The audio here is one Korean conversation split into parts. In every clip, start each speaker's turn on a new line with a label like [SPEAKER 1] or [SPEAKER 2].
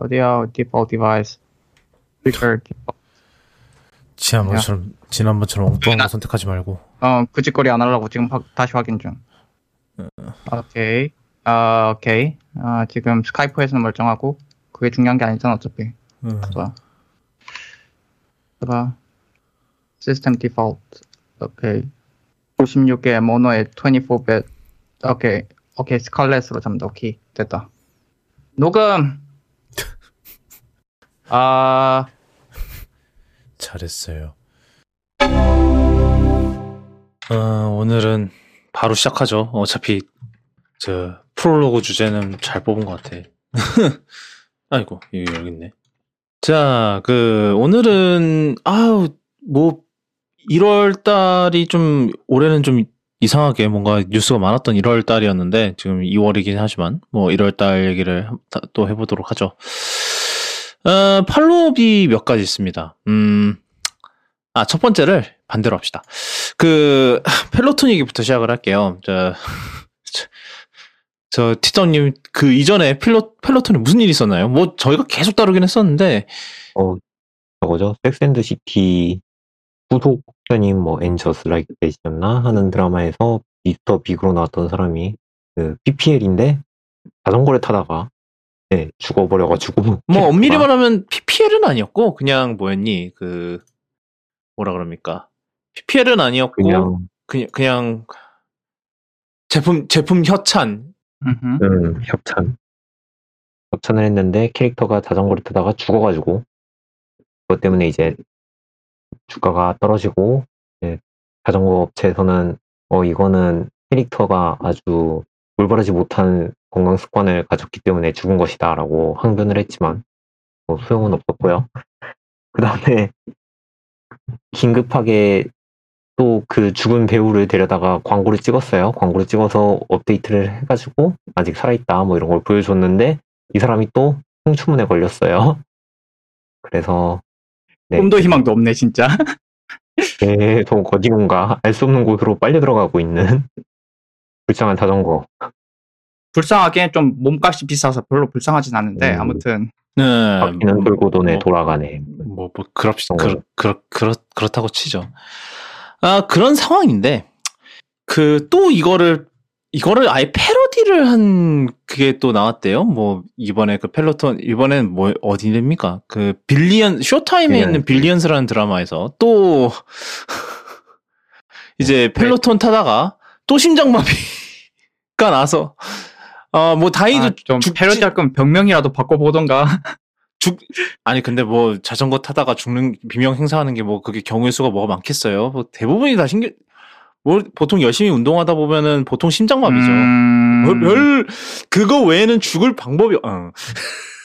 [SPEAKER 1] 어디야? default device. trigger default.
[SPEAKER 2] 지난번처럼 지난번처럼 엉뚱한 거 선택하지 말고.
[SPEAKER 1] 어, 그 짓거리 안 하려고 지금 바- 다시 확인 중. 오케이. 아, 오케이. 아, 지금 스카이프에서는 멀쩡하고 그게 중요한 게 아니잖아, 어차피.
[SPEAKER 2] 음.
[SPEAKER 1] 봐. 봐. 시스템 디폴트. 오케이. 96개 모노에 24벳. 오케이. 오케이. 스칼렛으로 잠다. 오케이. 됐다. 녹음. 아,
[SPEAKER 2] 잘했어요. 어, 오늘은 바로 시작하죠. 어차피 저 프롤로그 주제는 잘 뽑은 것 같아. 아이고 여기 여기 있네. 자, 그 오늘은 아우 뭐 1월 달이 좀 올해는 좀 이상하게 뭔가 뉴스가 많았던 1월 달이었는데 지금 2월이긴 하지만 뭐 1월 달 얘기를 또 해보도록 하죠. 어, follow-up이 몇 가지 있습니다. 음, 아, 첫 번째를 반대로 합시다. 그, 펠로톤 얘기부터 시작을 할게요. 저, 저, 저 티정님, 그 이전에 필로, 펠로톤에 무슨 일이 있었나요? 뭐, 저희가 계속 다루긴 했었는데,
[SPEAKER 3] 어, 저거죠. Sex and the City 후속편인 뭐 And Just Like That이었나 하는 드라마에서 Mr. Big으로 나왔던 사람이 그 PPL인데 자전거를 타다가 네, 죽어버려가지고.
[SPEAKER 2] 뭐, 엄밀히
[SPEAKER 3] 캐릭터가
[SPEAKER 2] 말하면 PPL은 아니었고, 그냥 뭐였니, 그, 뭐라 그럽니까. PPL은 아니었고, 그냥,
[SPEAKER 3] 그냥
[SPEAKER 2] 그냥, 제품, 제품 협찬.
[SPEAKER 1] 음,
[SPEAKER 3] 협찬. 협찬을 했는데 캐릭터가 자전거를 타다가 죽어가지고 그것 때문에 이제 주가가 떨어지고 이제 자전거 업체에서는 어 이거는 캐릭터가 아주 올바르지 못한 건강 습관을 가졌기 때문에 죽은 것이다 라고 항변을 했지만 뭐 소용은 없었고요. 그 다음에 긴급하게 또 그 죽은 배우를 데려다가 광고를 찍었어요. 광고를 찍어서 업데이트를 해가지고 아직 살아있다 뭐 이런 걸 보여줬는데 이 사람이 또 홍추문에 걸렸어요. 그래서 네,
[SPEAKER 1] 꿈도 희망도 없네, 진짜.
[SPEAKER 3] 계속 어디론가 알 수 없는 곳으로 빨려 들어가고 있는 불쌍한 자전거.
[SPEAKER 1] 불쌍하게 좀 몸값이 비싸서 별로 불쌍하진 않은데,
[SPEAKER 3] 음.
[SPEAKER 1] 아무튼.
[SPEAKER 2] 네.
[SPEAKER 3] 바퀴는 돌고 도네
[SPEAKER 2] 뭐,
[SPEAKER 3] 돌아가네.
[SPEAKER 2] 뭐, 뭐, 그렇,
[SPEAKER 3] 어.
[SPEAKER 2] 그렇, 그렇, 그렇, 그렇다고 치죠. 아, 그런 상황인데, 그, 또 이거를, 이거를 아예 패러디를 한 그게 또 나왔대요. 뭐, 이번에 그 펠로톤, 이번엔 뭐, 어디입니까? 그, Billion, Showtime에
[SPEAKER 3] Billions.
[SPEAKER 2] 있는 Billions라는 드라마에서 또, 이제 펠로톤 타다가 또 심장마비가 나서, 아, 뭐, 다행히도
[SPEAKER 1] 아, 좀
[SPEAKER 2] 죽지-
[SPEAKER 1] 패러디 할 거면 병명이라도 바꿔보던가.
[SPEAKER 2] 죽 아니 근데 뭐 자전거 타다가 죽는 비명횡사하는 게 뭐 그게 경우의 수가 뭐가 많겠어요. 뭐 대부분이 다 신경 뭐 보통 열심히 운동하다 보면은 보통 심장마비죠.
[SPEAKER 1] 음,
[SPEAKER 2] 별, 별 그거 외에는 죽을 방법이 어.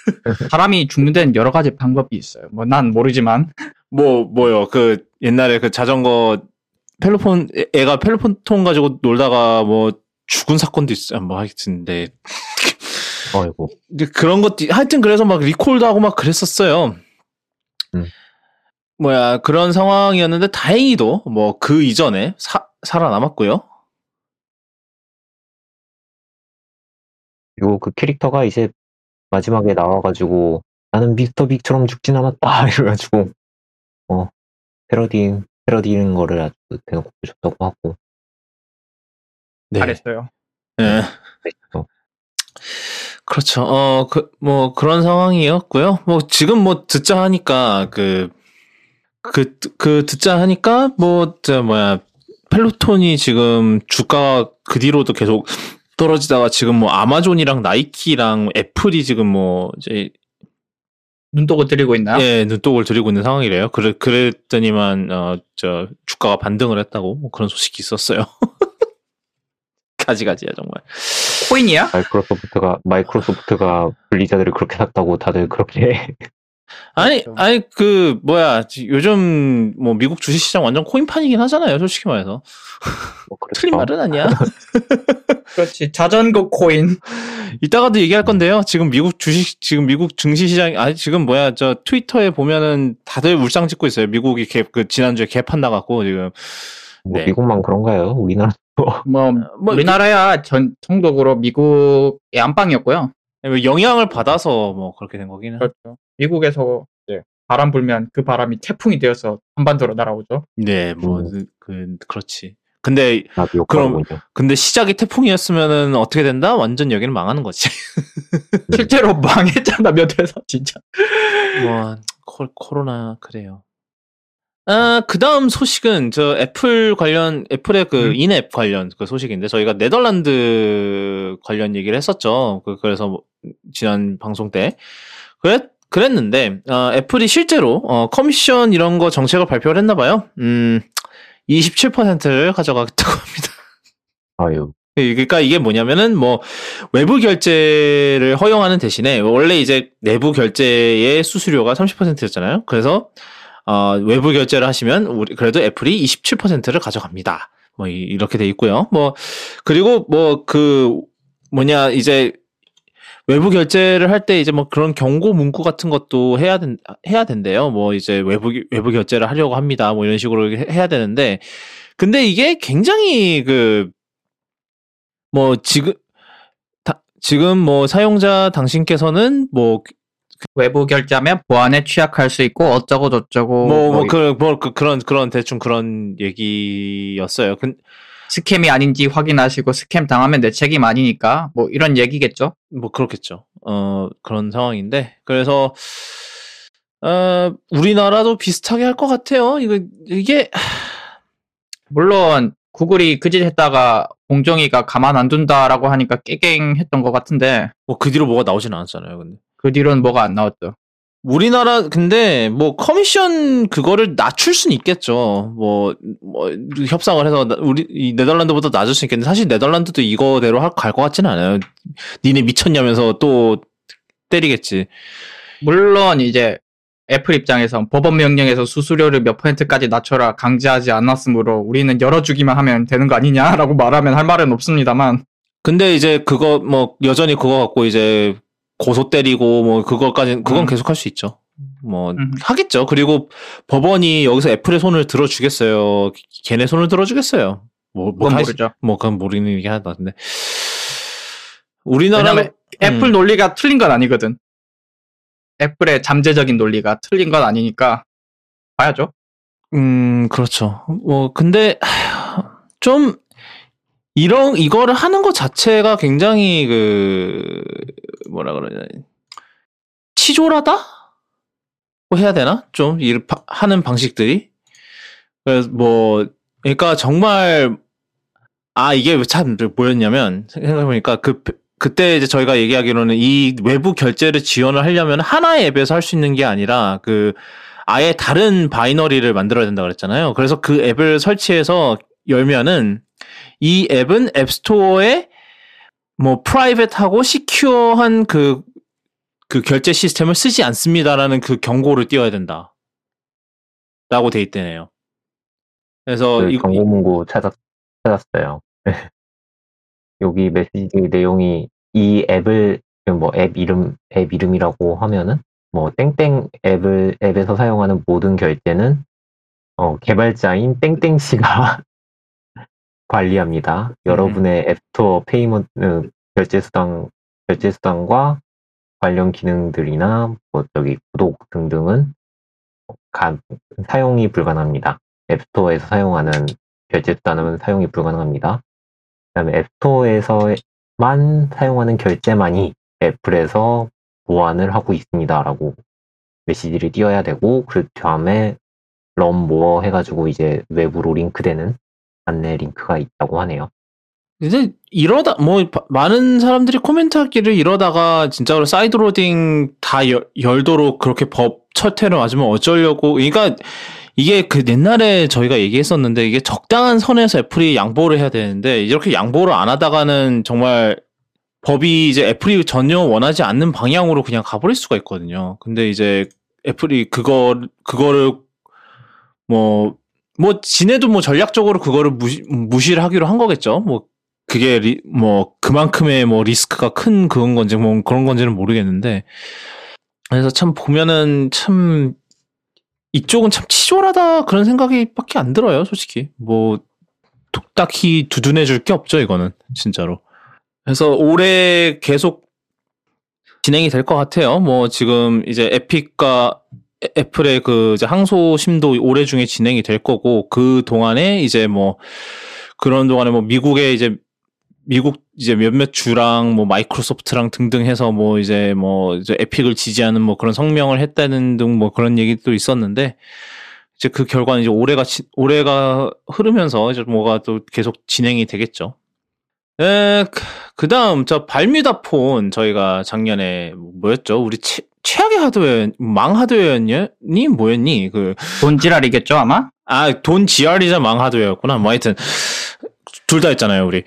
[SPEAKER 1] 사람이 죽는 데는 여러 가지 방법이 있어요. 뭐 난 모르지만.
[SPEAKER 2] 뭐 뭐요 그 옛날에 그 자전거 펠로폰 애- 애가 펠로폰 가지고 놀다가 뭐 죽은 사건도 있어 뭐 하여튼데
[SPEAKER 3] 어이고.
[SPEAKER 2] 이제 그런 것도 하여튼 그래서 막 리콜도 하고 막 그랬었어요.
[SPEAKER 3] 음.
[SPEAKER 2] 뭐야 그런 상황이었는데 다행히도 뭐 그 이전에 사, 살아남았고요.
[SPEAKER 3] 그리고 그 캐릭터가 이제 마지막에 나와가지고 나는 미스터 빅처럼 죽진 않았다 이래가지고 어 패러디 패러디는 거를 아주 대놓고 보셨다고 하고
[SPEAKER 2] 네.
[SPEAKER 1] 잘했어요.
[SPEAKER 2] 예.
[SPEAKER 3] 어,
[SPEAKER 2] 그렇죠. 어, 그, 뭐, 그런 상황이었고요. 뭐, 지금 뭐, 듣자 하니까, 그, 그, 그, 듣자 하니까, 뭐, 저, 뭐야, 펠로톤이 지금 주가가 그 뒤로도 계속 떨어지다가 지금 뭐, 아마존이랑 나이키랑 애플이 지금 뭐, 이제,
[SPEAKER 1] 눈독을 들이고 있나요?
[SPEAKER 2] 예, 눈독을 들이고 있는 상황이래요. 그래, 그랬더니만, 어, 저, 주가가 반등을 했다고, 뭐 그런 소식이 있었어요. 가지가지야, 정말.
[SPEAKER 1] 코인이야?
[SPEAKER 3] 마이크로소프트가 마이크로소프트가 블리자드를 그렇게 샀다고 다들 그렇게
[SPEAKER 2] 아니. 아니, 그, 뭐야, 지- 요즘, 뭐, 미국 주식시장 완전 코인판이긴 하잖아요, 솔직히 말해서.
[SPEAKER 3] 뭐 그렇죠.
[SPEAKER 2] 틀린 말은 아니야.
[SPEAKER 1] 그렇지. 자전거 코인.
[SPEAKER 2] 이따가도 얘기할 건데요. 지금 미국 주식, 지금 미국 증시시장, 아니, 지금 뭐야, 저, 트위터에 보면은 다들 울상 찍고 있어요. 미국이 갭, 그, 지난주에 갭한 나갔고, 지금.
[SPEAKER 3] 뭐
[SPEAKER 2] 네.
[SPEAKER 3] 미국만 그런가요? 우리나라
[SPEAKER 1] 뭐,
[SPEAKER 2] 뭐,
[SPEAKER 1] 우리나라야 전, 전국으로 미국의 안방이었고요.
[SPEAKER 2] 영향을 받아서 뭐 그렇게 된 거기는.
[SPEAKER 1] 그렇죠. 미국에서 이제 바람 불면 그 바람이 태풍이 되어서 한반도로 날아오죠.
[SPEAKER 2] 네, 뭐,
[SPEAKER 3] 음.
[SPEAKER 2] 그, 그, 그렇지. 근데, 그럼-. 근데 시작이 태풍이었으면은 어떻게 된다? 완전 여기는 망하는 거지.
[SPEAKER 1] 실제로 망했잖아 몇 회사 진짜.
[SPEAKER 2] 뭐, 코, 코로나, 그래요. 아, 그 다음 소식은 저 애플 관련, 애플의 그
[SPEAKER 1] 음.
[SPEAKER 2] in-app 관련 그 소식인데 저희가 네덜란드 관련 얘기를 했었죠. 그, 그래서 뭐 지난 방송 때. 그랬, 그랬는데, 어, 애플이 실제로, 어, 커미션 이런 거 정책을 발표를 했나 봐요. 음, 27%를 가져가겠다고 합니다.
[SPEAKER 3] 아유,
[SPEAKER 2] 그러니까 이게 뭐냐면은 뭐 외부 결제를 허용하는 대신에 원래 이제 내부 결제의 수수료가 30%였잖아요. 그래서 어, 외부 결제를 하시면 우리 그래도 애플이 27%를 가져갑니다. 뭐 이- 이렇게 돼 있고요. 뭐 그리고 뭐 그 뭐냐 이제 외부 결제를 할 때 이제 뭐 그런 경고 문구 같은 것도 해야 된 해야 된대요. 뭐 이제 외부 외부 결제를 하려고 합니다. 뭐 이런 식으로 해- 해야 되는데 근데 이게 굉장히 그 뭐 지금 다- 지금 뭐 사용자 당신께서는 뭐
[SPEAKER 1] 외부 결제하면 보안에 취약할 수 있고 어쩌고 저쩌고
[SPEAKER 2] 뭐,
[SPEAKER 1] 뭐
[SPEAKER 2] 뭐, 그, 뭐, 그, 그런, 그런, 대충 그런 얘기였어요. 근,
[SPEAKER 1] 스캠이 아닌지 확인하시고 스캠 당하면 내 책임 아니니까 뭐 이런 얘기겠죠.
[SPEAKER 2] 뭐, 그렇겠죠. 어, 그런 상황인데. 그래서, 어, 우리나라도 비슷하게 할 것 같아요. 이거, 이게,
[SPEAKER 1] 물론 구글이 그 짓 했다가 공정위가 가만 안 둔다라고 하니까 깨갱했던 것 같은데
[SPEAKER 2] 뭐, 그 뒤로 뭐가 나오진 않았잖아요, 근데.
[SPEAKER 1] 그 뒤로는 뭐가 안 나왔죠.
[SPEAKER 2] 우리나라, 근데, 뭐, 커미션 그거를 낮출 수는 있겠죠. 뭐, 뭐, 협상을 해서, 나- 우리, 이 네덜란드보다 낮을 수 있겠는데, 사실 네덜란드도 이거대로 갈 것 같지는 않아요. 니네 미쳤냐면서 또 때리겠지.
[SPEAKER 1] 물론 이제 애플 입장에서 법원 명령에서 수수료를 몇 퍼센트까지 낮춰라 강제하지 않았으므로 우리는 열어주기만 하면 되는 거 아니냐라고 말하면 할 말은 없습니다만
[SPEAKER 2] 근데 이제 그거 뭐 여전히 그거 갖고 이제 고소 때리고 뭐 그거까지 그건
[SPEAKER 1] 음.
[SPEAKER 2] 계속 할 수 있죠. 뭐
[SPEAKER 1] 음.
[SPEAKER 2] 하겠죠. 그리고 법원이 여기서 애플의 손을 들어주겠어요. 걔네 손을 들어주겠어요. 뭐, 뭐
[SPEAKER 1] 그건
[SPEAKER 2] 할-
[SPEAKER 1] 모르죠.
[SPEAKER 2] 뭐 그건 모르는 얘기 하다 근데 우리나라
[SPEAKER 1] 애플 논리가 틀린 건 아니거든. 애플의 잠재적인 논리가 틀린 건 아니니까 봐야죠.
[SPEAKER 2] 음 그렇죠. 뭐 근데 하, 좀 이런 이거를 하는 것 자체가 굉장히 그 뭐라 그러냐 치졸하다? 고 해야 되나? 좀이 하는 방식들이 그래서 뭐 그러니까 정말 아 이게 참 뭐였냐면 생각해보니까 그 그때 이제 저희가 얘기하기로는 이 외부 결제를 지원을 하려면 하나의 앱에서 할 수 있는 게 아니라 그 아예 다른 바이너리를 만들어야 된다 그랬잖아요. 그래서 그 앱을 설치해서 열면은 이 앱은 앱스토어에 뭐 프라이빗하고 시큐어한 그, 그 결제 시스템을 쓰지 않습니다라는 그 경고를 띄워야 된다. 라고 돼 있대네요. 그래서
[SPEAKER 3] 그
[SPEAKER 2] 이-
[SPEAKER 3] 경고 문구 찾았, 찾았어요. 여기 메시지 내용이 이 앱을 뭐 앱 이름 앱 이름이라고 하면은 뭐 땡땡 앱을 앱에서 사용하는 모든 결제는 어, 개발자인 땡땡 씨가 관리합니다. 여러분의 App Store payment 어, 결제 수단 결제 수단과 관련 기능들이나 뭐 저기 구독 등등은 가- 사용이 불가능합니다. App Store에서 사용하는 결제 수단은 사용이 불가능합니다. 그다음에 App Store에서만 사용하는 결제만이 애플에서 보안을 하고 있습니다라고 메시지를 띄워야 되고 그 다음에 Learn More 해가지고 이제 외부로 링크되는 안내 링크가 있다고 하네요.
[SPEAKER 2] 이제 이러다 뭐 바- 많은 사람들이 코멘트하기를 이러다가 진짜로 sideloading 다 열, 열도록 그렇게 법 철퇴를 맞으면 어쩌려고 그러니까 이게 그 옛날에 저희가 얘기했었는데 이게 적당한 선에서 애플이 양보를 해야 되는데 이렇게 양보를 안 하다가는 정말 법이 이제 애플이 전혀 원하지 않는 방향으로 그냥 가버릴 수가 있거든요. 근데 이제 애플이 그거 그거를 뭐 뭐 지네도 뭐 전략적으로 그거를 무시 무시를 하기로 한 거겠죠. 뭐 그게 리, 뭐 그만큼의 뭐 리스크가 큰 그런 건지 뭐 그런 건지는 모르겠는데 그래서 참 보면은 참 이쪽은 참 치졸하다 그런 생각이 밖에 안 들어요 솔직히 뭐 딱히 두둔해 줄 게 없죠 이거는 진짜로 그래서 올해 계속 진행이 될 것 같아요. 뭐 지금 이제 에픽과 애- 애플의 그 이제 항소심도 올해 중에 진행이 될 거고 그 동안에 이제 뭐 그런 동안에 뭐 미국의 이제 미국 이제 몇몇 주랑 뭐 마이크로소프트랑 등등 해서 뭐 이제 뭐 이제 에픽을 지지하는 뭐 그런 성명을 했다는 등 뭐 그런 얘기도 있었는데 이제 그 결과는 이제 올해가 지- 올해가 흐르면서 이제 뭐가 또 계속 진행이 되겠죠. 에, 그 다음, 저 발뮤다 폰, 저희가 작년에, 뭐였죠? 우리 최, 최악의 하드웨어, 망 하드웨어였니? 뭐였니? 그,
[SPEAKER 1] 돈 지랄이겠죠 아마?
[SPEAKER 2] 아, 돈 GR이자 망 하드웨어였구나. 뭐 하여튼, 둘 다 했잖아요, 우리.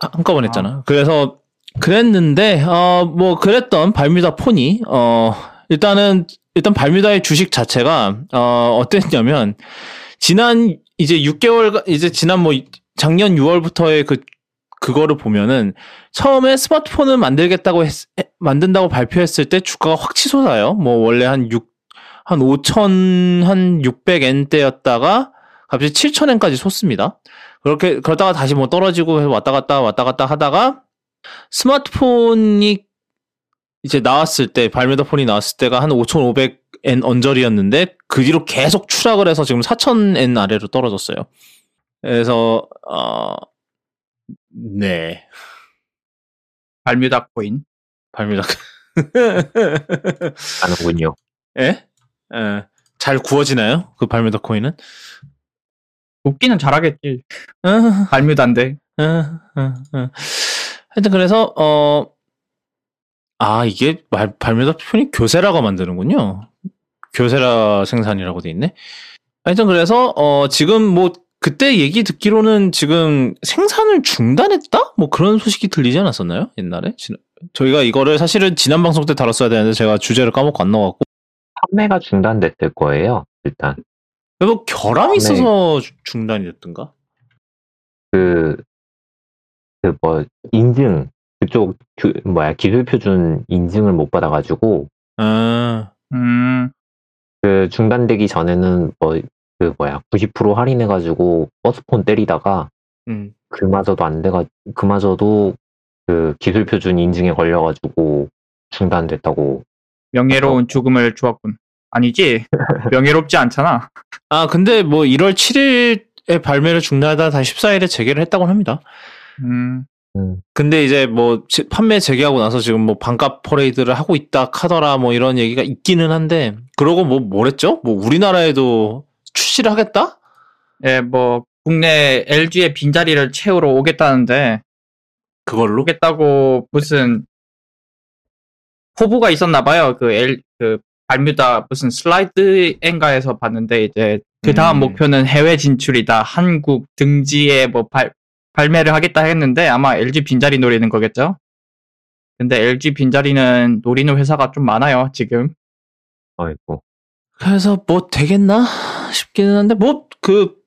[SPEAKER 2] 한꺼번에 했잖아. 그래서, 그랬는데, 어, 뭐, 그랬던 발뮤다 폰이, 어, 일단은, 일단 발뮤다의 주식 자체가, 어, 어땠냐면, 지난, 이제 6개월, 이제 지난 뭐, 작년 6월부터의 그, 그거를 보면은, 처음에 스마트폰을 만들겠다고 했, 해- 만든다고 발표했을 때 주가가 확 치솟아요. 뭐, 원래 한 6, 한 5천, 한 600엔 대였다가, 갑자기 7,000엔까지 솟습니다. 그렇게, 그러다가 다시 뭐 떨어지고 왔다 갔다 왔다 갔다 하다가, 스마트폰이 이제 나왔을 때, 발매다폰이 나왔을 때가 한 5,500엔 언저리였는데, 그 뒤로 계속 추락을 해서 지금 4,000엔 아래로 떨어졌어요. 그래서, 어, 네.
[SPEAKER 1] 발뮤다 코인.
[SPEAKER 2] 발매다.
[SPEAKER 3] 하는군요.
[SPEAKER 2] 예? 예. 잘 구워지나요? 그 발매다 코인은?
[SPEAKER 1] 웃기는 잘하겠지.
[SPEAKER 2] 아,
[SPEAKER 1] 발뮤다인데.
[SPEAKER 2] 아, 아, 아. 하여튼 그래서 어, 아 이게 말, 발매다 편이 교세라가 만드는군요. 교세라 생산이라고 돼 있네. 하여튼 그래서 어 지금 뭐 그때 얘기 듣기로는 지금 생산을 중단했다? 뭐 그런 소식이 들리지 않았었나요? 옛날에? 지- 저희가 이거를 사실은 지난 방송 때 다뤘어야 되는데 제가 주제를 까먹고 안 넣어갖고
[SPEAKER 3] 판매가 중단됐을 거예요. 일단
[SPEAKER 2] 뭐 결함이 있어서 주- 중단이 됐던가?
[SPEAKER 3] 그 그 뭐 인증 그쪽 교- 뭐야 기술 표준 인증을 못 받아가지고
[SPEAKER 2] 아,
[SPEAKER 1] 음,
[SPEAKER 3] 그 중단되기 전에는 뭐 그 뭐야 90% 할인해가지고 버스폰 때리다가
[SPEAKER 2] 음.
[SPEAKER 3] 그마저도 안 돼가 그마저도 그 기술 표준 인증에 걸려가지고 중단됐다고
[SPEAKER 1] 명예로운 죽음을 주었군. 아니지? 명예롭지 않잖아.
[SPEAKER 2] 아, 근데 뭐 1월 7일에 발매를 중단하다 다시 14일에 재개를 했다고 합니다.
[SPEAKER 1] 음,
[SPEAKER 3] 음,
[SPEAKER 2] 근데 이제 뭐 지- 판매 재개하고 나서 지금 뭐 반값 퍼레이드를 하고 있다 카더라 뭐 이런 얘기가 있기는 한데 그러고 뭐 뭐랬죠? 뭐 우리나라에도 출시를 하겠다?
[SPEAKER 1] 예, 뭐, 국내 LG의 빈자리를 채우러 오겠다는데,
[SPEAKER 2] 그걸로?
[SPEAKER 1] 오겠다고 무슨, 포부가 있었나 봐요. 그 L, 그, 발뮤다 무슨 슬라이드엔가에서 봤는데, 이제, 그 다음
[SPEAKER 2] 음.
[SPEAKER 1] 목표는 해외 진출이다. 한국 등지에 뭐 발, 발매를 하겠다 했는데, 아마 LG 빈자리 노리는 거겠죠? 근데 LG 빈자리는 노리는 회사가 좀 많아요, 지금.
[SPEAKER 3] 아이고
[SPEAKER 2] 그래서 뭐 되겠나 싶기는 한데 뭐 그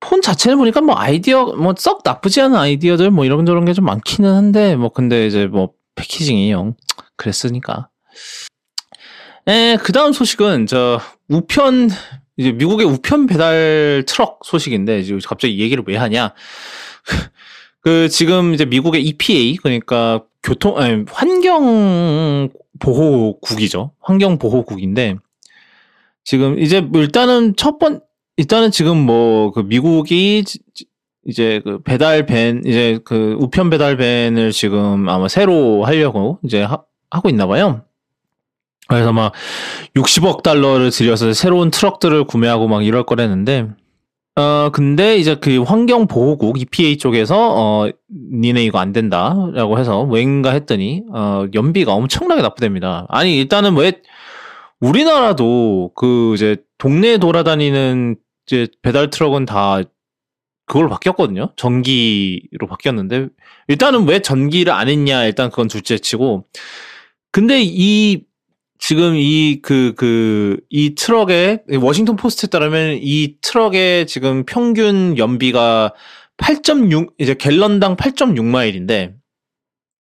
[SPEAKER 2] 폰 자체를 보니까 뭐 아이디어 뭐 썩 나쁘지 않은 아이디어들 뭐 이런저런 게 좀 많기는 한데 뭐 근데 이제 뭐 패키징이 영 그랬으니까. 에, 그 다음 소식은 저 우편 이제 미국의 우편 배달 트럭 소식인데 지금 갑자기 이 얘기를 왜 하냐? 그 지금 이제 미국의 EPA 그러니까 교통 아니 환경 보호국이죠. 환경 보호국인데 지금 이제 뭐 일단은 첫 번 일단은 지금 뭐 그 미국이 이제 그 배달 밴 이제 그 우편 배달 밴을 지금 아마 새로 하려고 이제 하, 고 있나 봐요. 그래서 막 60억 달러를 들여서 새로운 트럭들을 구매하고 막 이럴 거랬는데 어 근데 이제 그 환경 보호국 EPA 쪽에서 어 니네 이거 안 된다 라고 해서 왠가 했더니 어 연비가 엄청나게 납부됩니다. 아니 일단은 왜 우리나라도 그 이제 동네에 돌아다니는 이제 배달 트럭은 다 그걸로 바뀌었거든요. 전기로 바뀌었는데 일단은 왜 전기를 안 했냐 일단 그건 둘째치고 근데 이 지금 이 그 그 이 트럭의 워싱턴 포스트에 따르면 이 트럭의 지금 평균 연비가 8.6 이제 갤런당 8.6마일인데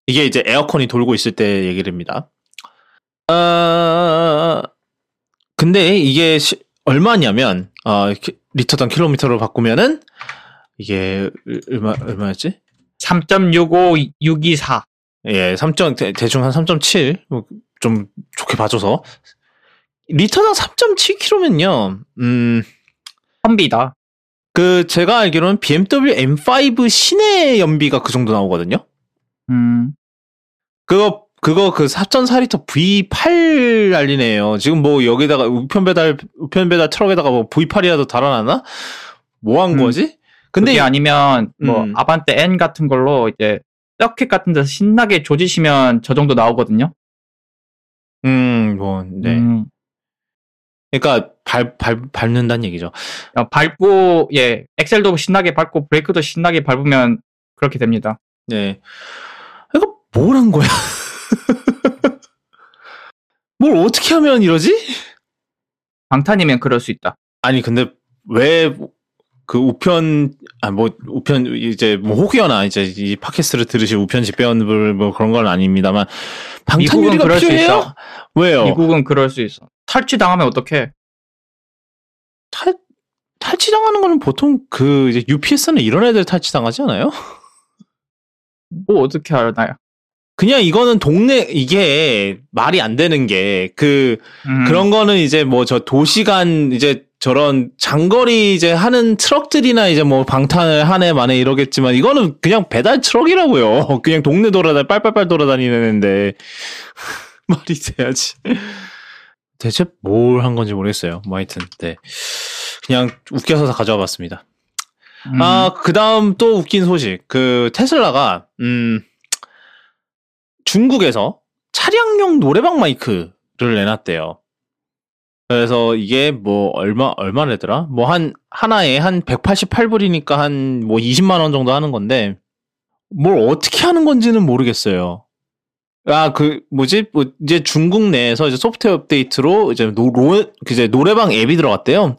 [SPEAKER 2] 이게 이제 에어컨이 돌고 있을 때 얘기랍니다. 아 근데 이게 시- 얼마냐면 어 키- 리터당 킬로미터로 바꾸면은 이게 얼마 얼마였지?
[SPEAKER 1] 3.65624.
[SPEAKER 2] 예, 3점, 대, 대충 한 3.7. 뭐좀 좋게 봐줘서. 리터당 3.7km면요, 음,
[SPEAKER 1] 험비다.
[SPEAKER 2] 그, 제가 알기로는 BMW M5 시내 연비가 그 정도 나오거든요?
[SPEAKER 1] 음,
[SPEAKER 2] 그거, 그거 그 4.4리터 V8 난리네요. 지금 뭐 여기다가 우편 배달, 우편 배달 트럭에다가 뭐 V8이라도 달아놨나? 뭐한
[SPEAKER 1] 음.
[SPEAKER 2] 거지? 근데,
[SPEAKER 1] 아니면 뭐
[SPEAKER 2] 음.
[SPEAKER 1] 아반떼 N 같은 걸로 이제 서킷 같은 데서 신나게 조지시면 저 정도 나오거든요.
[SPEAKER 2] 음, 뭐, 네.
[SPEAKER 1] 음,
[SPEAKER 2] 그러니까 밟, 밟, 밟는다는 얘기죠.
[SPEAKER 1] 어, 밟고 예 엑셀도 신나게 밟고 브레이크도 신나게 밟으면 그렇게 됩니다.
[SPEAKER 2] 네. 이거 뭘 한 거야? 뭘 어떻게 하면 이러지?
[SPEAKER 1] 방탄이면 그럴 수 있다.
[SPEAKER 2] 아니 근데 왜 그 우편 아 뭐 우편 이제 뭐 혹여나 이제 이 팟캐스트를 들으실 우편 집배원들 뭐 그런 건 아닙니다만 방탄
[SPEAKER 1] 미국은
[SPEAKER 2] 유리가
[SPEAKER 1] 그럴 수
[SPEAKER 2] 필요해요?
[SPEAKER 1] 있어.
[SPEAKER 2] 왜요?
[SPEAKER 1] 미국은 그럴 수 있어. 탈취 당하면 어떡해?
[SPEAKER 2] 탈 탈취 당하는 거는 보통 그 이제 UPS는 이런 애들 탈취 당하지 않아요?
[SPEAKER 1] 뭐 어떻게 알아요?
[SPEAKER 2] 그냥 이거는 동네 이게 말이 안 되는 게그
[SPEAKER 1] 음,
[SPEAKER 2] 그런 거는 이제 뭐 저 도시간 이제 저런 장거리 이제 하는 트럭들이나 이제 뭐 방탄을 하네 마네 이러겠지만 이거는 그냥 배달 트럭이라고요. 그냥 동네 돌아다 빨빨빨 돌아다니는 애인데 말이 돼야지. 대체 뭘 한 건지 모르겠어요. 뭐 하여튼 네. 그냥 웃겨서 다 가져와 봤습니다.
[SPEAKER 1] 음,
[SPEAKER 2] 아, 그 다음 또 웃긴 소식. 그 테슬라가, 음, 중국에서 차량용 노래방 마이크를 내놨대요. 그래서 이게 뭐 얼마, 얼마래더라? 뭐 한, 하나에 한 188불이니까 한 뭐 20만 원 정도 하는 건데, 뭘 어떻게 하는 건지는 모르겠어요. 아, 그, 뭐지? 뭐 이제 중국 내에서 이제 소프트웨어 업데이트로 이제 노, 로, 이제 노래방 앱이 들어갔대요.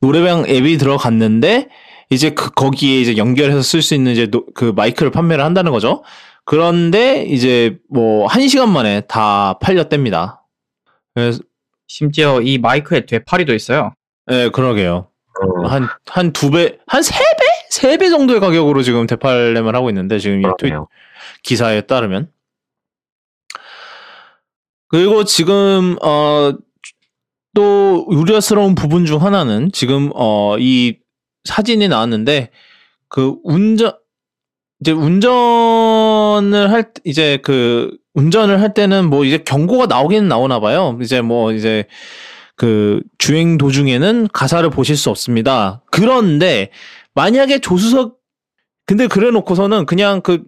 [SPEAKER 2] 노래방 앱이 들어갔는데, 이제 그 거기에 이제 연결해서 쓸 수 있는 이제 노- 그 마이크를 판매를 한다는 거죠. 그런데 이제 뭐 한 시간 만에 다 팔렸답니다. 그래서
[SPEAKER 1] 심지어 이 마이크에 되팔이도 있어요.
[SPEAKER 2] 예, 그러게요.
[SPEAKER 3] 어,
[SPEAKER 2] 한한 두 배, 한 세 배, 세 배 정도의 가격으로 지금 되팔렘을 하고 있는데 지금 이 트윗
[SPEAKER 3] 그러네요.
[SPEAKER 2] 기사에 따르면 그리고 지금 어 또 우려스러운 부분 중 하나는 지금 어 이 사진이 나왔는데 그 운전 이제 운전 을할 때- 이제 그 운전을 할 때는 뭐 이제 경고가 나오기는 나오나 봐요. 이제 뭐 이제 그 주행 도중에는 가사를 보실 수 없습니다. 그런데 만약에 조수석 근데 그래 놓고서는 그냥 그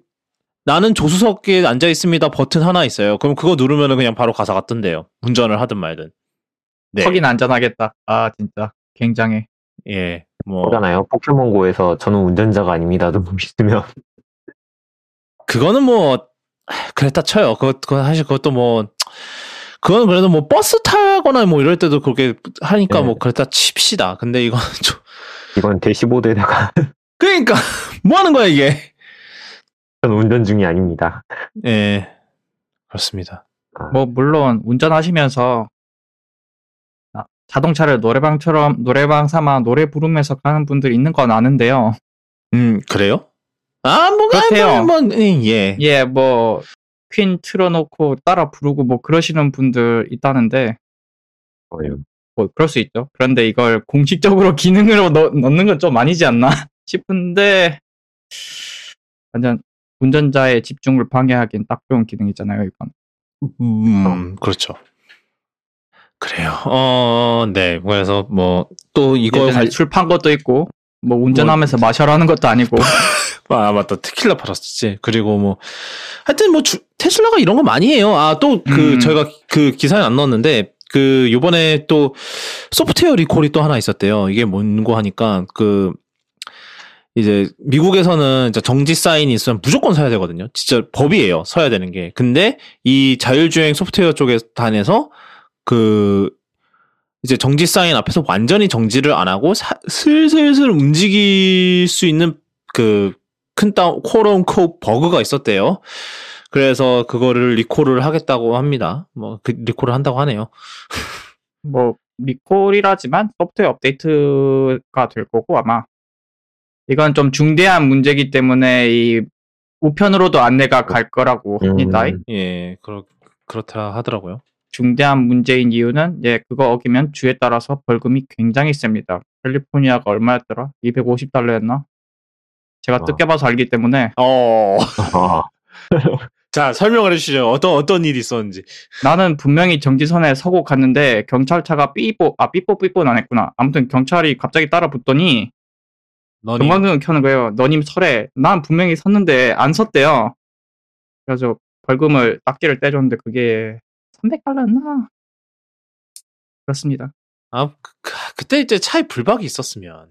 [SPEAKER 2] 나는 조수석에 앉아 있습니다 버튼 하나 있어요. 그럼 그거 누르면은 그냥 바로 가사가 뜬대요. 운전을 하든 말든. 네.
[SPEAKER 1] 하긴 안전하겠다. 아 진짜 굉장해.
[SPEAKER 2] 예. 뭐
[SPEAKER 3] 그러잖아요. 포켓몬고에서 저는 운전자가 아닙니다도 있으면
[SPEAKER 2] 그거는 뭐 그랬다 쳐요. 그거 그건 사실 그것도 뭐 그건 그래도 뭐 버스 타거나 뭐 이럴 때도 그렇게 하니까
[SPEAKER 3] 네.
[SPEAKER 2] 뭐 그랬다 칩시다. 근데 이건 좀
[SPEAKER 3] 이건 대시보드에다가
[SPEAKER 2] 그러니까 뭐 하는 거야 이게?
[SPEAKER 3] 저는 운전 중이 아닙니다.
[SPEAKER 2] 예. 그렇습니다.
[SPEAKER 1] 뭐 물론 운전하시면서 아, 자동차를 노래방처럼 노래방 삼아 노래 부르면서 가는 분들 있는 건 아는데요.
[SPEAKER 2] 음 그래요? 아, 뭐,
[SPEAKER 1] 그렇대요.
[SPEAKER 2] 아, 뭐, 뭐, 예.
[SPEAKER 1] 예, 뭐 퀸 틀어놓고 따라 부르고 뭐 그러시는 분들 있다는데
[SPEAKER 3] 어,
[SPEAKER 1] 뭐 그럴 수 있죠. 그런데 이걸 공식적으로 기능으로 넣, 넣는 건 좀 아니지 않나 싶은데 완전 운전자의 집중을 방해하기엔 딱 좋은 기능이잖아요, 이건.
[SPEAKER 2] 음, 그렇죠. 그래요. 어, 네. 그래서 뭐, 또 이거 관,
[SPEAKER 1] 술판 것도 있고 뭐 운전하면서 마셔라는 것도 아니고
[SPEAKER 2] 아, 맞다. 테킬라 팔았었지. 그리고 뭐, 하여튼 뭐, 주- 테슬라가 이런 거 많이 해요. 아, 또 그,
[SPEAKER 1] 음.
[SPEAKER 2] 저희가 그 기사에 안 넣었는데, 그, 요번에 또 소프트웨어 리콜이 또 하나 있었대요. 이게 뭔고 하니까, 그, 이제 미국에서는 정지 사인이 있으면 무조건 서야 되거든요. 진짜 법이에요. 서야 되는 게. 근데 이 자율주행 소프트웨어 쪽에 단에서 그 이제 정지 사인 앞에서 완전히 정지를 안 하고 사- 슬슬슬 움직일 수 있는 그 큰 다운 코론 코 버그가 있었대요. 그래서 그거를 리콜을 하겠다고 합니다. 뭐 그 리콜을 한다고 하네요.
[SPEAKER 1] 뭐 리콜이라지만 소프트웨어 업데이트가 될 거고 아마 이건 좀 중대한 문제기 때문에 이 우편으로도 안내가 갈 거라고 합니다.
[SPEAKER 3] 음.
[SPEAKER 2] 예, 그렇 그렇다 하더라고요.
[SPEAKER 1] 중대한 문제인 이유는 예 그거 어기면 주에 따라서 벌금이 굉장히 셉니다. 캘리포니아가 얼마였더라? 250달러였나? 제가
[SPEAKER 3] 와.
[SPEAKER 1] 뜯겨 봐서 알기 때문에
[SPEAKER 2] 어.
[SPEAKER 3] 아,
[SPEAKER 2] 자, 설명을 해주시죠. 어떤, 어떤 일이 있었는지.
[SPEAKER 1] 나는 분명히 정지선에 서고 갔는데 경찰차가 삐뽀 아 삐뽀 삐뽀는 안 했구나. 아무튼 경찰이 갑자기 따라 붙더니
[SPEAKER 2] 너니.
[SPEAKER 1] 경광등을 켜는 거예요. 너님 설에 난 분명히 섰는데 안 섰대요. 그래서 벌금을 딱지를 떼줬는데 그게 300달러였나? 그렇습니다.
[SPEAKER 2] 아, 그, 그- 그때 이제 차에 불박이 있었으면.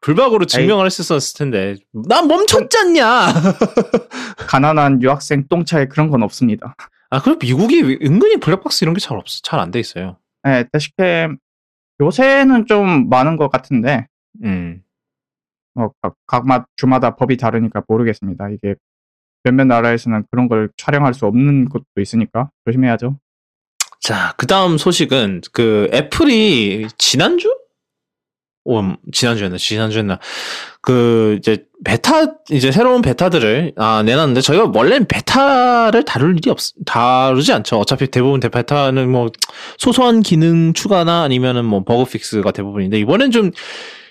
[SPEAKER 2] 불박으로 증명을 할 수 있었을 텐데. 난 멈췄잖냐!
[SPEAKER 1] 가난한 유학생 똥차에 그런 건 없습니다.
[SPEAKER 2] 아, 그럼 미국이 은근히 블랙박스 이런 게 잘 없어. 잘 안 돼 있어요.
[SPEAKER 1] 네, 대시캠 요새는 좀 많은 것 같은데
[SPEAKER 2] 음.
[SPEAKER 1] 뭐 각, 각마 주마다 법이 다르니까 모르겠습니다. 이게 몇몇 나라에서는 그런 걸 촬영할 수 없는 곳도 있으니까 조심해야죠.
[SPEAKER 2] 자, 그 다음 소식은, 그, 애플이 지난주? 오, 지난주였나, 지난주였나. 그, 이제, 베타, 이제 새로운 베타들을, 아, 내놨는데, 저희가 원래는 베타를 다룰 일이 없, 다루지 않죠. 어차피 대부분 대- 베타는 뭐, 소소한 기능 추가나 아니면은 뭐, bug fix가 대부분인데, 이번엔 좀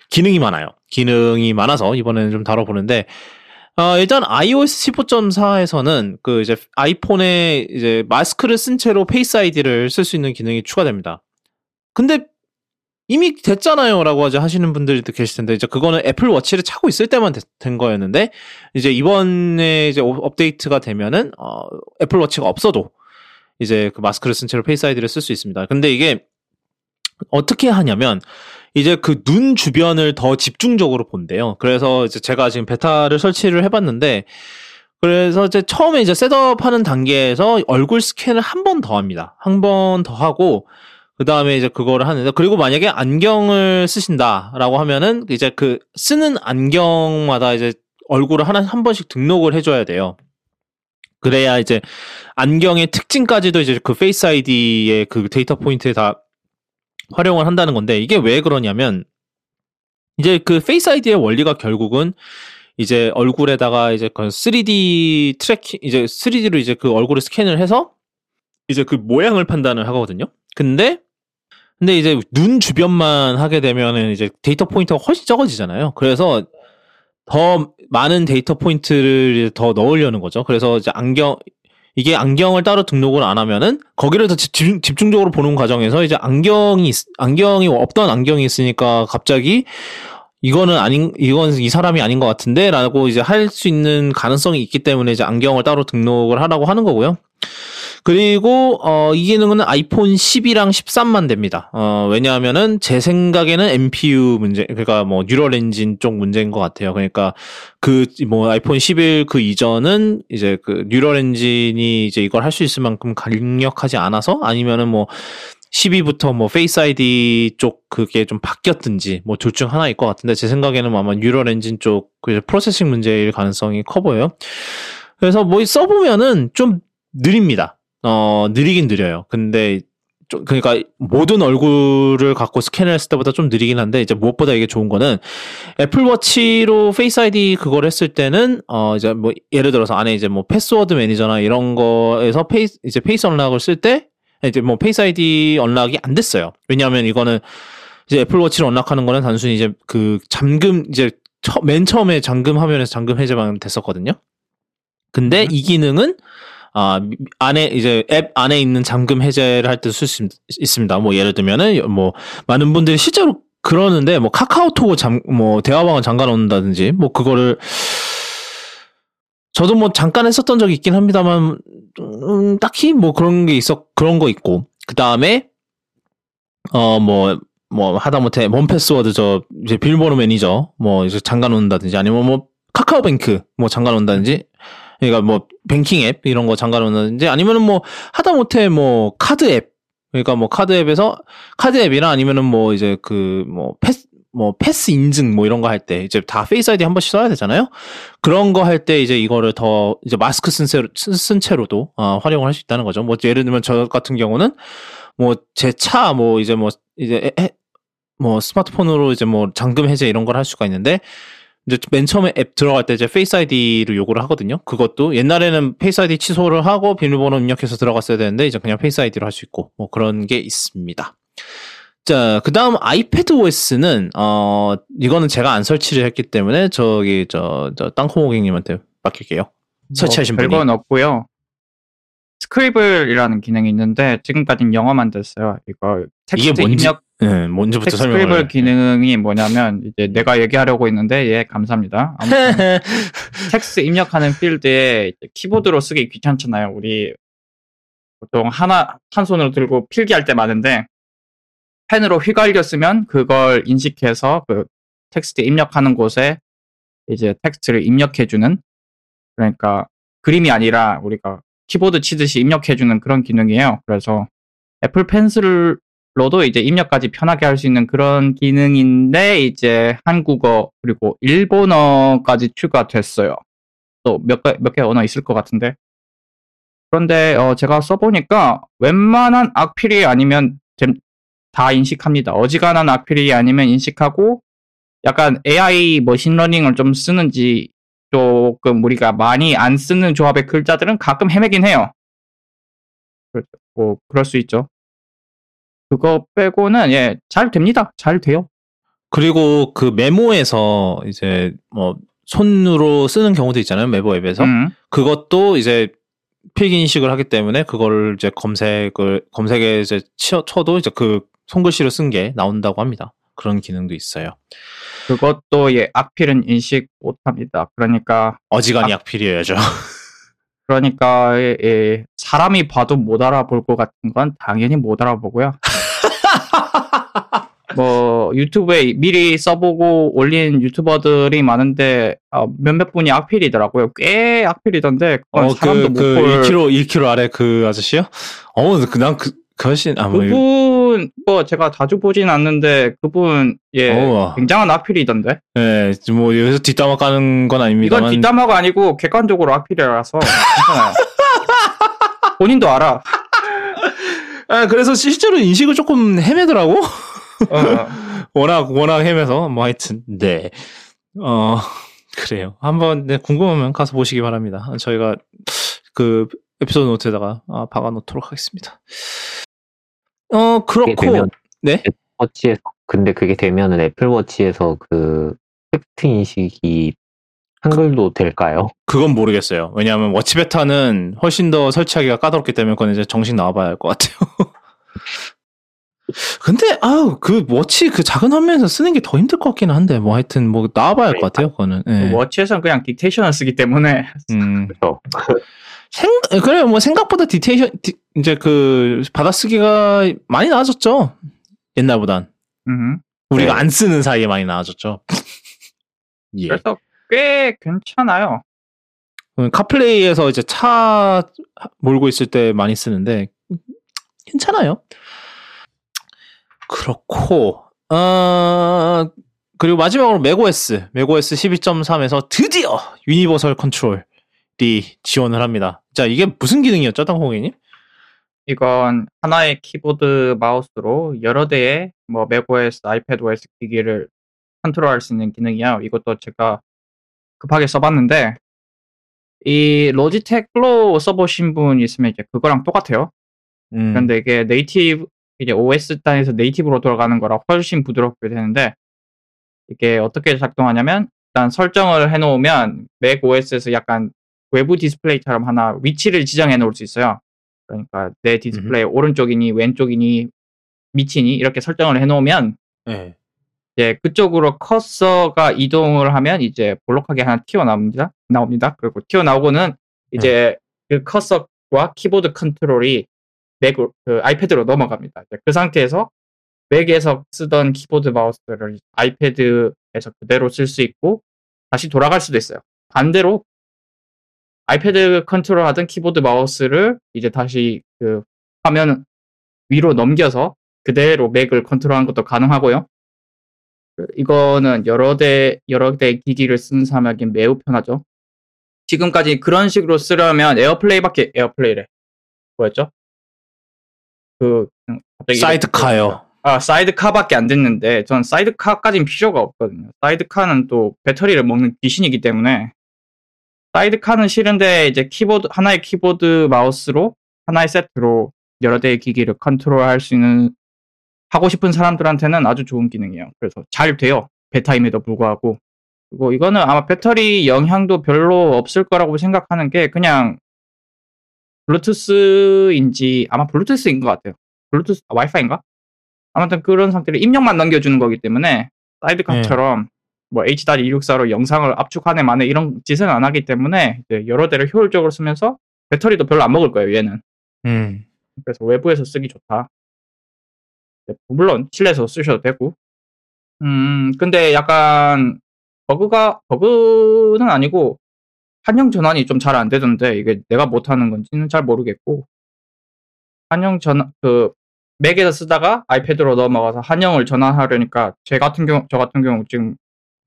[SPEAKER 2] 기능이 많아요. 기능이 많아서 이번에는 좀 다뤄보는데, 어, 일단 iOS 15.4에서는 그 이제 아이폰에 이제 마스크를 쓴 채로 Face ID를 쓸 수 있는 기능이 추가됩니다. 근데 이미 됐잖아요 라고 하지 하시는 분들도 계실 텐데 이제 그거는 애플 워치를 차고 있을 때만 됐- 된 거였는데 이제 이번에 이제 업- 업데이트가 되면은 어, 애플 워치가 없어도 이제 그 마스크를 쓴 채로 Face ID를 쓸 수 있습니다. 근데 이게 어떻게 하냐면 이제 그 눈 주변을 더 집중적으로 본대요. 그래서 이제 제가 지금 베타를 설치를 해봤는데 그래서 이제 처음에 이제 setup하는 단계에서 얼굴 스캔을 한 번 더 합니다. 한 번 더 하고 그 다음에 이제 그거를 하는데 그리고 만약에 안경을 쓰신다라고 하면은 이제 그 쓰는 안경마다 이제 얼굴을 하나 한 번씩 등록을 해줘야 돼요. 그래야 이제 안경의 특징까지도 이제 그 Face ID의 그 데이터 포인트에 다 활용을 한다는 건데 이게 왜 그러냐면 이제 그 Face ID의 원리가 결국은 이제 얼굴에다가 이제 그 3D tracking 이제 3D로 이제 그 얼굴을 스캔을 해서 이제 그 모양을 판단을 하거든요. 근데 근데 이제 눈 주변만 하게 되면은 이제 데이터 포인트가 훨씬 적어지잖아요. 그래서 더 많은 데이터 포인트를 더 넣으려는 거죠. 그래서 이제 안경 이게 안경을 따로 등록을 안 하면은 거기를 더 집중, 집중적으로 보는 과정에서 이제 안경이 있- 안경이 없던 안경이 있으니까 갑자기 이거는 아닌 이건 이 사람이 아닌 것 같은데라고 이제 할 수 있는 가능성이 있기 때문에 이제 안경을 따로 등록을 하라고 하는 거고요. 그리고 어, 이 기능은 아이폰 12랑 13만 됩니다. 어, 왜냐하면은 제 생각에는 NPU 문제, 그러니까 뭐 neural engine 쪽 문제인 것 같아요. 그러니까 그 뭐 아이폰 11 그 이전은 이제 그 neural engine이 이제 이걸 할 수 있을 만큼 강력하지 않아서 아니면은 뭐 12부터 뭐 Face ID 쪽 그게 좀 바뀌었든지 뭐 둘 중 하나일 것 같은데 제 생각에는 아마 neural engine 쪽 그 processing 문제일 가능성이 커 보여요. 그래서 뭐 써보면은 좀 느립니다. 어 느리긴 느려요. 근데 좀 그러니까 모든 얼굴을 갖고 스캔을 했을 때보다 좀 느리긴 한데 이제 무엇보다 이게 좋은 거는 애플워치로 Face ID 그걸 했을 때는 어 이제 뭐 예를 들어서 안에 이제 뭐 password manager나 이런 거에서 face 이제 face unlock을 쓸 때 이제 뭐 Face ID unlock이 안 됐어요. 왜냐하면 이거는 이제 애플워치를 unlock하는 거는 단순히 이제 그 잠금 이제 처, 맨 처음에 잠금 화면에서 잠금 해제만 됐었거든요. 근데 이 기능은 아, 미- 안에 이제 앱 안에 있는 잠금 해제를 할 때 쓸 수 있습니다. 뭐 예를 들면은 뭐 많은 분들이 실제로 그러는데 뭐 카카오톡을 잠뭐 대화방을 잠가 놓는다든지 뭐 그거를 저도 뭐 잠깐 했었던 적이 있긴 합니다만 음, 딱히 뭐 그런 게 있어 그런 거 있고. 그 다음에 어뭐뭐 하다못해 1Password 저 이제 비밀번호 매니저 뭐 이제 잠가 놓는다든지 아니면 뭐 카카오뱅크 뭐 잠가 놓는다든지 그러니까 뭐 뱅킹 앱 이런 거 잠가 놓는다든지 아니면은 뭐 하다못해 뭐 카드 앱. 그러니까 뭐 카드 앱에서 카드 앱이나 아니면은 뭐 이제 그 뭐 패스 뭐 패스 인증 뭐 이런 거 할 때 이제 다 Face ID 한 번씩 써야 되잖아요. 그런 거 할 때 이제 이거를 더 이제 마스크 쓴, 채로, 쓴- 쓴 채로도 어, 활용을 할 수 있다는 거죠. 뭐 예를 들면 저 같은 경우는 뭐 제 차 뭐 이제 뭐 이제 에- 에- 뭐 스마트폰으로 이제 뭐 잠금 해제 이런 걸 할 수가 있는데 이제 맨 처음에 앱 들어갈 때 이제 Face ID를 요구를 하거든요. 그것도 옛날에는 Face ID 취소를 하고 비밀번호 입력해서 들어갔어야 되는데 이제 그냥 Face ID로 할 수 있고 뭐 그런 게 있습니다. 자, 그 다음 iPadOS는, 어, 이거는 제가 안 설치를 했기 때문에 저기, 저, 저, 땅콩호객님한테 맡길게요. 설치하신
[SPEAKER 1] 뭐
[SPEAKER 2] 분이.
[SPEAKER 1] 별건 없고요. Scribble이라는 기능이 있는데 지금까지는 영어만 됐어요. 이거 텍스트
[SPEAKER 2] 뭔지
[SPEAKER 1] 입력
[SPEAKER 2] 네,
[SPEAKER 1] 텍스트
[SPEAKER 2] 설명을.
[SPEAKER 1] Scribble 기능이 뭐냐면 이제 내가 얘기하려고 했는데 예 감사합니다. 아무튼 텍스트 입력하는 필드에 키보드로 쓰기 귀찮잖아요. 우리 보통 하나 한 손으로 들고 필기할 때 많은데 펜으로 휘갈겨 쓰면 그걸 인식해서 그 텍스트 입력하는 곳에 이제 텍스트를 입력해주는 그러니까 그림이 아니라 우리가 키보드 치듯이 입력해주는 그런 기능이에요. 그래서 애플 펜슬로도 이제 입력까지 편하게 할 수 있는 그런 기능인데 이제 한국어 그리고 일본어까지 추가됐어요. 또 몇개몇개 언어 있을 것 같은데 그런데 어, 제가 써보니까 웬만한 악필이 아니면 됨- 다 인식합니다. 어지간한 악필이 아니면 인식하고 약간 AI 머신러닝을 좀 쓰는지 조금 우리가 많이 안 쓰는 조합의 글자들은 가끔 헤매긴 해요. 그렇죠. 뭐 그럴 수 있죠. 그거 빼고는 예 잘 됩니다. 잘 돼요.
[SPEAKER 2] 그리고 그 메모에서 이제 뭐 손으로 쓰는 경우도 있잖아요. 메모 앱에서.
[SPEAKER 1] 음.
[SPEAKER 2] 그것도 이제 필기 인식을 하기 때문에 그거를 이제 검색을 검색에 이제 쳐, 쳐도 이제 그 손글씨로 쓴 게 나온다고 합니다. 그런 기능도 있어요.
[SPEAKER 1] 그것도 예 악필은 인식 못합니다. 그러니까
[SPEAKER 2] 어지간히
[SPEAKER 1] 아.
[SPEAKER 2] 약필이어야죠.
[SPEAKER 1] 그러니까 예, 예, 사람이 봐도 못 알아볼 것 같은 건 당연히 못 알아보고요. 뭐 유튜브에 미리 써보고 올린 유튜버들이 많은데 어, 몇몇 분이 악필이더라고요. 꽤 악필이던데
[SPEAKER 2] 어,
[SPEAKER 1] 사람도
[SPEAKER 2] 그,
[SPEAKER 1] 그못 볼.
[SPEAKER 2] 1kg, 1kg 아래 그 아저씨요? 어, 그, 난 그, 그 아저씨, 아, 뭐,
[SPEAKER 1] 그분 뭐 제가 자주 보진 않는데 그분 예
[SPEAKER 2] 어우.
[SPEAKER 1] 굉장한 악필이던데.
[SPEAKER 2] 예, 뭐, 여기서 뒷담화 까는 건 아닙니다만.
[SPEAKER 1] 이건 뒷담화가 아니고 객관적으로 악필이라서 괜찮아요. 본인도 알아.
[SPEAKER 2] 아, 그래서 실제로 인식을 조금 헤매더라고?
[SPEAKER 1] 어, 어.
[SPEAKER 2] 워낙, 워낙 헤매서. 뭐 하여튼, 네. 어, 그래요. 한번, 네, 궁금하면 가서 보시기 바랍니다. 저희가 그 에피소드 노트에다가 아, 박아 놓도록 하겠습니다. 어, 그렇고.
[SPEAKER 3] 되면
[SPEAKER 2] 네?
[SPEAKER 3] 워치에서 근데 그게 되면은 애플워치에서 그 텍스트 인식이 한글도 될까요?
[SPEAKER 2] 그건 모르겠어요. 왜냐하면 워치 베타는 훨씬 더 설치하기가 까다롭기 때문에 그건 이제 정식 나와봐야 할 것 같아요. 근데 아우 그 워치 그 작은 화면에서 쓰는 게 더 힘들 것 같기는 한데 뭐 하여튼 뭐 나와봐야 할 것 같아요. 그거는. 예.
[SPEAKER 1] 워치에서는 그냥 dictation을 쓰기 때문에
[SPEAKER 2] 음. 생 그래 뭐 생각보다 디테이션 디- 이제 그 받아쓰기가 많이 나아졌죠. 옛날보단
[SPEAKER 1] 음.
[SPEAKER 2] 우리가
[SPEAKER 3] 네.
[SPEAKER 2] 안 쓰는 사이에 많이 나아졌죠. 예.
[SPEAKER 1] 그래서 꽤 괜찮아요.
[SPEAKER 2] 음, 카플레이에서 이제 차 몰고 있을 때 많이 쓰는데 괜찮아요. 그렇고 어 그리고 마지막으로 맥OS 맥OS 12.3에서 드디어 Universal Control이 지원을 합니다. 자 이게 무슨 기능이었죠, 땅콩이님?
[SPEAKER 1] 이건 하나의 키보드 마우스로 여러 대의 뭐 맥OS, 아이패드OS 기기를 컨트롤할 수 있는 기능이야. 이것도 제가 급하게 써봤는데 이 Logitech Flow 써보신 분 있으면 이제 그거랑 똑같아요.
[SPEAKER 2] 음,
[SPEAKER 1] 그런데 이게 native 이제 OS 단에서 native로 돌아가는 거라 훨씬 부드럽게 되는데 이게 어떻게 작동하냐면 일단 설정을 해놓으면 맥 OS에서 약간 외부 디스플레이처럼 하나 위치를 지정해 놓을 수 있어요. 그러니까 내 디스플레이 오른쪽이니 왼쪽이니 밑이니 이렇게 설정을 해 놓으면
[SPEAKER 2] 네.
[SPEAKER 1] 이제 그쪽으로 커서가 이동을 하면 이제 볼록하게 하나 튀어나옵니다. 나옵니다. 그리고 튀어나오고는 이제 그 커서와 키보드 컨트롤이 맥, 그 아이패드로 넘어갑니다. 그 상태에서 맥에서 쓰던 키보드 마우스를 아이패드에서 그대로 쓸 수 있고 다시 돌아갈 수도 있어요. 반대로 아이패드 컨트롤 하던 키보드 마우스를 이제 다시 그 화면 위로 넘겨서 그대로 맥을 컨트롤하는 것도 가능하고요. 그 이거는 여러 대 여러 대 기기를 쓰는 사람에게 매우 편하죠. 지금까지 그런 식으로 쓰려면 AirPlay밖에 AirPlay래. 뭐였죠? 그 음, 갑자기
[SPEAKER 2] Sidecar요.
[SPEAKER 1] 아, Sidecar밖에 안 됐는데, 전 Sidecar까지는 필요가 없거든요. Sidecar는 또 배터리를 먹는 귀신이기 때문에, Sidecar는 싫은데, 이제 키보드, 하나의 키보드 마우스로, 하나의 세트로 여러 대의 기기를 컨트롤할 수 있는, 하고 싶은 사람들한테는 아주 좋은 기능이에요. 그래서 잘 돼요. 베타임에도 불구하고. 그리고 이거는 아마 배터리 영향도 별로 없을 거라고 생각하는 게, 그냥, 블루투스인지, 아마 블루투스인 것 같아요. 블루투스, 아, 와이파이인가? 아무튼 그런 상태로 입력만 넘겨주는 거기 때문에 Sidecar처럼 뭐 H.264로 영상을 압축하네 마네 이런 짓은 안 하기 때문에 여러 대를 효율적으로 쓰면서 배터리도 별로 안 먹을 거예요 얘는.
[SPEAKER 2] 음.
[SPEAKER 1] 그래서 외부에서 쓰기 좋다. 네, 물론 실내에서 쓰셔도 되고. 음 근데 약간 버그가 버그는 아니고 한영 전환이 좀 잘 안 되던데 이게 내가 못 하는 건지는 잘 모르겠고. 한영 전환 그 맥에서 쓰다가 아이패드로 넘어가서 한영을 전환하려니까 제 같은 경우 저 같은 경우 지금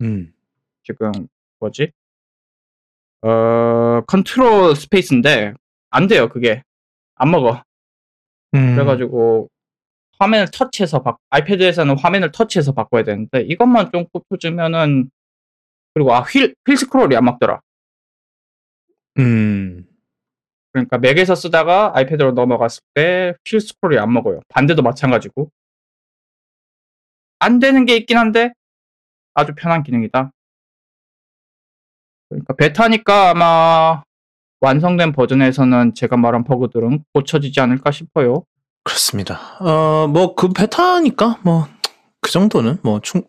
[SPEAKER 2] 음.
[SPEAKER 1] 지금 뭐지 어 Control Space인데 안 돼요 그게 안 먹어
[SPEAKER 2] 음.
[SPEAKER 1] 그래가지고 화면을 터치해서 바, 아이패드에서는 화면을 터치해서 바꿔야 되는데 이것만 좀 고쳐주면은 그리고 아 휠 휠 스크롤이 안 먹더라
[SPEAKER 2] 음.
[SPEAKER 1] 그러니까 맥에서 쓰다가 아이패드로 넘어갔을 때 휠 스크롤이 안 먹어요. 반대도 마찬가지고. 안 되는 게 있긴 한데 아주 편한 기능이다. 그러니까 베타니까 아마 완성된 버전에서는 제가 말한 버그들은 고쳐지지 않을까 싶어요.
[SPEAKER 2] 그렇습니다. 어, 뭐, 그 베타니까, 뭐, 그 정도는, 뭐, 충,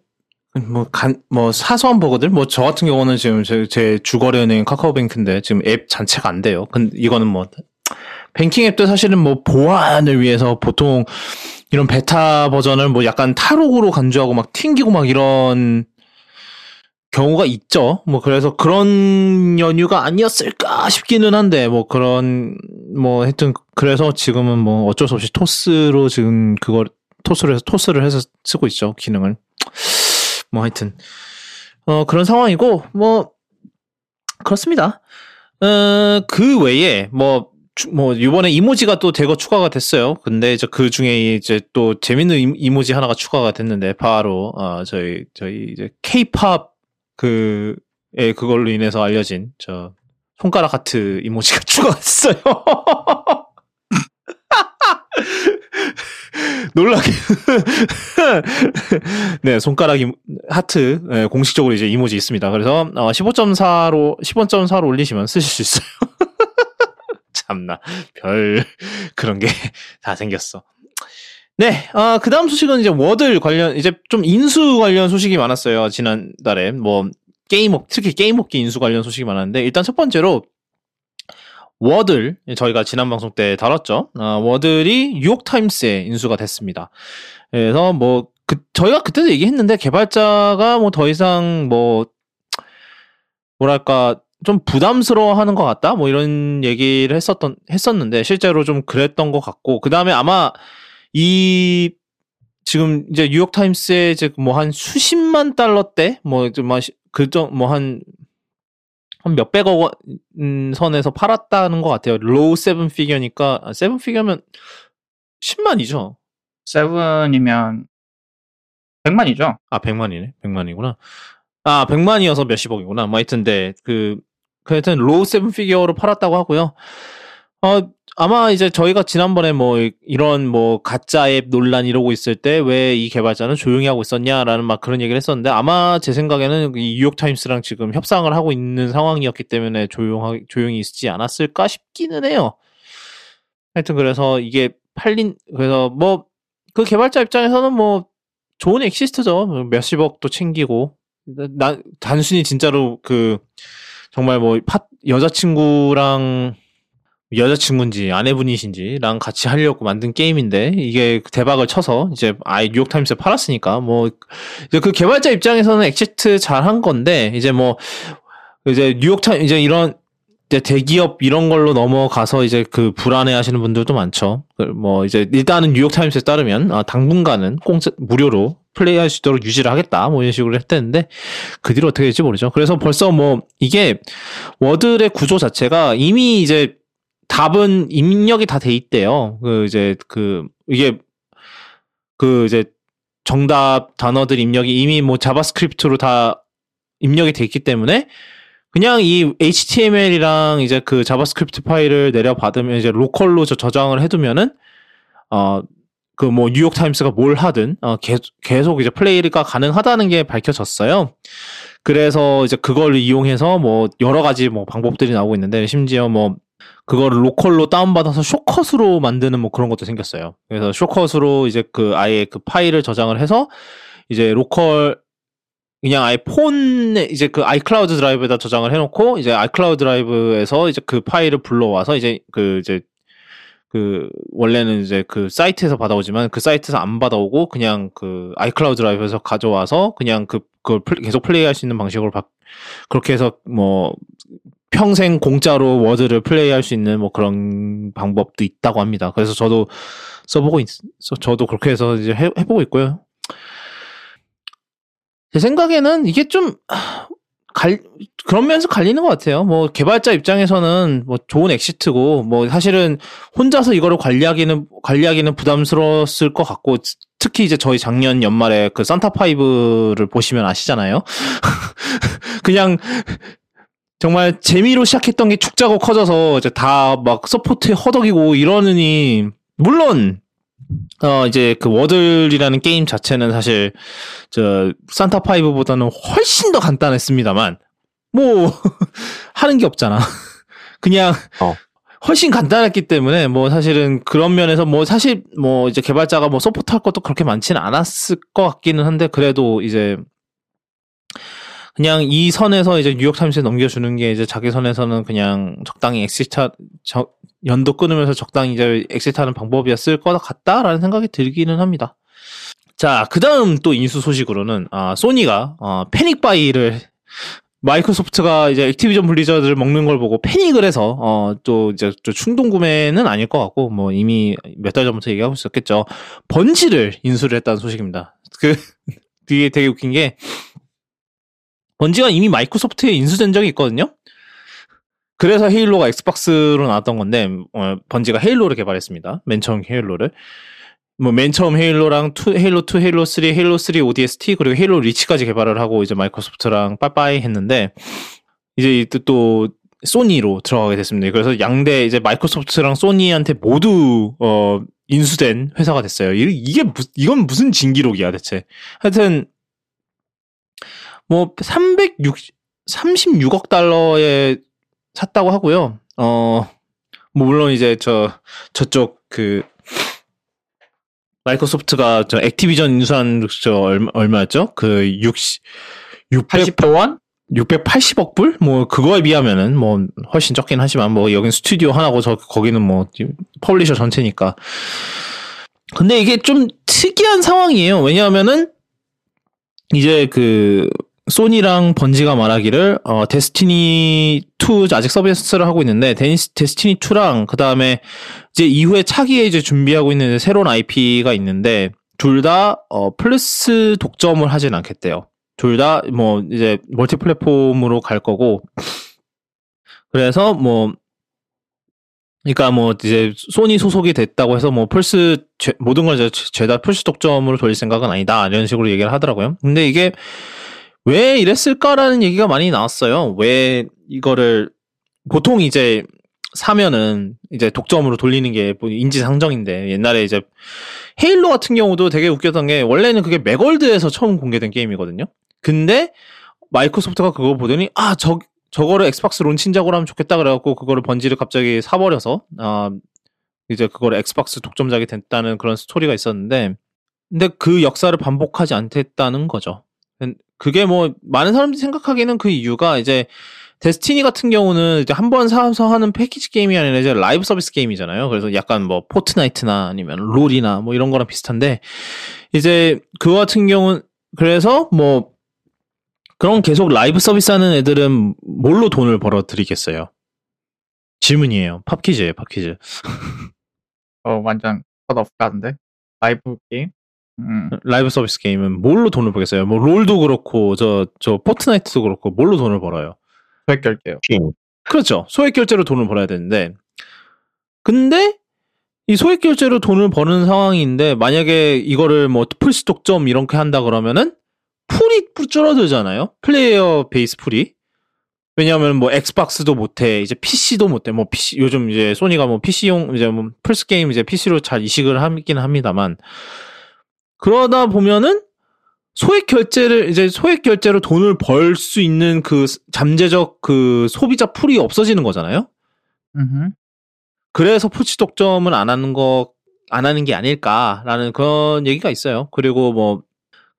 [SPEAKER 2] 뭐, 간, 뭐, 사소한 버거들? 뭐, 저 같은 경우는 지금 제, 제 주거래은행 카카오뱅크인데, 지금 앱 자체가 안 돼요. 근데 이거는 뭐, 뱅킹 앱도 사실은 뭐, 보안을 위해서 보통, 이런 베타 버전을 뭐, 약간 탈옥으로 간주하고 막 튕기고 막 이런, 경우가 있죠. 뭐 그래서 그런 연유가 아니었을까 싶기는 한데 뭐 그런 뭐 하여튼 그래서 지금은 뭐 어쩔 수 없이 토스로 지금 그걸 토스를 해서 토스를 해서 쓰고 있죠 기능을. 뭐 하여튼 어 그런 상황이고 뭐 그렇습니다. 어그 외에 뭐뭐 이번에 이모지가 또 대거 추가가 됐어요. 근데 이제 그 중에 이제 또 재밌는 이모지 하나가 추가가 됐는데 바로 어 저희 저희 이제 케이팝 그, 예, 그걸로 인해서 알려진, 저, 손가락 하트 이모지가 추가됐어요. 놀라게. 네, 손가락 이, 하트, 네, 공식적으로 이제 이모지 있습니다. 그래서, 어, 15.4로, 15.4로 올리시면 쓰실 수 있어요. 참나. 별, 그런 게 다 생겼어. 네, 아, 그 다음 소식은 이제 워드 관련, 이제 좀 인수 관련 소식이 많았어요. 지난달에. 뭐, 게임, 업, 특히 게임 업계 인수 관련 소식이 많았는데, 일단 첫 번째로, Wordle, 저희가 지난 방송 때 다뤘죠. 아, Wordle이 뉴욕타임스에 인수가 됐습니다. 그래서 뭐, 그, 저희가 그때도 얘기했는데, 개발자가 뭐 더 이상 뭐, 뭐랄까, 좀 부담스러워 하는 것 같다? 뭐 이런 얘기를 했었던, 했었는데, 실제로 좀 그랬던 것 같고, 그 다음에 아마, 이 지금 이제 뉴욕 타임스에 이제 뭐 한 수십만 달러대 뭐그정뭐한 한 몇백억 원 음, 선에서 팔았다는 것 같아요. low seven figure니까 아, seven figure면 10만이죠.
[SPEAKER 1] seven이면 100만이죠.
[SPEAKER 2] 아 100만이네. 100만이구나. 아 100만이어서 몇십억이구나. 뭐 하여튼 네. 그, 그 하여튼 low seven figure로 팔았다고 하고요. 어 아마 이제 저희가 지난번에 뭐 이런 뭐 가짜 앱 논란 이러고 있을 때 왜 이 개발자는 조용히 하고 있었냐라는 막 그런 얘기를 했었는데 아마 제 생각에는 이 뉴욕 타임스랑 지금 협상을 하고 있는 상황이었기 때문에 조용하게 조용히 있지 않았을까 싶기는 해요. 하여튼 그래서 이게 팔린 그래서 뭐 그 개발자 입장에서는 뭐 좋은 엑시스트죠. 뭐 몇십억도 챙기고 나 단순히 진짜로 그 정말 뭐 파, 여자친구랑 여자친구인지 아내분이신지랑 같이 하려고 만든 게임인데 이게 대박을 쳐서 이제 아예 뉴욕타임스에 팔았으니까 뭐 이제 그 개발자 입장에서는 exit 잘 한 건데 이제 뭐 이제 뉴욕타임 이제 이런 이제 대기업 이런 걸로 넘어가서 이제 그 불안해 하시는 분들도 많죠. 그뭐 이제 일단은 뉴욕타임스에 따르면 아, 당분간은 공짜 무료로 플레이할 수 있도록 유지를 하겠다 뭐 이런 식으로 했다는데 그 뒤로 어떻게 될지 모르죠. 그래서 벌써 뭐 이게 워들의 구조 자체가 이미 이제 답은 입력이 다 돼 있대요. 그 이제 그 이게 그 이제 정답 단어들 입력이 이미 뭐 자바스크립트로 다 입력이 돼 있기 때문에 그냥 이 HTML이랑 이제 그 자바스크립트 파일을 내려받으면 이제 local로 저 저장을 해두면은 어 그 뭐 뉴욕 타임스가 뭘 하든 어 계속, 계속 이제 플레이가 가능하다는 게 밝혀졌어요. 그래서 이제 그걸 이용해서 뭐 여러 가지 뭐 방법들이 나오고 있는데 심지어 뭐 그거를 local로 다운받아서 shortcut으로 만드는 뭐 그런 것도 생겼어요. 그래서 shortcut으로 이제 그 아예 그 파일을 저장을 해서 이제 local 그냥 아예 폰에 이제 그 아이클라우드 드라이브에다 저장을 해놓고 이제 아이클라우드 드라이브에서 이제 그 파일을 불러와서 이제 그 이제 그 원래는 이제 그 사이트에서 받아오지만 그 사이트에서 안 받아오고 그냥 그 아이클라우드 드라이브에서 가져와서 그냥 그 그걸 플- 계속 플레이할 수 있는 방식으로 바, 그렇게 해서 뭐 평생 공짜로 워드를 플레이할 수 있는 뭐 그런 방법도 있다고 합니다. 그래서 저도 써보고 있, 저도 그렇게 해서 이제 해, 해보고 있고요. 제 생각에는 이게 좀 갈, 그런 면에서 갈리는 것 같아요. 뭐, 개발자 입장에서는 뭐 좋은 엑시트고, 뭐, 사실은 혼자서 이거를 관리하기는, 관리하기는 부담스러웠을 것 같고, 특히 이제 저희 작년 연말에 그 산타5를 보시면 아시잖아요. 그냥, 정말 재미로 시작했던 게 자꾸 커져서 이제 다 막 support에 허덕이고 이러느니, 물론, 어, 이제 그 워들이라는 게임 자체는 사실, 저, 산타5보다는 훨씬 더 간단했습니다만, 뭐, 하는 게 없잖아. 그냥,
[SPEAKER 3] 어.
[SPEAKER 2] 훨씬 간단했기 때문에, 뭐, 사실은 그런 면에서 뭐, 사실, 뭐, 이제 개발자가 뭐, support 할 것도 그렇게 많지는 않았을 것 같기는 한데, 그래도 이제, 그냥 이 선에서 이제 뉴욕 타임스에 넘겨주는 게 이제 자기 선에서는 그냥 적당히 exit하, 저, 연도 끊으면서 적당히 이제 exit하는 방법이었을 것 같다라는 생각이 들기는 합니다. 자, 그 다음 또 인수 소식으로는, 아, 소니가, 어, panic buy를, 마이크로소프트가 이제 액티비전 블리자드를 먹는 걸 보고 패닉을 해서, 어, 또 이제 또 충동 구매는 아닐 것 같고, 뭐 이미 몇 달 전부터 얘기하고 있었겠죠. 번지를 인수를 했다는 소식입니다. 그, 이게 되게 웃긴 게, 번지가 이미 마이크로소프트에 인수된 적이 있거든요? 그래서 헤일로가 엑스박스로 나왔던 건데, 어, 번지가 헤일로를 개발했습니다. 맨 처음 헤일로를. 뭐, 맨 처음 헤일로랑 two, 헤일로 2, 헤일로 3, 헤일로 3 ODST, 그리고 헤일로 리치까지 개발을 하고, 이제 마이크로소프트랑 빠빠이 했는데, 이제 또, 또 소니로 들어가게 됐습니다. 그래서 양대, 이제 마이크로소프트랑 소니한테 모두, 어, 인수된 회사가 됐어요. 이- 이게, 무, 이건 무슨 진기록이야, 대체. 하여튼, 뭐, 360, 36억 달러에 샀다고 하고요. 어, 뭐 물론 이제 저 저쪽 그 마이크로소프트가 저 액티비전 인수한 저 얼마, 얼마였죠? 그 60, 600,
[SPEAKER 1] 80조 원?
[SPEAKER 2] 680억 불? 뭐 그거에 비하면은 뭐 훨씬 적긴 하지만 뭐 여긴 스튜디오 하나고 저 거기는 뭐 publisher 전체니까. 근데 이게 좀 특이한 상황이에요. 왜냐하면은 이제 그 소니랑 번지가 말하기를 어 데스티니 2 아직 서비스를 하고 있는데 데니스, 데스티니 2랑 그 다음에 이제 이후에 차기에 이제 준비하고 있는 새로운 IP가 있는데 둘 다 어 플스 독점을 하진 않겠대요. 둘 다 뭐 이제 멀티 플랫폼으로 갈 거고 그래서 뭐 그러니까 뭐 이제 소니 소속이 됐다고 해서 뭐 플스 죄- 모든 걸 죄다 플스 독점으로 돌릴 생각은 아니다 이런 식으로 얘기를 하더라고요. 근데 이게 왜 이랬을까라는 얘기가 많이 나왔어요. 왜 이거를 보통 이제 사면은 이제 독점으로 돌리는 게뭐 인지상정인데 옛날에 이제 헤일로 같은 경우도 되게 웃겼던 게 원래는 그게 맥월드에서 처음 공개된 게임이거든요. 근데 마이크로소프트가 그거 보더니 아 저 저거를 엑스박스 론칭작으로 하면 좋겠다 그래갖고 그거를 번지를 갑자기 사버려서 아 이제 그거를 엑스박스 독점작이 됐다는 그런 스토리가 있었는데 근데 그 역사를 반복하지 않겠다는 거죠. 그게 뭐 많은 사람들이 생각하기에는 그 이유가 이제 데스티니 같은 경우는 이제 한 번 사서 하는 패키지 게임이 아니라 이제 라이브 서비스 게임이잖아요. 그래서 약간 뭐 포트나이트나 아니면 롤이나 뭐 이런 거랑 비슷한데 이제 그거 같은 경우는 그래서 뭐 그런 계속 라이브 서비스 하는 애들은 뭘로 돈을 벌어들이겠어요? 질문이에요. pop quiz예요, pop quiz.
[SPEAKER 1] 어, 완전 컷오프 가는데? 라이브 게임? 음,
[SPEAKER 2] 라이브 서비스 게임은 뭘로 돈을 벌겠어요? 뭐 롤도 그렇고 저 저 포트나이트도 그렇고 뭘로 돈을 벌어요?
[SPEAKER 1] 소액 결제요.
[SPEAKER 3] 퀸.
[SPEAKER 2] 그렇죠. 소액 결제로 돈을 벌어야 되는데 근데 이 소액 결제로 돈을 버는 상황인데 만약에 이거를 뭐 플스 독점 이렇게 한다 그러면은 pool이 줄어들잖아요. player base pool이. 왜냐하면 뭐 엑스박스도 못해 이제 PC도 못해 뭐 PC 요즘 이제 소니가 뭐 PC용 이제 뭐 플스 게임 이제 PC로 잘 이식을 하긴 합니다만 그러다 보면은 소액 결제를 이제 소액 결제로 돈을 벌 수 있는 그 잠재적 그 소비자 풀이 없어지는 거잖아요.
[SPEAKER 1] 음흠.
[SPEAKER 2] 그래서 푸치 독점을 안 하는 거, 안 하는 게 아닐까라는 그런 얘기가 있어요. 그리고 뭐,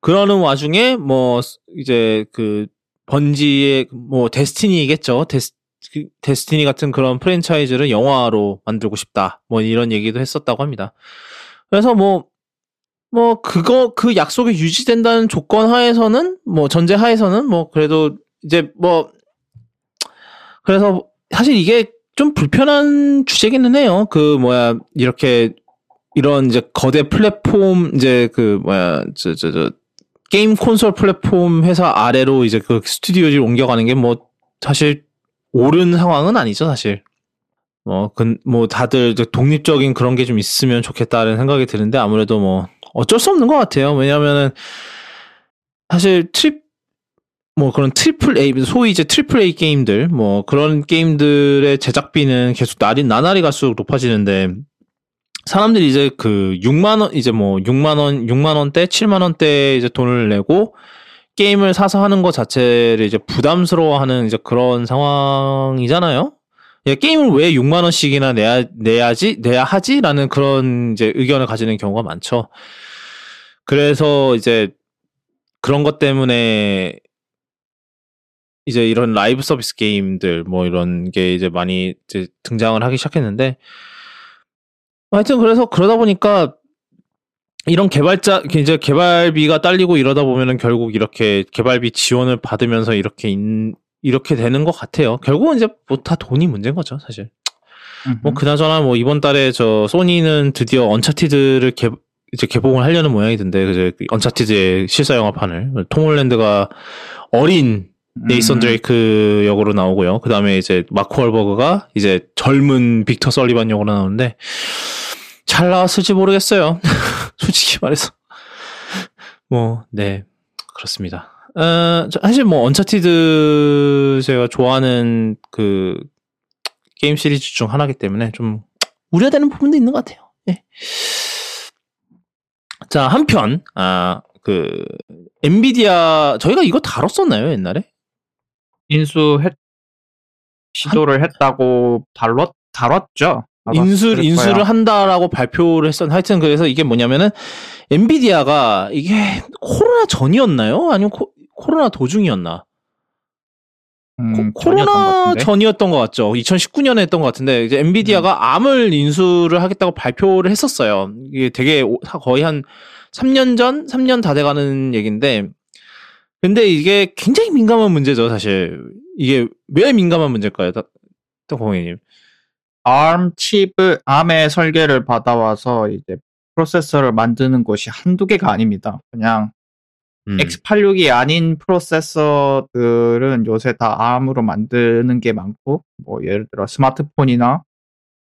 [SPEAKER 2] 그러는 와중에 뭐, 이제 그, 번지의 뭐, 데스티니겠죠. 데스, 그 데스티니 같은 그런 프랜차이즈를 영화로 만들고 싶다. 뭐, 이런 얘기도 했었다고 합니다. 그래서 뭐, 뭐, 그거, 그 약속이 유지된다는 조건 하에서는, 뭐, 전제 하에서는, 뭐, 그래도, 이제, 뭐, 그래서, 사실 이게 좀 불편한 주제기는 해요. 그 뭐야 이렇게 이런 이제 거대 플랫폼 이제 그 뭐야 저 저 저 게임 콘솔 플랫폼 회사 아래로 이제 그 스튜디오를 옮겨가는 게 뭐 사실 옳은 상황은 아니죠 사실. 뭐, 그, 뭐, 다들 독립적인 그런 게 좀 있으면 좋겠다는 생각이 드는데, 아무래도 뭐, 어쩔 수 없는 것 같아요. 왜냐면은, 사실, trip, 뭐 그런 triple A 소위 이제 triple A 게임들 뭐 그런 게임들의 제작비는 계속 날이 나날이 갈수록 높아지는데 사람들이 이제 그 6만 원 이제 뭐 6만 원 6만 원대 7만 원대 이제 돈을 내고 게임을 사서 하는 것 자체를 이제 부담스러워하는 이제 그런 상황이잖아요. 야, 게임을 왜 6만 원씩이나 내야 내야지 내야 하지라는 그런 이제 의견을 가지는 경우가 많죠. 그래서 이제 그런 것 때문에 이제 이런 라이브 서비스 게임들 뭐 이런 게 이제 많이 이제 등장을 하기 시작했는데 하여튼 그래서 그러다 보니까 이런 개발자 이제 개발비가 딸리고 이러다 보면은 결국 이렇게 개발비 지원을 받으면서 이렇게 인, 이렇게 되는 것 같아요. 결국은 이제 뭐 다 돈이 문제인 거죠, 사실. 뭐 그나저나 뭐 이번 달에 저 소니는 드디어 언차티드를 개 이제 개봉을 하려는 모양이던데 그제 언차티드의 실사 영화판을 톰 홀랜드가 어린 네이선
[SPEAKER 1] 음.
[SPEAKER 2] 드레이크 역으로 나오고요. 그 다음에 이제 마크 월버그가 이제 젊은 빅터 설리반 역으로 나오는데 잘 나왔을지 모르겠어요. 솔직히 말해서. 뭐, 네. 그렇습니다. 어, 저 사실 뭐, 언차티드 제가 좋아하는 그 게임 시리즈 중 하나이기 때문에 좀 우려되는 부분도 있는 것 같아요. 예. 자, 한편, 아, 그, 엔비디아, 저희가 이거 다뤘었나요, 옛날에?
[SPEAKER 1] 인수했 시도를 했다고 다뤘 다뤘죠.
[SPEAKER 2] 인수 인수를. 한다라고 발표를 했었. 하여튼 그래서 이게 뭐냐면은 엔비디아가 이게 코로나 전이었나요? 아니면 코, 코로나 도중이었나?
[SPEAKER 1] 음,
[SPEAKER 2] 코, 로나. 전이었던 것 같죠. 2019년에 했던 것 같은데 이제 엔비디아가
[SPEAKER 1] 음.
[SPEAKER 2] 암을 인수를 하겠다고 발표를 했었어요. 이게 되게 오- 거의 한 3년 전, 3년 다 돼가는 얘기인데 근데 이게 굉장히 민감한 문제죠, 사실. 이게 왜 민감한 문제일까요, 떡공이님?
[SPEAKER 1] ARM 칩을 ARM의 설계를 받아와서 이제 프로세서를 만드는 곳이 한두 개가 아닙니다. 그냥
[SPEAKER 2] 음.
[SPEAKER 1] X86이 아닌 프로세서들은 요새 다 ARM으로 만드는 게 많고, 뭐 예를 들어 스마트폰이나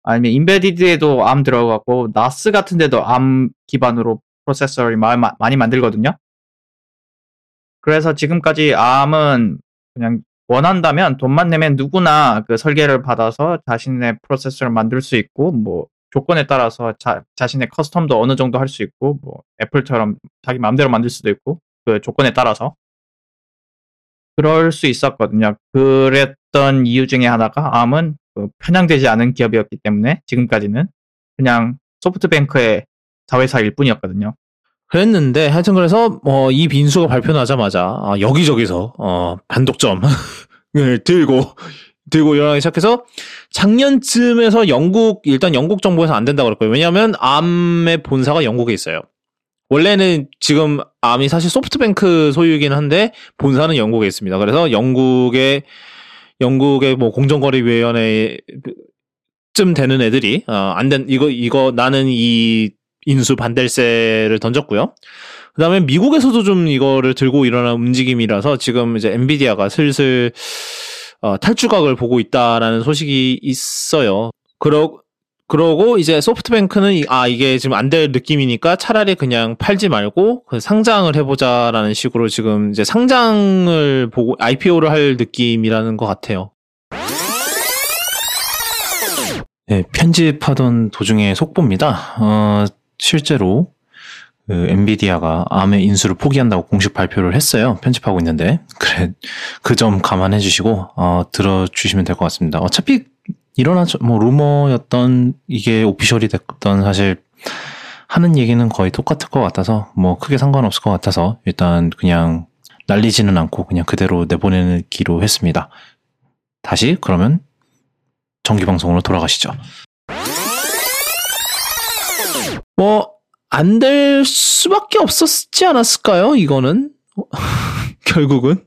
[SPEAKER 1] 아니면 인베디드에도 ARM 들어가고 나스 같은 데도 ARM 기반으로 프로세서를 마- 마- 많이 만들거든요. 그래서 지금까지 ARM은 그냥 원한다면 돈만 내면 누구나 그 설계를 받아서 자신의 프로세서를 만들 수 있고 뭐 조건에 따라서 자, 자신의 커스텀도 어느 정도 할 수 있고 뭐 애플처럼 자기 마음대로 만들 수도 있고 그 조건에 따라서 그럴 수 있었거든요. 그랬던 이유 중에 하나가 ARM은 그 편향되지 않은 기업이었기 때문에 지금까지는 그냥 소프트뱅크의 자회사일 뿐이었거든요.
[SPEAKER 2] 그랬는데 하여튼 그래서 어, 이 빈수가 발표나자마자 아, 여기저기서 어, 반독점을 들고 들고 일어나기 시작해서 작년쯤에서 영국 일단 영국 정부에서 안 된다고 그랬고요. 왜냐하면 암의 본사가 영국에 있어요. 원래는 지금 암이 사실 소프트뱅크 소유이긴 한데 본사는 영국에 있습니다. 그래서 영국의 영국의 뭐 공정거래위원회 쯤 되는 애들이 어, 안된 이거 이거 나는 이 인수 반댈세를 던졌고요. 그다음에 미국에서도 좀 이거를 들고 일어난 움직임이라서 지금 이제 엔비디아가 슬슬 어, 탈주각을 보고 있다라는 소식이 있어요. 그러 그러고 이제 소프트뱅크는 이- 아 이게 지금 안 될 느낌이니까 차라리 그냥 팔지 말고 그 상장을 해보자라는 식으로 지금 이제 상장을 보고 IPO를 할 느낌이라는 것 같아요. 네, 편집하던 도중에 속보입니다. 어, 실제로 그 엔비디아가 암의 인수를 포기한다고 공식 발표를 했어요. 편집하고 있는데 그래 그 점 감안해 주시고 어, 들어주시면 될 것 같습니다. 어차피 일어나 뭐 루머였던 이게 오피셜이 됐던 사실 하는 얘기는 거의 똑같을 것 같아서 뭐 크게 상관없을 것 같아서 일단 그냥 날리지는 않고 그냥 그대로 내보내기로 했습니다. 다시 그러면 정기 방송으로 돌아가시죠. 뭐 안 될 수밖에 없었지 않았을까요? 이거는 결국은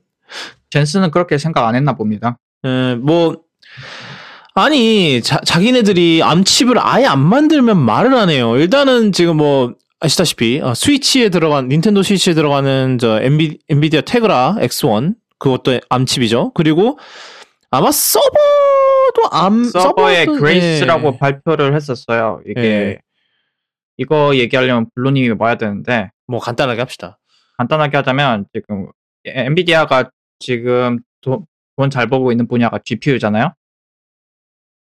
[SPEAKER 1] 젠슨은 그렇게 생각 안 했나 봅니다.
[SPEAKER 2] 에, 뭐 아니 자, 자기네들이 ARM칩을 아예 안 만들면 말을 안 해요. 일단은 지금 뭐 아시다시피 어, 스위치에 들어간 닌텐도 스위치에 들어가는 저 엔비, 엔비디아 Tegra X1 그것도 ARM칩이죠. 그리고 아마 서버도 ARM 서버도-
[SPEAKER 1] 그레이스라고
[SPEAKER 2] 예.
[SPEAKER 1] 발표를 했었어요. 이게
[SPEAKER 2] 예.
[SPEAKER 1] 이거 얘기하려면 블루님이 와야 되는데
[SPEAKER 2] 뭐 간단하게 합시다.
[SPEAKER 1] 간단하게 하자면 지금 엔비디아가 지금 돈 잘 벌고 있는 분야가 GPU잖아요.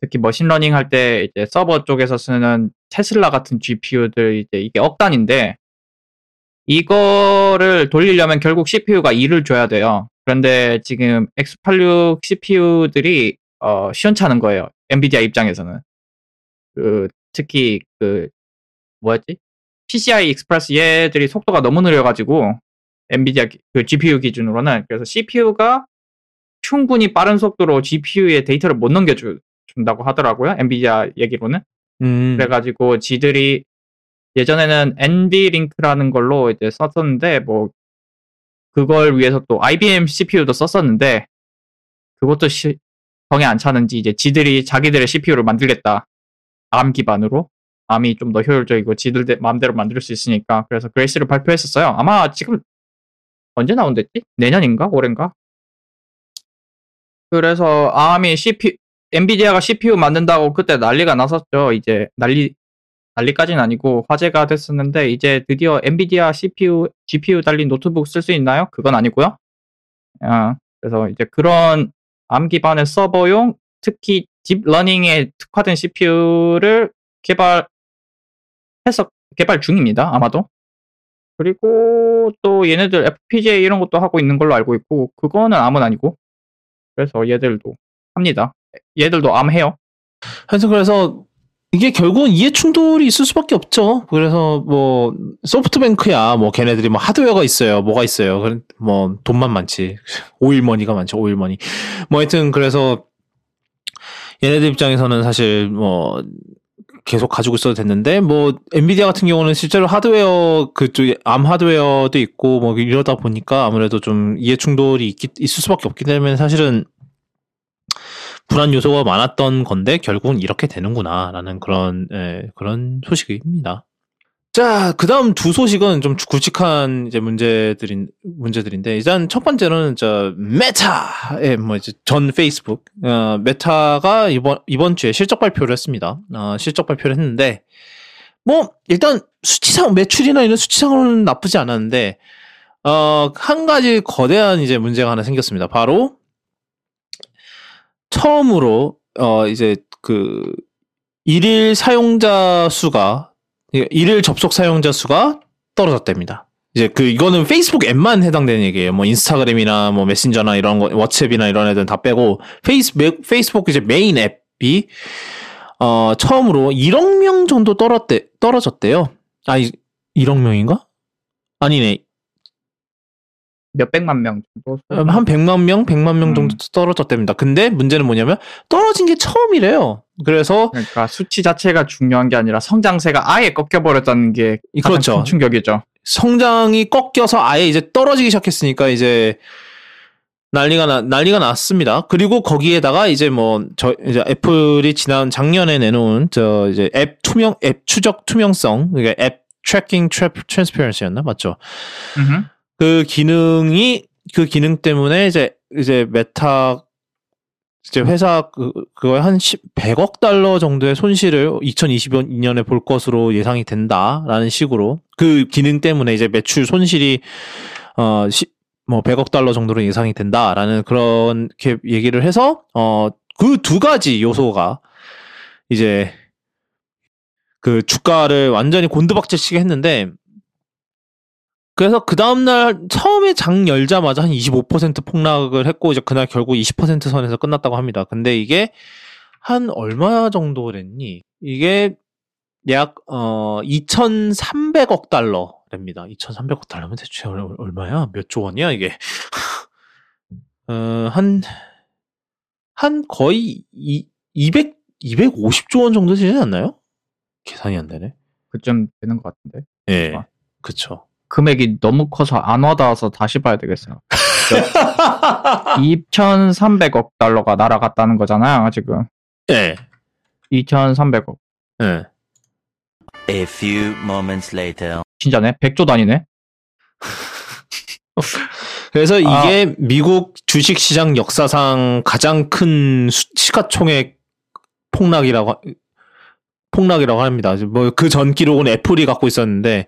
[SPEAKER 1] 특히 machine learning 할 때 이제 서버 쪽에서 쓰는 테슬라 같은 GPU들 이제 이게 억 단인데 이거를 돌리려면 결국 CPU가 일을 줘야 돼요. 그런데 지금 X86 CPU들이 어, 시원찮은 거예요. 엔비디아 입장에서는. 그 특히 그 뭐였지? PCI Express 얘들이 속도가 너무 느려가지고 엔비디아 기- 그 GPU 기준으로는 그래서 CPU가 충분히 빠른 속도로 GPU에 데이터를 못 넘겨 준다고 하더라고요. 엔비디아 얘기로는.
[SPEAKER 2] 음.
[SPEAKER 1] 그래가지고 지들이 예전에는 NVLink라는 걸로 이제 썼었는데 뭐 그걸 위해서 또 IBM CPU도 썼었는데 그것도 시, 성에 안 차는지 이제 지들이 자기들의 CPU를 만들겠다 ARM 기반으로 ARM이 좀 더 효율적이고 지들 대- 마음대로 만들 수 있으니까 그래서 그레이스를 발표했었어요. 아마 지금 언제 나온댔지? 내년인가? 올해인가? 그래서 ARM이 CPU 엔비디아가 CPU 만든다고 그때 난리가 났었죠. 이제 난리 난리까지는 아니고 화제가 됐었는데 이제 드디어 엔비디아 CPU GPU 달린 노트북 쓸 수 있나요? 그건 아니고요. 아, 그래서 이제 그런 ARM 기반의 서버용 특히 deep learning에 특화된 CPU를 개발해서 개발 중입니다. 아마도. 그리고 또 얘네들 FPGA 이런 것도 하고 있는 걸로 알고 있고 그거는 ARM은 아니고 그래서 얘들도 합니다. 얘들도 ARM 해요.
[SPEAKER 2] 하여튼 그래서 이게 결국은 이해 충돌이 있을 수밖에 없죠. 그래서 뭐 소프트뱅크야 뭐 걔네들이 뭐 하드웨어가 있어요. 뭐가 있어요. 뭐 돈만 많지. 오일머니가 많죠. 오일머니. 뭐 하여튼 그래서 얘네들 입장에서는 사실 뭐 계속 가지고 있어도 됐는데 뭐 엔비디아 같은 경우는 실제로 하드웨어 그쪽에 암 하드웨어도 있고 뭐 이러다 보니까 아무래도 좀 이해 충돌이 있기, 있을 수밖에 없기 때문에 사실은 불안 요소가 많았던 건데 결국은 이렇게 되는구나라는 그런 예, 그런 소식입니다. 자, 그 다음 두 소식은 좀 굵직한 이제 문제들인 문제들인데 일단 첫 번째는 저 메타의 뭐 이제 전 페이스북 어, 메타가 이번 이번 주에 실적 발표를 했습니다. 어, 실적 발표를 했는데 뭐 일단 수치상 매출이나 이런 수치상으로는 나쁘지 않았는데 어, 한 가지 거대한 이제 문제가 하나 생겼습니다. 바로 처음으로 어 이제 그 일일 사용자 수가 일일 접속 사용자 수가 떨어졌답니다. 이제 그 이거는 페이스북 앱만 해당되는 얘기예요. 뭐 인스타그램이나 뭐 메신저나 이런 거 WhatsApp이나 이런 애들은 다 빼고 페이스 페이스북 이제 메인 앱이 어 처음으로 1억 명 정도 떨었대 떨어졌대요. 아 이- 1억 명인가? 아니네.
[SPEAKER 1] 몇백만 명 정도.
[SPEAKER 2] 한 100만 명, 100만 명 정도
[SPEAKER 1] 음.
[SPEAKER 2] 떨어졌답니다. 근데 문제는 뭐냐면 떨어진 게 처음이래요. 그래서
[SPEAKER 1] 그러니까 수치 자체가 중요한 게 아니라 성장세가 아예 꺾여 버렸다는 게
[SPEAKER 2] 이-
[SPEAKER 1] 가장
[SPEAKER 2] 그렇죠.
[SPEAKER 1] 큰 충격이죠.
[SPEAKER 2] 성장이 꺾여서 아예 이제 떨어지기 시작했으니까 이제 난리가 나, 난리가 났습니다. 그리고 거기에다가 이제 뭐 저 이제 애플이 지난 작년에 내놓은 저 이제 앱 투명 앱 추적 투명성 그러니까 App Tracking Transparency였나 맞죠?
[SPEAKER 1] 음흠.
[SPEAKER 2] 그 기능이 그 기능 때문에 이제 이제 메타 이제 회사 그 그거 한 10, 100억 달러 정도의 손실을 2022년에 볼 것으로 예상이 된다라는 식으로 그 기능 때문에 이제 매출 손실이 어 시, 뭐 100억 달러 정도로 예상이 된다라는 그런 게 얘기를 해서 어 그 두 가지 요소가 이제 그 주가를 완전히 곤두박질치게 했는데 그래서 그 다음날 처음에 장 열자마자 한 25% 폭락을 했고 이제 그날 결국 20% 선에서 끝났다고 합니다. 근데 이게 한 얼마 정도 됐니? 이게 약 어 2,300억 달러랍니다. 2,300억 달러면 대체 얼- 얼마야? 몇 조 원이야 이게? 어한한 한 거의 이, 200 250조 원 정도 되지 않나요? 계산이 안 되네.
[SPEAKER 1] 그쯤 되는 것 같은데.
[SPEAKER 2] 예.
[SPEAKER 1] 아.
[SPEAKER 2] 그쵸.
[SPEAKER 1] 금액이 너무 커서 안 와닿아서 다시 봐야 되겠어요. 2,300억 달러가 날아갔다는 거잖아요, 지금.
[SPEAKER 2] 예.
[SPEAKER 1] 2,300억.
[SPEAKER 2] 예.
[SPEAKER 4] A few moments later.
[SPEAKER 1] 진짜네? 100조 단위네?
[SPEAKER 2] 그래서
[SPEAKER 1] 아.
[SPEAKER 2] 이게 미국 주식 시장 역사상 가장 큰 수- 시가총액 폭락이라고 하- 폭락이라고 합니다. 뭐 그 전 기록은 애플이 갖고 있었는데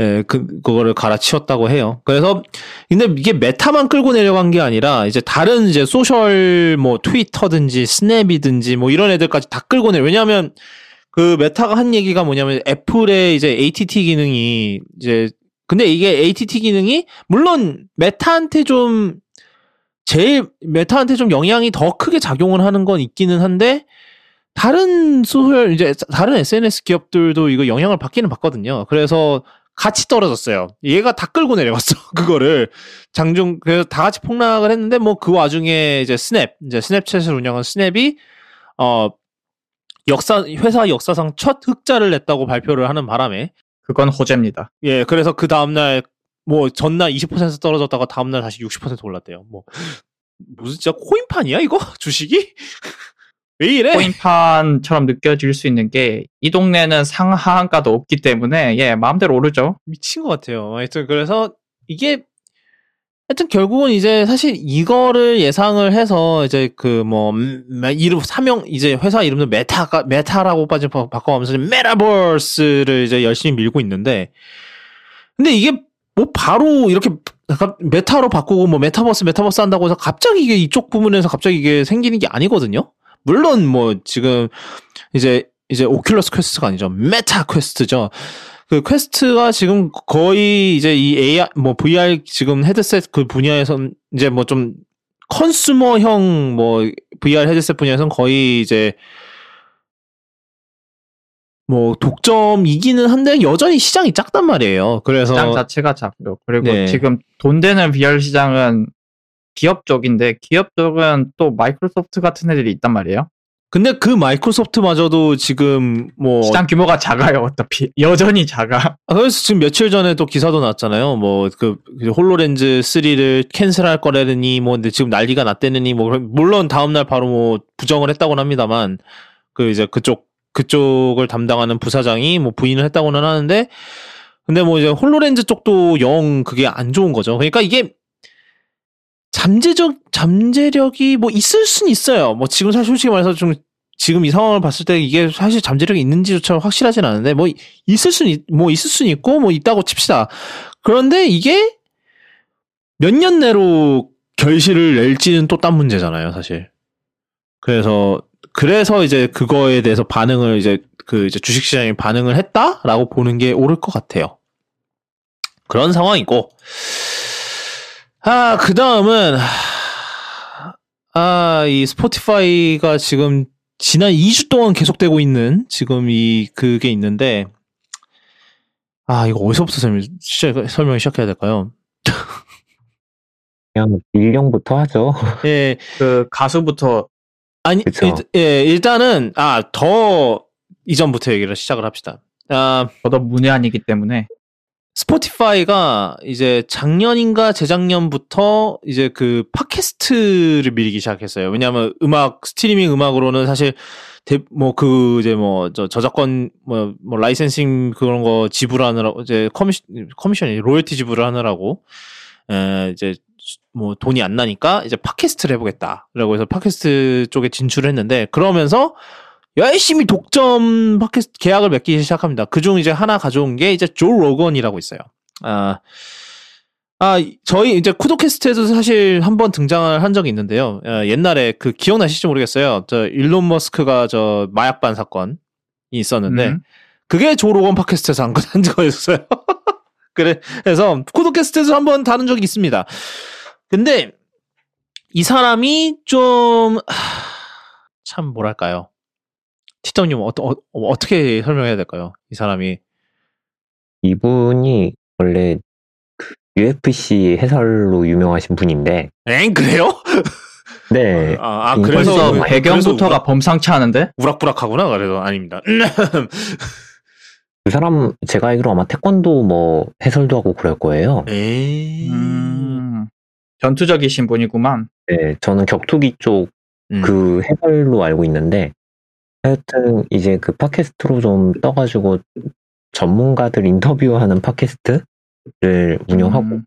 [SPEAKER 2] 예, 그 그거를 갈아치웠다고 해요. 그래서 근데 이게 메타만 끌고 내려간 게 아니라 이제 다른 이제 social 뭐 트위터든지 스냅이든지 뭐 이런 애들까지 다 끌고 내려. 왜냐하면 그 메타가 한 얘기가 뭐냐면 애플의 이제 ATT 기능이 이제 근데 이게 ATT 기능이 물론 메타한테 좀 제일 메타한테 좀 영향이 더 크게 작용을 하는 건 있기는 한데 다른 social 이제 다른 SNS 기업들도 이거 영향을 받기는 받거든요. 그래서 같이 떨어졌어요. 얘가 다 끌고 내려갔어. 그거를 장중 그래서 다 같이 폭락을 했는데 뭐 그 와중에 이제 스냅 이제 스냅챗을 운영한 스냅이 어 역사 회사 역사상 첫 흑자를 냈다고 발표를 하는 바람에
[SPEAKER 1] 그건 호재입니다.
[SPEAKER 2] 예, 그래서 그 다음 날, 뭐, 전날 20% 떨어졌다가 다음 날 다시 60% 올랐대요. 뭐, 무슨 진짜 코인판이야, 이거? 주식이? 왜 이래?
[SPEAKER 1] 코인판처럼 느껴질 수 있는 게 이 동네는 상하한가도 없기 때문에 예 마음대로 오르죠.
[SPEAKER 2] 미친 것 같아요. 하여튼, 그래서 이게, 하여튼 결국은 이제 사실 이거를 예상을 해서 이제 그 뭐, 음, 이름, 사명, 이제 회사 이름도 메타가, 메타라고 바- 바꿔가면서 메타버스를 이제 열심히 밀고 있는데, 근데 이게 뭐 바로 이렇게 메타로 바꾸고 뭐 메타버스 메타버스 한다고 해서 갑자기 이게 이쪽 부분에서 갑자기 이게 생기는 게 아니거든요. 물론 뭐 지금 이제 이제 오큘러스 퀘스트가 아니죠. 메타 퀘스트죠. 그 퀘스트가 지금 거의 이제 이 AR 뭐 VR 지금 헤드셋 그 분야에선 이제 뭐 좀 consumer형 뭐 VR 헤드셋 분야에선 거의 이제 뭐 독점이기는 한데 여전히 시장이 작단 말이에요. 그래서
[SPEAKER 1] 시장 자체가 작죠. 그리고
[SPEAKER 2] 네.
[SPEAKER 1] 지금 돈 되는 VR 시장은 기업 쪽인데 기업 쪽은 또 마이크로소프트 같은 애들이 있단 말이에요.
[SPEAKER 2] 근데 그 마이크로소프트마저도 지금 뭐
[SPEAKER 1] 시장 규모가 작아요. 어차피 여전히 작아.
[SPEAKER 2] 아, 그래서 지금 며칠 전에 또 기사도 났잖아요. 뭐, 그, 그 홀로렌즈 3를 캔슬할 거라느니, 뭐, 근데 지금 난리가 났대느니, 뭐, 물론 다음 날 바로 뭐, 부정을 했다고는 합니다만, 그 이제 그쪽, 그쪽을 담당하는 부사장이 뭐, 부인을 했다고는 하는데, 근데 뭐, 이제 홀로렌즈 쪽도 영 그게 안 좋은 거죠. 그러니까 이게, 잠재적, 잠재력이 뭐, 있을 순 있어요. 뭐, 지금 사실 솔직히 말해서 좀, 지금 이 상황을 봤을 때 이게 사실 잠재력이 있는지조차 확실하진 않은데, 뭐, 있을 수는 있- 뭐 있을 수는 있고 뭐 있다고 칩시다. 그런데 이게 몇 년 내로 결실을 낼지는 또 딴 문제잖아요, 사실. 그래서 그래서 이제 그거에 대해서 반응을 이제 그 이제 주식 시장에 반응을 했다라고 보는 게 옳을 것 같아요. 그런 상황이고 아, 그 다음은 아, 이 스포티파이가 지금 지난 2주 동안 계속되고 있는 지금 이 그게 있는데 아 이거 어디서부터 설명 시작, 설명 시작해야 될까요?
[SPEAKER 3] 그냥 닐 영부터 하죠.
[SPEAKER 2] 예
[SPEAKER 1] 그 가수부터
[SPEAKER 2] 아니. 일, 예 일단은 아 더 이전부터 얘기를 시작을 합시다. 아
[SPEAKER 1] 저도 문외한이기 때문에
[SPEAKER 2] 스포티파이가 이제 작년인가 재작년부터 이제 그 팟캐스트를 밀기 시작했어요. 왜냐하면 음악 스트리밍 음악으로는 사실 뭐 그 이제 뭐 저 저작권 뭐 뭐 licensing 그런 거 지불하느라고 이제 커미션 커미션이 로열티 지불을 하느라고 에 이제 뭐 돈이 안 나니까 이제 팟캐스트를 해보겠다라고 해서 팟캐스트 쪽에 진출을 했는데 그러면서 열심히 독점 팟캐스트 계약을 맺기 시작합니다. 그중 이제 하나 가져온 게 이제 조 로건이라고 있어요. 아, 아 저희 이제 쿠도캐스트에도 사실 한번 등장을 한 적이 있는데요. 어, 옛날에 그 기억나실지 모르겠어요. 저 일론 머스크가 저 마약반 사건이 있었는데
[SPEAKER 1] 음.
[SPEAKER 2] 그게 조 로건 팟캐스트에서 한, 거- 한 거였어요. 그래, 그래서 쿠도캐스트에서 한번 다룬 적이 있습니다. 근데 이 사람이 좀, 하, 참 뭐랄까요. 티정님 어, 어, 어떻게 설명해야 될까요? 이 사람이.
[SPEAKER 3] 이분이 원래 그 UFC 해설로 유명하신 분인데,
[SPEAKER 2] 엥, 그래요?
[SPEAKER 3] 네,
[SPEAKER 2] 아, 아,
[SPEAKER 3] 음,
[SPEAKER 2] 그래서,
[SPEAKER 3] 그래서
[SPEAKER 1] 배경부터가 범상치 않은데?
[SPEAKER 2] 우락부락하구나. 그래도 아닙니다.
[SPEAKER 3] 그 사람 제가 알기로 아마 태권도 뭐 해설도 하고 그럴 거예요.
[SPEAKER 2] 에이.
[SPEAKER 1] 음. 전투적이신 분이구만.
[SPEAKER 3] 네, 저는 격투기 쪽
[SPEAKER 2] 음.
[SPEAKER 3] 그 해설로 알고 있는데 하여튼 이제 그 팟캐스트로 좀 떠가지고 전문가들 인터뷰하는 팟캐스트를 운영하고
[SPEAKER 1] 음.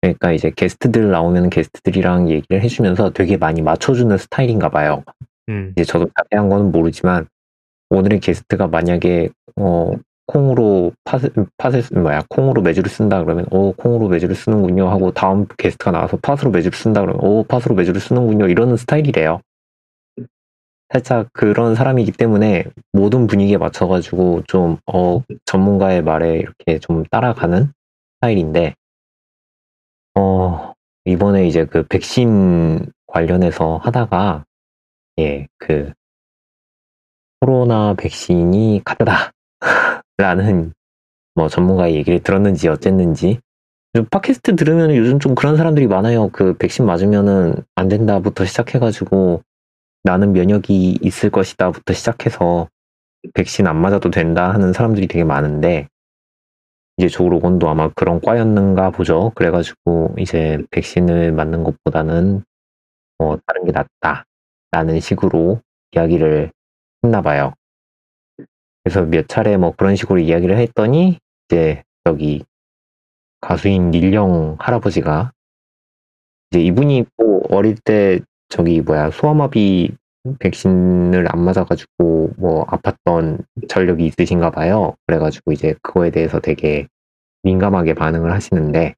[SPEAKER 3] 그러니까 이제 게스트들 나오면 게스트들이랑 얘기를 해주면서 되게 많이 맞춰주는 스타일인가 봐요.
[SPEAKER 2] 음.
[SPEAKER 3] 이제 저도 자세한 거는 모르지만 오늘의 게스트가 만약에 어 콩으로 팟을 쓰- 뭐야 콩으로 매주를 쓴다 그러면 오 콩으로 매주를 쓰는군요 하고 다음 게스트가 나와서 팟으로 매주를 쓴다 그러면 오 팟으로 매주를 쓰는군요 이러는 스타일이래요. 살짝 그런 사람이기 때문에 모든 분위기에 맞춰가지고 좀 어 전문가의 말에 이렇게 좀 따라가는 스타일인데 어 이번에 이제 그 백신 관련해서 하다가 예, 그 코로나 백신이 가짜다 라는 뭐 전문가의 얘기를 들었는지 어쨌는지 팟캐스트 들으면 요즘 좀 그런 사람들이 많아요. 그 백신 맞으면은 안 된다부터 시작해가지고 나는 면역이 있을 것이다부터 시작해서 백신 안 맞아도 된다 하는 사람들이 되게 많은데 이제 조 로건도 아마 그런 과였는가 보죠. 그래가지고 이제 백신을 맞는 것보다는 뭐 다른 게 낫다 라는 식으로 이야기를 했나 봐요. 그래서 몇 차례 뭐 그런 식으로 이야기를 했더니 이제 저기 가수인 닐령 할아버지가 이제 이분이 뭐 어릴 때 저기 뭐야 소아마비 백신을 안 맞아가지고 뭐 아팠던 전력이 있으신가 봐요. 그래가지고 이제 그거에 대해서 되게 민감하게 반응을 하시는데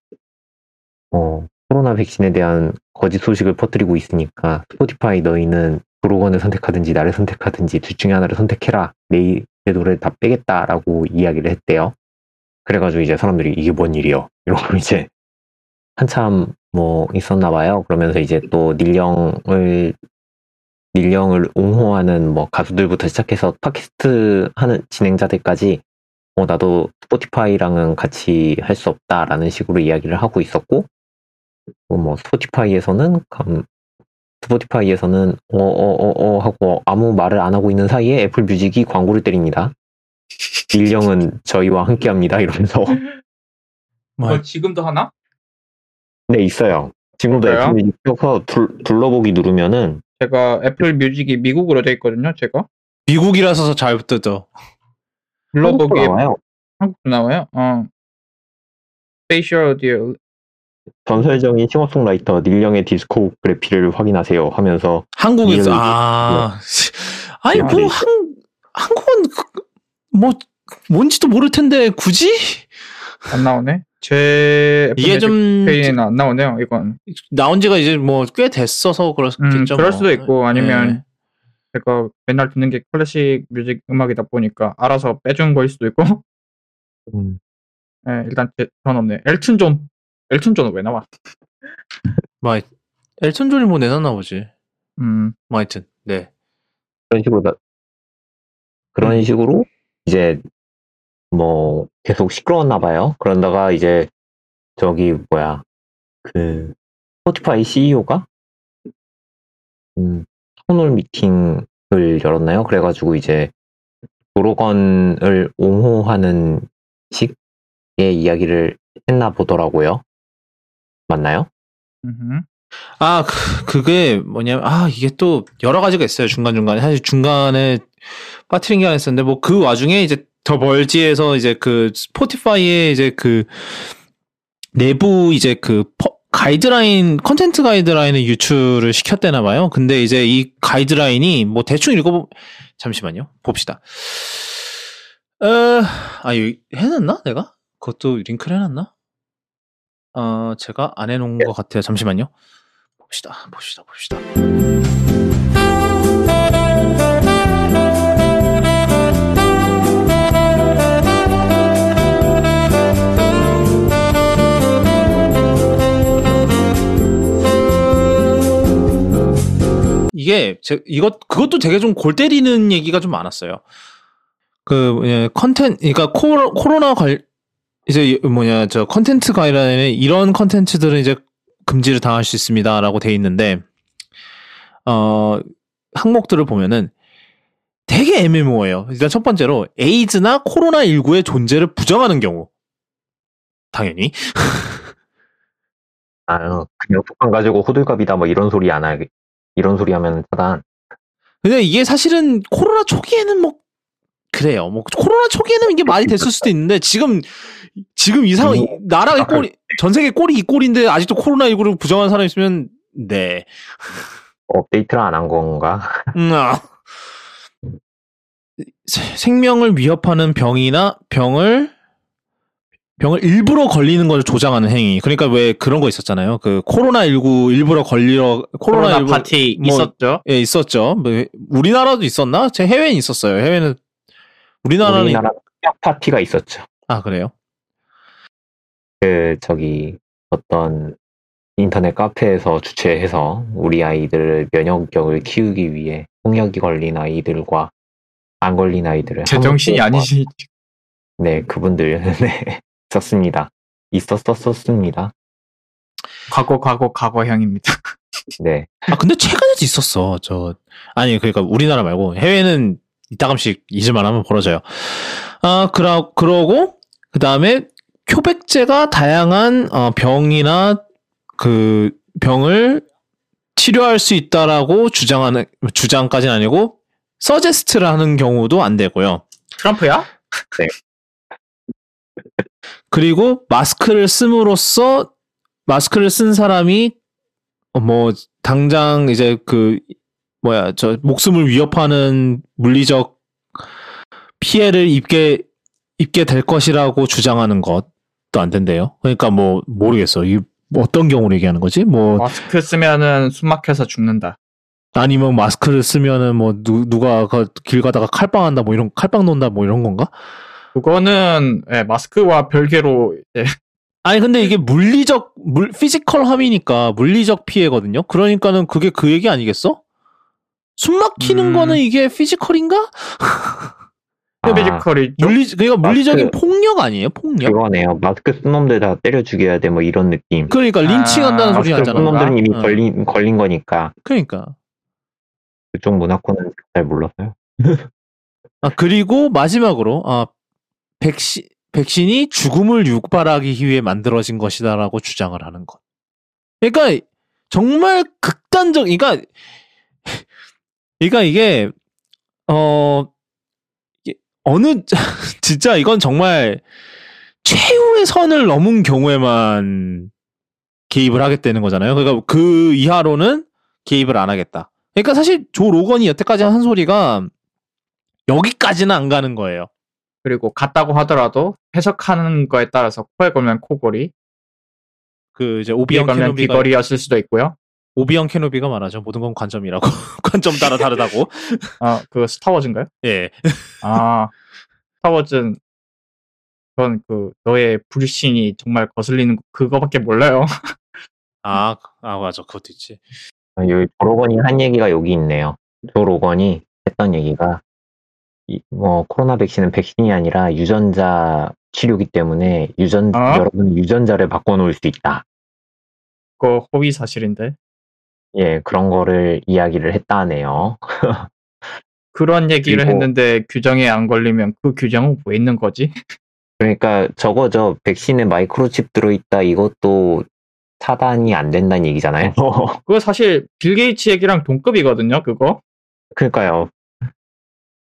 [SPEAKER 3] 어 코로나 백신에 대한 거짓 소식을 퍼뜨리고 있으니까 스포티파이 너희는 브로건을 선택하든지 나를 선택하든지 둘 중에 하나를 선택해라. 내, 내 노래를 다 빼겠다라고 이야기를 했대요. 그래가지고 이제 사람들이 이게 뭔 일이요? 이러고 이제 한참 뭐 있었나 봐요. 그러면서 이제 또 닐령을 닐령을 옹호하는 뭐 가수들부터 시작해서 팟캐스트 하는 진행자들까지 어 나도 스포티파이랑은 같이 할 수 없다라는 식으로 이야기를 하고 있었고 또 뭐 스포티파이에서는 감- 스포티파이에서는 어어어어 하고 아무 말을 안 하고 있는 사이에 애플 뮤직이 광고를 때립니다. 닐 영은 저희와 함께합니다 이러면서
[SPEAKER 2] 뭐,
[SPEAKER 1] 지금도 하나?
[SPEAKER 3] 네 있어요. 지금도
[SPEAKER 1] 그래요?
[SPEAKER 3] 애플 뮤직 켜서 둘, 둘러보기 누르면은
[SPEAKER 1] 제가 애플 뮤직이 미국으로 돼 있거든요. 제가
[SPEAKER 2] 미국이라서 잘 뜯어.
[SPEAKER 3] 한국도
[SPEAKER 1] 둘러보기에
[SPEAKER 3] 나와요.
[SPEAKER 1] 한국도 나와요. 어. spatial audio
[SPEAKER 3] 전설적인 싱어송라이터 닐 영의 discography를 확인하세요 하면서
[SPEAKER 2] 한국에서,
[SPEAKER 3] 미국이-
[SPEAKER 2] 아. 아니,
[SPEAKER 1] 아,
[SPEAKER 2] 뭐,
[SPEAKER 1] 네.
[SPEAKER 2] 한, 한국은, 그- 뭐, 뭔지도 모를 텐데, 굳이?
[SPEAKER 1] 안 나오네. 제
[SPEAKER 2] 이게 좀,
[SPEAKER 1] 페이지에는 안 나오네요. 이건.
[SPEAKER 2] 나온 지가 이제 뭐, 꽤 됐어서 그렇겠죠.
[SPEAKER 1] 음, 그럴
[SPEAKER 2] 뭐.
[SPEAKER 1] 수도 있고 아니면
[SPEAKER 2] 네.
[SPEAKER 1] 제가 맨날 듣는 게 클래식 뮤직 음악이다 보니까 알아서 빼준 거일 수도 있고.
[SPEAKER 3] 음,
[SPEAKER 1] 예, 일단 제- 전 없네. 엘튼 존. 엘튼 존은 왜 나와?
[SPEAKER 2] 뭐, 엘튼 존이 뭐 내놨나 보지.
[SPEAKER 1] 음.
[SPEAKER 2] 뭐, 하여튼, 네.
[SPEAKER 3] 그런 식으로 나- 그런
[SPEAKER 2] 음.
[SPEAKER 3] 식으로 이제 뭐 계속 시끄러웠나 봐요. 그런다가 이제 저기 뭐야 그 스포티파이 CEO가 음, 토널 미팅을 열었나요? 그래가지고 이제 도로건을 옹호하는 식의 이야기를 했나 보더라고요. 맞나요?
[SPEAKER 2] 아, 그, 그게 뭐냐면, 아, 이게 또 여러 가지가 있어요. 중간 중간에. 사실 중간에 빠트린 게 하나 있었는데, 뭐 그 와중에 이제 더 멀지에서 이제 그 스포티파이의 이제 그 내부 이제 그, 퍼- 가이드라인 content 가이드라인을 유출을 시켰대나 봐요. 근데 이제 이 가이드라인이 뭐 대충 읽어보 잠시만요. 봅시다. 어, 아, 이거 해놨나? 내가? 그것도 링크를 해놨나? 어, 제가 안 해놓은 것 같아요. 잠시만요. 봅시다. 봅시다. 봅시다. 이게 제 이것 그것도 되게 좀 골 때리는 얘기가 좀 많았어요. 그 예, 컨텐 그러니까 코로, 코로나 관 이제 뭐냐 저 content 가이드라인에 이런 컨텐츠들은 이제 금지를 당할 수 있습니다라고 돼 있는데 어 항목들을 보면은 되게 애매모호해요. 일단 첫 번째로 에이즈나 코로나 19의 존재를 부정하는 경우 당연히
[SPEAKER 3] 아, 그냥 독감 가지고 호들갑이다 뭐 이런 소리 안 하게 이런 소리 하면 차단.
[SPEAKER 2] 근데 이게 사실은 코로나 초기에는 뭐 그래요. 뭐 코로나 초기에는 이게 말이 됐을 수도 있는데 지금 지금 이 상황
[SPEAKER 3] 뭐,
[SPEAKER 2] 나라 의 꼴이 전 세계 꼴이 이 꼴인데 아직도 코로나 19를 부정하는 사람이 있으면 네.
[SPEAKER 3] 업데이트를 안 한 건가?
[SPEAKER 2] 음, 아. 세- 생명을 위협하는 병이나 병을 병을 일부러 걸리는 걸 조장하는 행위. 그러니까 왜 그런 거 있었잖아요. 그 코로나 19 일부러 걸리러 코로나,
[SPEAKER 1] 코로나
[SPEAKER 2] 19
[SPEAKER 1] 파티
[SPEAKER 2] 뭐-
[SPEAKER 1] 있었죠.
[SPEAKER 2] 예, 있었죠. 뭐, 우리나라도 있었나? 제 해외엔 있었어요. 해외는 우리나라는
[SPEAKER 3] 우리나라 특약 파티가 있었죠.
[SPEAKER 2] 아 그래요?
[SPEAKER 3] 그 저기 어떤 인터넷 카페에서 주최해서 우리 아이들 면역력을 키우기 위해 홍역이 걸린 아이들과 안 걸린 아이들을
[SPEAKER 1] 제정신이 아니시.
[SPEAKER 3] 네 그분들 네 있었습니다. 있었었습니다.
[SPEAKER 1] 과거 과거 과거형입니다.
[SPEAKER 3] 네
[SPEAKER 2] 아 근데 최근에도 있었어. 저 아니 그러니까 우리나라 말고 해외는 이따금씩 잊을만 하면 벌어져요. 아 그러 그러고 그 다음에 표백제가 다양한 어, 병이나 그 병을 치료할 수 있다라고 주장하는 주장까지는 아니고 서제스트를 하는 경우도 안 되고요.
[SPEAKER 1] 트럼프야?
[SPEAKER 2] 그리고 마스크를 씀으로써 마스크를 쓴 사람이 어, 뭐 당장 이제 그 뭐야 저 목숨을 위협하는 물리적 피해를 입게 입게 될 것이라고 주장하는 것도 안 된대요. 그러니까 뭐 모르겠어. 이 어떤 경우를 얘기하는 거지? 뭐
[SPEAKER 1] 마스크 쓰면은 숨 막혀서 죽는다.
[SPEAKER 2] 아니면 마스크를 쓰면은 뭐 누, 누가 그길 가다가 칼빵한다 뭐 이런 칼빵 논다 뭐 이런 건가?
[SPEAKER 1] 그거는 예, 마스크와 별개로 예,
[SPEAKER 2] 아니 근데 이게 물리적 물 physical harm이니까 물리적 피해거든요. 그러니까는 그게 그 얘기 아니겠어? 숨 막히는
[SPEAKER 1] 음.
[SPEAKER 2] 거는 이게 physical인가?
[SPEAKER 3] 아,
[SPEAKER 1] physical이 좀
[SPEAKER 2] 물리 그러니까 물리적인
[SPEAKER 3] 마스크.
[SPEAKER 2] 폭력 아니에요? 폭력?
[SPEAKER 3] 그거네요. 마스크 쓴 놈들 다 때려 죽여야 돼 뭐 이런 느낌.
[SPEAKER 2] 그러니까 lynching한다는
[SPEAKER 1] 아,
[SPEAKER 2] 소리
[SPEAKER 3] 마스크 쓴
[SPEAKER 2] 하잖아.
[SPEAKER 3] 놈들은 이미
[SPEAKER 2] 어.
[SPEAKER 3] 걸린 걸린 거니까
[SPEAKER 2] 그러니까.
[SPEAKER 3] 그쪽 문화권은 잘 몰랐어요.
[SPEAKER 2] 아 그리고 마지막으로 아 백신 백신이 죽음을 유발하기 위해 만들어진 것이다라고 주장을 하는 것. 그러니까 정말 극단적. 그러니까 그러니까 이게 어 어느 진짜 이건 정말 최후의 선을 넘은 경우에만 개입을 하겠다는 거잖아요. 그러니까 그 이하로는 개입을 안 하겠다. 그러니까 사실 조 로건이 여태까지 한 소리가 여기까지는 안 가는 거예요.
[SPEAKER 1] 그리고 같다고 하더라도 해석하는 거에 따라서 코에 걸면 코골이,
[SPEAKER 2] 그 이제 오비형
[SPEAKER 1] 걸면
[SPEAKER 2] 캐노비가
[SPEAKER 1] 귀걸이였을 수도 있고요.
[SPEAKER 2] 오비형 캐노비가 말하죠. 모든 건 관점이라고. 관점 따라 다르다고.
[SPEAKER 1] 아, 그 스타워즈인가요?
[SPEAKER 2] 예.
[SPEAKER 1] 아, 스타워즈는 전그 너의 불신이 정말 거슬리는 거- 그거밖에 몰라요.
[SPEAKER 2] 아, 아 맞아. 그것도 있지.
[SPEAKER 3] 아, 여기 조 로건이 한 얘기가 여기 있네요. 조 로건이 했던 얘기가 이, 뭐 코로나 백신은 백신이 아니라 유전자 치료기 때문에 유전
[SPEAKER 1] 어?
[SPEAKER 3] 여러분 유전자를 바꿔놓을 수 있다.
[SPEAKER 1] 그거 허위 사실인데.
[SPEAKER 3] 예 그런 거를 이야기를 했다네요.
[SPEAKER 1] 그런 얘기를
[SPEAKER 3] 그리고-
[SPEAKER 1] 했는데 규정에 안 걸리면 그 규정은 왜 있는 거지?
[SPEAKER 3] 그러니까 저거죠 백신에 마이크로칩 들어있다 이것도 차단이 안 된다는 얘기잖아요.
[SPEAKER 1] 그거 사실 빌 게이츠 얘기랑 동급이거든요, 그거.
[SPEAKER 3] 그러니까요.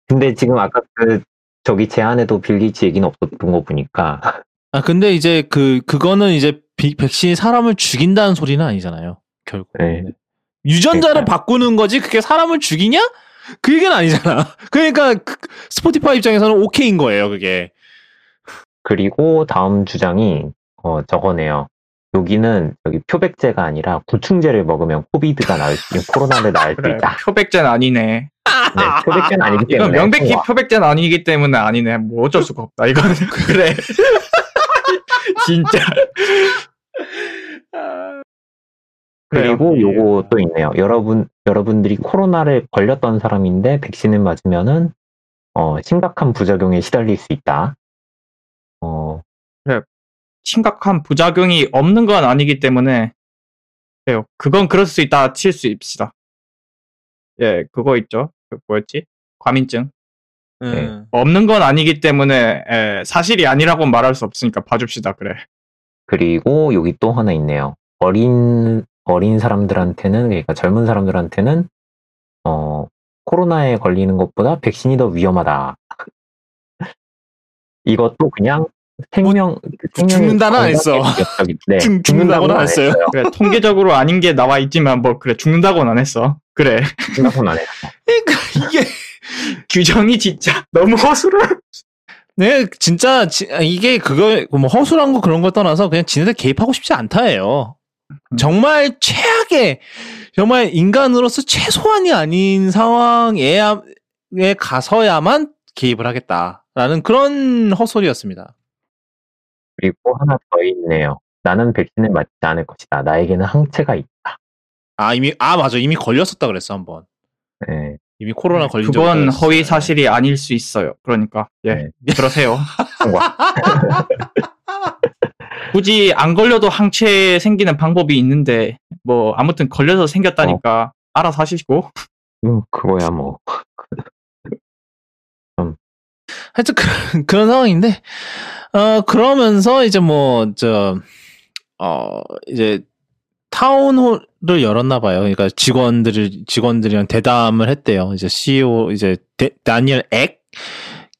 [SPEAKER 3] 근데 지금 아까 그 저기 제안에도 빌 게이츠 얘기는 없었던 거 보니까
[SPEAKER 2] 아 근데 이제 그 그거는 이제 비- 백신이 사람을 죽인다는 소리는 아니잖아요. 결국.
[SPEAKER 3] 네.
[SPEAKER 2] 유전자를
[SPEAKER 3] 그러니까요.
[SPEAKER 2] 바꾸는 거지 그게 사람을 죽이냐? 그 얘기는 아니잖아. 그러니까 그- 스포티파이 입장에서는 오케이인 거예요, 그게.
[SPEAKER 3] 그리고 다음 주장이 어, 저거네요. 여기는 여기 표백제가 아니라 구충제를 먹으면 코비드가 나을 수, 코로나를 나을 수
[SPEAKER 1] 그래
[SPEAKER 3] 있다.
[SPEAKER 1] 표백제는 아니네.
[SPEAKER 3] 네, 표백제는 아니기
[SPEAKER 1] 이건
[SPEAKER 3] 때문에
[SPEAKER 1] 명백히
[SPEAKER 3] 통과.
[SPEAKER 1] 표백제는 아니기 때문에 아니네. 뭐 어쩔 수가 없다. 이거는 그래. 진짜.
[SPEAKER 3] 그리고
[SPEAKER 1] 그래요.
[SPEAKER 3] 요거 또 있네요. 여러분 여러분들이 코로나를 걸렸던 사람인데 백신을 맞으면은 어, 심각한 부작용에 시달릴 수 있다. 어,
[SPEAKER 1] 심각한 부작용이 없는 건 아니기 때문에 그래요. 그건 그럴 수 있다 칠 수 있습니다. 예, 그거 있죠. 그 뭐였지? 과민증.
[SPEAKER 2] 음.
[SPEAKER 1] 없는 건 아니기 때문에 예, 사실이 아니라고 말할 수 없으니까 봐줍시다. 그래.
[SPEAKER 3] 그리고 여기 또 하나 있네요. 어린 어린 사람들한테는 그러니까 젊은 사람들한테는 어, 코로나에 걸리는 것보다 백신이 더 위험하다. 이것도 그냥 생명 생명의
[SPEAKER 2] 죽는다는 안 했어.
[SPEAKER 3] 네,
[SPEAKER 2] 죽- 죽는다고는 안 했어요.
[SPEAKER 1] 그래 통계적으로 아닌 게 나와 있지만 뭐 그래 죽는다고는 안 했어. 그래
[SPEAKER 3] 죽는다고는 안 했어.
[SPEAKER 2] 그러니까 이게
[SPEAKER 1] 규정이 진짜 너무 허술해.
[SPEAKER 2] 네, 진짜 지- 아, 이게 그거 뭐 허술한 거 그런 걸 떠나서 그냥 지네들 개입하고 싶지 않다예요.
[SPEAKER 1] 음.
[SPEAKER 2] 정말 최악의 정말 인간으로서 최소한이 아닌 상황에 에 가서야만 개입을 하겠다라는 그런 헛소리였습니다.
[SPEAKER 3] 그리고 하나 더 있네요. 나는 백신을 맞지 않을 것이다. 나에게는 항체가 있다.
[SPEAKER 2] 아 이미 아 맞아 이미 걸렸었다 그랬어 한번
[SPEAKER 3] 네.
[SPEAKER 2] 이미 코로나 걸린 적이
[SPEAKER 1] 그건. 허위 사실이 아닐 수 있어요. 그러니까 예
[SPEAKER 3] 네.
[SPEAKER 1] 그러세요. 굳이 안 걸려도 항체 생기는 방법이 있는데 뭐 아무튼 걸려서 생겼다니까 알아서 하시고
[SPEAKER 3] 음, 그거야 뭐.
[SPEAKER 2] 하여튼 그, 그런 상황인데 어 그러면서 이제 뭐 저 어 이제 타운홀 을 열었나 봐요. 그러니까 직원들을 직원들이랑 대담을 했대요. 이제 CEO 이제 데, 다니엘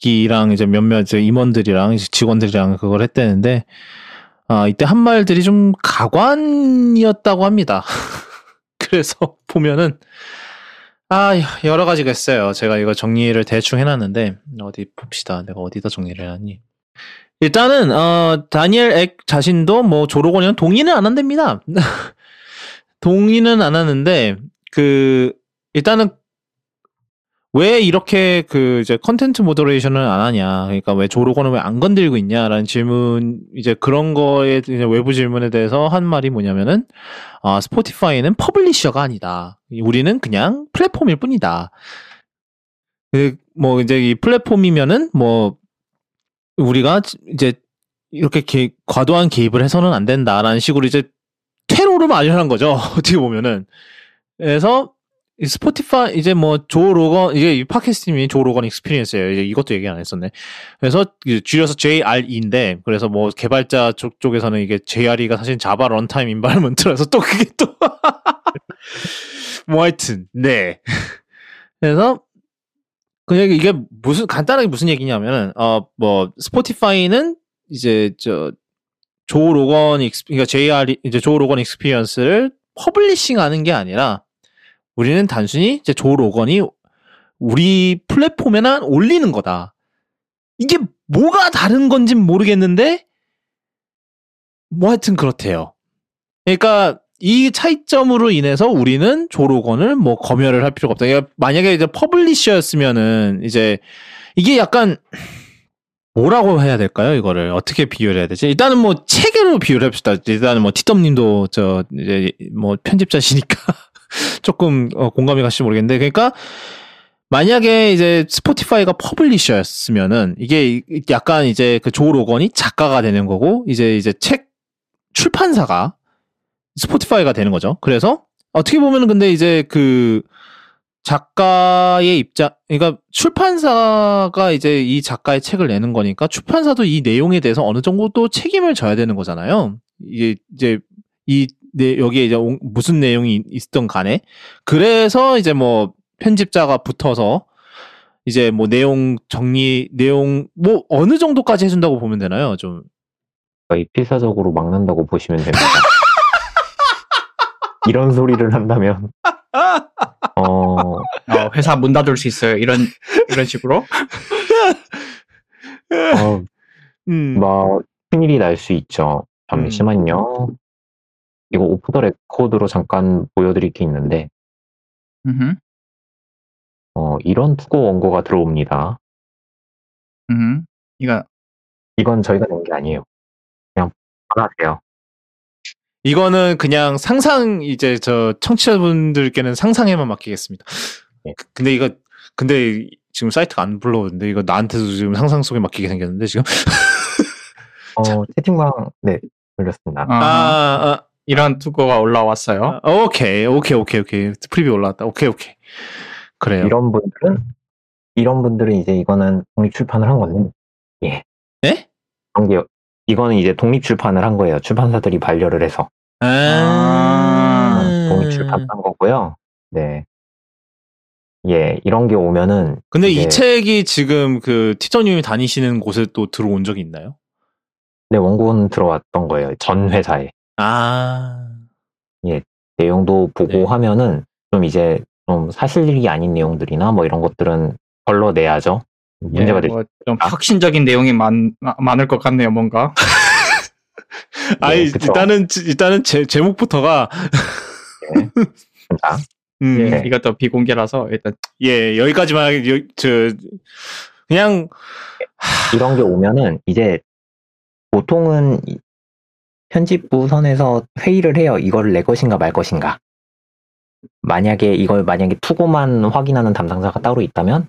[SPEAKER 2] 액이랑 이제 몇몇 이제 임원들이랑 이제 직원들이랑 그걸 했대는데 아 이때 한 말들이 좀 가관이었다고 합니다. 그래서 보면은 아 여러 가지가 있어요. 제가 이거 정리를 대충 해놨는데 어디 봅시다. 내가 어디다 정리를 해놨니? 일단은 어 다니엘 액 자신도 뭐 조로건이랑 동의는 안 한답니다. 동의는 안 하는데 그 일단은 왜 이렇게 그 이제 컨텐츠 moderation을 안 하냐? 그러니까 왜 조 로건을 왜 안 건들고 있냐라는 질문 이제 그런 거에 이제 외부 질문에 대해서 한 말이 뭐냐면은 아 스포티파이는 publisher가 아니다. 우리는 그냥 플랫폼일 뿐이다. 그, 뭐 이제 이 플랫폼이면은 뭐 우리가 이제 이렇게 개- 과도한 개입을 해서는 안 된다라는 식으로 이제 퇴로를 마련한 거죠. 어떻게 보면은. 그래서 이 스포티파이 이제 뭐 조 로건 이게 이 팟캐스트 이름이 Joe Rogan Experience예요. 이제 이것도 얘기 안 했었네. 그래서 이제 줄여서 JRE인데 그래서 뭐 개발자 쪽 쪽에서는 이게 JRE가 사실 Java Runtime Environment라서 또 그게 또 뭐 하여튼 네. 그래서 그냥 이게 무슨 간단하게 무슨 얘기냐면은 어 뭐 스포티파이는 이제 저 조 로건 Ex 그러니까 JRE 이제 조 로건 Experience를 publishing하는 게 아니라 우리는 단순히 이제 조 로건이 우리 플랫폼에나 올리는 거다. 이게 뭐가 다른 건진 모르겠는데 뭐 하여튼 그렇대요. 그러니까 이 차이점으로 인해서 우리는 조로건을 뭐 검열을 할 필요가 없다. 그러니까 만약에 이제 publisher였으면은 이제 이게 약간 뭐라고 해야 될까요? 이거를 어떻게 비유를 해야 되지? 일단은 뭐 체계로 비유를 해봅시다. 일단은 뭐 티덤님도 저 이제 뭐 편집자시니까 조금 어, 공감이 가실지 모르겠는데 그러니까 만약에 이제 스포티파이가 publisher였으면은 이게 약간 이제 그 조 로건이 작가가 되는 거고 이제 이제 책 출판사가 스포티파이가 되는 거죠. 그래서 어떻게 보면은 근데 이제 그 작가의 입장, 그러니까 출판사가 이제 이 작가의 책을 내는 거니까 출판사도 이 내용에 대해서 어느 정도 또 책임을 져야 되는 거잖아요. 이게 이제 이 네, 여기에 이제 온- 무슨 내용이 있던 간에 그래서 이제 뭐 편집자가 붙어서 이제 뭐 내용 정리 내용 뭐 어느 정도까지 해준다고 보면 되나요? 좀
[SPEAKER 3] 거의 필사적으로 막는다고 보시면 됩니다. 이런 소리를 한다면 어,
[SPEAKER 1] 어, 회사 문 닫을 수 있어요. 이런 이런 식으로.
[SPEAKER 3] 어,
[SPEAKER 2] 음.
[SPEAKER 3] 뭐 큰일이 날 수 있죠. 잠시만요. 이거 오프 더 레코드로 잠깐 보여드릴 게 있는데
[SPEAKER 1] 음흠.
[SPEAKER 3] 어, 이런 투고 원고가 들어옵니다.
[SPEAKER 1] 음. 이거
[SPEAKER 3] 이건 저희가 낸 게 아니에요. 그냥 받아세요.
[SPEAKER 2] 이거는 그냥 상상 이제 저 청취자분들께는 상상에만 맡기겠습니다.
[SPEAKER 3] 네.
[SPEAKER 2] 그- 근데 이거 근데 지금 사이트가 안 불러오는데 이거 나한테도 지금 상상 속에 맡기게 생겼는데 지금
[SPEAKER 3] 어, 채팅방 네 올렸습니다.
[SPEAKER 1] 아,
[SPEAKER 2] 아, 아,
[SPEAKER 1] 이런 투고가 올라왔어요.
[SPEAKER 2] 아, 오케이 오케이 오케이 오케이 프리뷰 올라왔다 오케이 오케이 그래요
[SPEAKER 3] 이런 분들은 이런 분들은 이제 이거는 독립 출판을 한 건데
[SPEAKER 2] 네?
[SPEAKER 3] 그런 게 이거는 이제 독립 출판을 한 거예요. 출판사들이 반려를 해서
[SPEAKER 2] 아,
[SPEAKER 3] 독립 출판한 거고요. 네. 예, 이런 게 오면은
[SPEAKER 2] 근데
[SPEAKER 3] 이
[SPEAKER 2] 책이 지금 그 티저님이 다니시는 곳에 또 들어온 적이 있나요?
[SPEAKER 3] 네, 원고는 들어왔던 거예요. 전 회사에.
[SPEAKER 2] 아
[SPEAKER 3] 내용도 보고
[SPEAKER 2] 네.
[SPEAKER 3] 하면은 좀 이제 좀 사실이 아닌 내용들이나 뭐 이런 것들은 걸러내야죠. 문제가
[SPEAKER 1] 예,
[SPEAKER 3] 될
[SPEAKER 1] 뭐좀
[SPEAKER 3] 아.
[SPEAKER 1] 혁신적인 내용이 많, 마- 많을 것 같네요, 뭔가.
[SPEAKER 2] 아니
[SPEAKER 3] 네, 그쵸.
[SPEAKER 2] 일단은 일단은 제 제목부터가
[SPEAKER 3] 있습니다.
[SPEAKER 2] 음,
[SPEAKER 1] 예,
[SPEAKER 3] 네.
[SPEAKER 1] 이것도 비공개라서 일단
[SPEAKER 2] 예 여기까지만 여, 저 그냥
[SPEAKER 3] 이런 게 오면은 이제 보통은 이- 편집부 선에서 회의를 해요. 이걸 내 것인가 말 것인가. 만약에 이걸 만약에 투고만 확인하는 담당자가 따로 있다면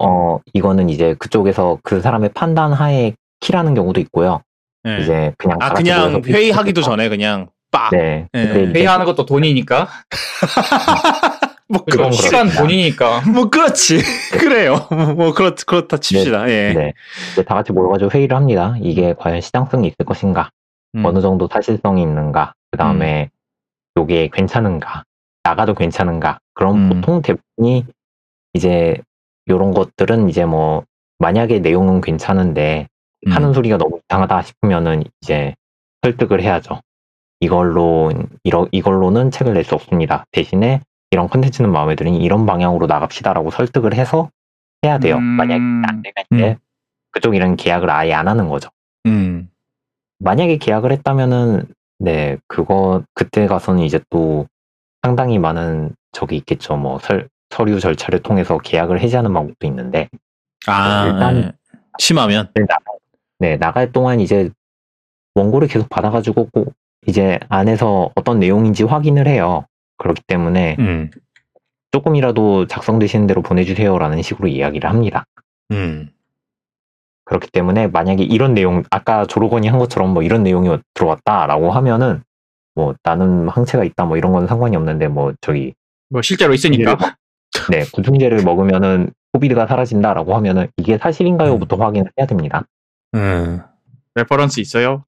[SPEAKER 3] 어 이거는 이제 그쪽에서 그 사람의 판단 하에 키라는 경우도 있고요.
[SPEAKER 2] 예.
[SPEAKER 3] 이제 그냥
[SPEAKER 2] 아 그냥 회의하기도 전에 그냥 빡
[SPEAKER 3] 네. 이제
[SPEAKER 1] 회의하는 것도 돈이니까.
[SPEAKER 2] 뭐
[SPEAKER 3] 그건
[SPEAKER 1] 시간. 돈이니까.
[SPEAKER 2] 뭐 그렇지 그래요 뭐 그렇 그렇다 칩시다 예
[SPEAKER 3] 네. 이제 다 같이 모여가지고 회의를 합니다. 이게 과연 시장성이 있을 것인가?
[SPEAKER 2] 음.
[SPEAKER 3] 어느 정도 사실성이 있는가? 그 다음에 요게 괜찮은가? 나가도 괜찮은가? 그럼
[SPEAKER 2] 음.
[SPEAKER 3] 보통 대부분이 이제 요런 것들은 이제 뭐 만약에 내용은 괜찮은데
[SPEAKER 2] 음.
[SPEAKER 3] 하는 소리가 너무 이상하다 싶으면은 이제 설득을 해야죠. 이걸로 이러, 이걸로는 책을 낼 수 없습니다. 대신에 이런 컨텐츠는 마음에 드니 이런 방향으로 나갑시다라고 설득을 해서 해야 돼요.
[SPEAKER 1] 음.
[SPEAKER 3] 만약에 안 되면 이제 그쪽이랑 계약을 아예 안 하는 거죠.
[SPEAKER 2] 음.
[SPEAKER 3] 만약에 계약을 했다면은 네 그거 그때 가서는 이제 또 상당히 많은 적이 있겠죠. 뭐 설, 서류 절차를 통해서 계약을 해지하는 방법도 있는데
[SPEAKER 2] 아
[SPEAKER 3] 일단-
[SPEAKER 2] 예. 심하면
[SPEAKER 3] 네, 나가, 네 나갈 동안 이제 원고를 계속 받아가지고 꼭 이제 안에서 어떤 내용인지 확인을 해요. 그렇기 때문에
[SPEAKER 2] 음.
[SPEAKER 3] 조금이라도 작성되시는 대로 보내주세요라는 식으로 이야기를 합니다.
[SPEAKER 2] 음.
[SPEAKER 3] 그렇기 때문에 만약에 이런 내용 아까 조로건이 한 것처럼 뭐 이런 내용이 들어왔다라고 하면은 뭐 나는 항체가 있다 뭐 이런 건 상관이 없는데 뭐 저기
[SPEAKER 1] 뭐 실제로 있으니까.
[SPEAKER 3] 네 구충제를 먹으면은 COVID가 사라진다라고 하면은 이게 사실인가요부터 확인을 해야 됩니다.
[SPEAKER 2] 음.
[SPEAKER 1] reference 있어요?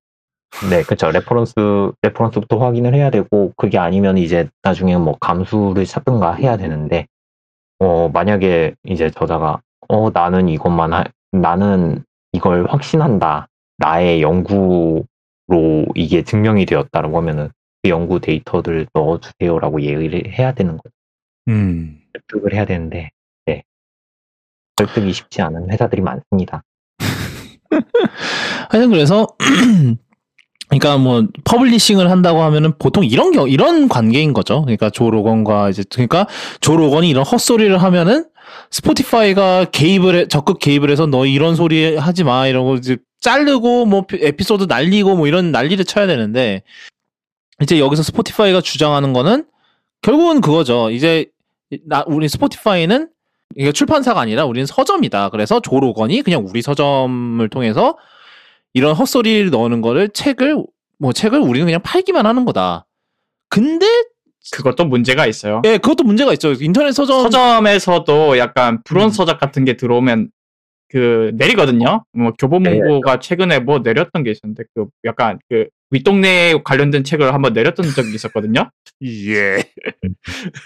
[SPEAKER 3] 네 그렇죠 reference reference부터 확인을 해야 되고 그게 아니면 이제 나중에 뭐 감수를 찾든가 해야 되는데 어 만약에 이제 저자가 어 나는 이것만 하, 나는 이걸 확신한다 나의 연구로 이게 증명이 되었다라고 하면은 그 연구 데이터들 넣어주세요라고 얘기를 해야 되는 거죠.
[SPEAKER 2] 음.
[SPEAKER 3] 설득을 해야 되는데, 네. 설득이 쉽지 않은 회사들이 많습니다.
[SPEAKER 2] 하여튼 그래서 그러니까 뭐 publishing을 한다고 하면은 보통 이런 경 이런 관계인 거죠. 그러니까 조 로건과 이제 그러니까 조 로건이 이런 헛소리를 하면은 스포티파이가 개입을 해, 적극 개입을 해서 너 이런 소리 하지 마 이러고 이제 자르고 뭐 에피소드 날리고 뭐 이런 난리를 쳐야 되는데 이제 여기서 스포티파이가 주장하는 거는 결국은 그거죠. 이제 나 우리 스포티파이는 이게 출판사가 아니라 우리는 서점이다. 그래서 조 로건이 그냥 우리 서점을 통해서 이런 헛소리를 넣는 거를 책을 뭐 책을 우리는 그냥 팔기만 하는 거다. 근데
[SPEAKER 1] 그것도 문제가 있어요.
[SPEAKER 2] 예, 그것도 문제가 있죠. 인터넷 서점
[SPEAKER 1] 서점에서도 약간 불온
[SPEAKER 2] 음.
[SPEAKER 1] 서적 같은 게 들어오면 그 내리거든요. 뭐 교보문고가 최근에 뭐 내렸던 게 있었는데 그 약간 그 윗동네 관련된 책을 한번 내렸던 적이 있었거든요.
[SPEAKER 2] 예.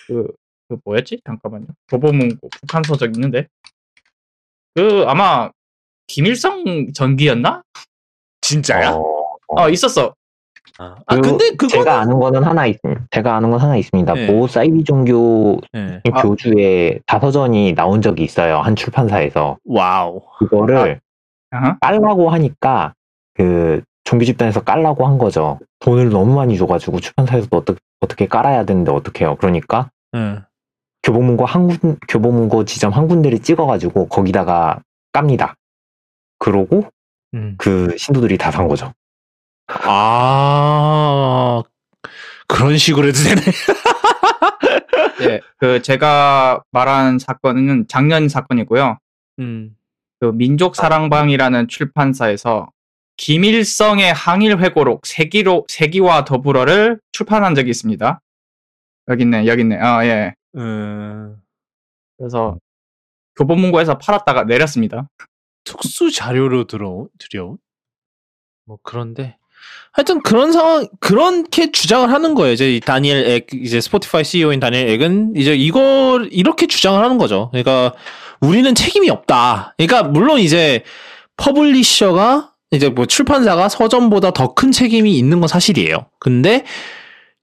[SPEAKER 1] 그, 그 뭐였지? 잠깐만요. 교보문고 북한 서적 있는데 그 아마 김일성 전기였나?
[SPEAKER 2] 진짜야?
[SPEAKER 3] 어,
[SPEAKER 1] 어 있었어.
[SPEAKER 2] 아, 아,
[SPEAKER 3] 그
[SPEAKER 2] 근데 그거는
[SPEAKER 3] 제가 아는 거는 하나 있, 제가 아는 건 하나 있습니다.
[SPEAKER 2] 네.
[SPEAKER 3] 모 사이비 종교
[SPEAKER 2] 예.
[SPEAKER 1] 아.
[SPEAKER 3] 교주의 자서전이 나온 적이 있어요. 한 출판사에서.
[SPEAKER 2] Wow.
[SPEAKER 3] 그거를
[SPEAKER 1] 아하.
[SPEAKER 3] 깔라고 하니까 그 종교 집단에서 깔라고 한 거죠. 돈을 너무 많이 줘가지고 출판사에서도 어떻게 어떻게 깔아야 되는데 어떻게요? 그러니까
[SPEAKER 2] 예.
[SPEAKER 3] 교보문고 한 군, 교보문고 지점 한 군데를 찍어가지고 거기다가 깝니다. 그러고
[SPEAKER 2] 음.
[SPEAKER 3] 그 신도들이 다 산 거죠.
[SPEAKER 2] 아 그런 식으로 해도 되네.
[SPEAKER 1] 예, 그 제가 말한 사건은 작년 사건이고요.
[SPEAKER 2] 음.
[SPEAKER 1] 그 민족사랑방이라는 출판사에서 김일성의 항일 회고록 세기로 세기와 더불어를 출판한 적이 있습니다. 여기 있네, 여기 있네. 아 예.
[SPEAKER 2] 음.
[SPEAKER 1] 그래서 교보문고에서 팔았다가 내렸습니다.
[SPEAKER 2] 특수 자료로 들어온 들여온 뭐 그런데 하여튼 그런 상황 그렇게 주장을 하는 거예요. 이제 이 다니엘 액 이제 스포티파이 CEO인 다니엘 액은 이제 이걸 이렇게 주장을 하는 거죠. 그러니까 우리는 책임이 없다. 그러니까 물론 이제 publisher가 이제 뭐 출판사가 서점보다 더 큰 책임이 있는 건 사실이에요. 근데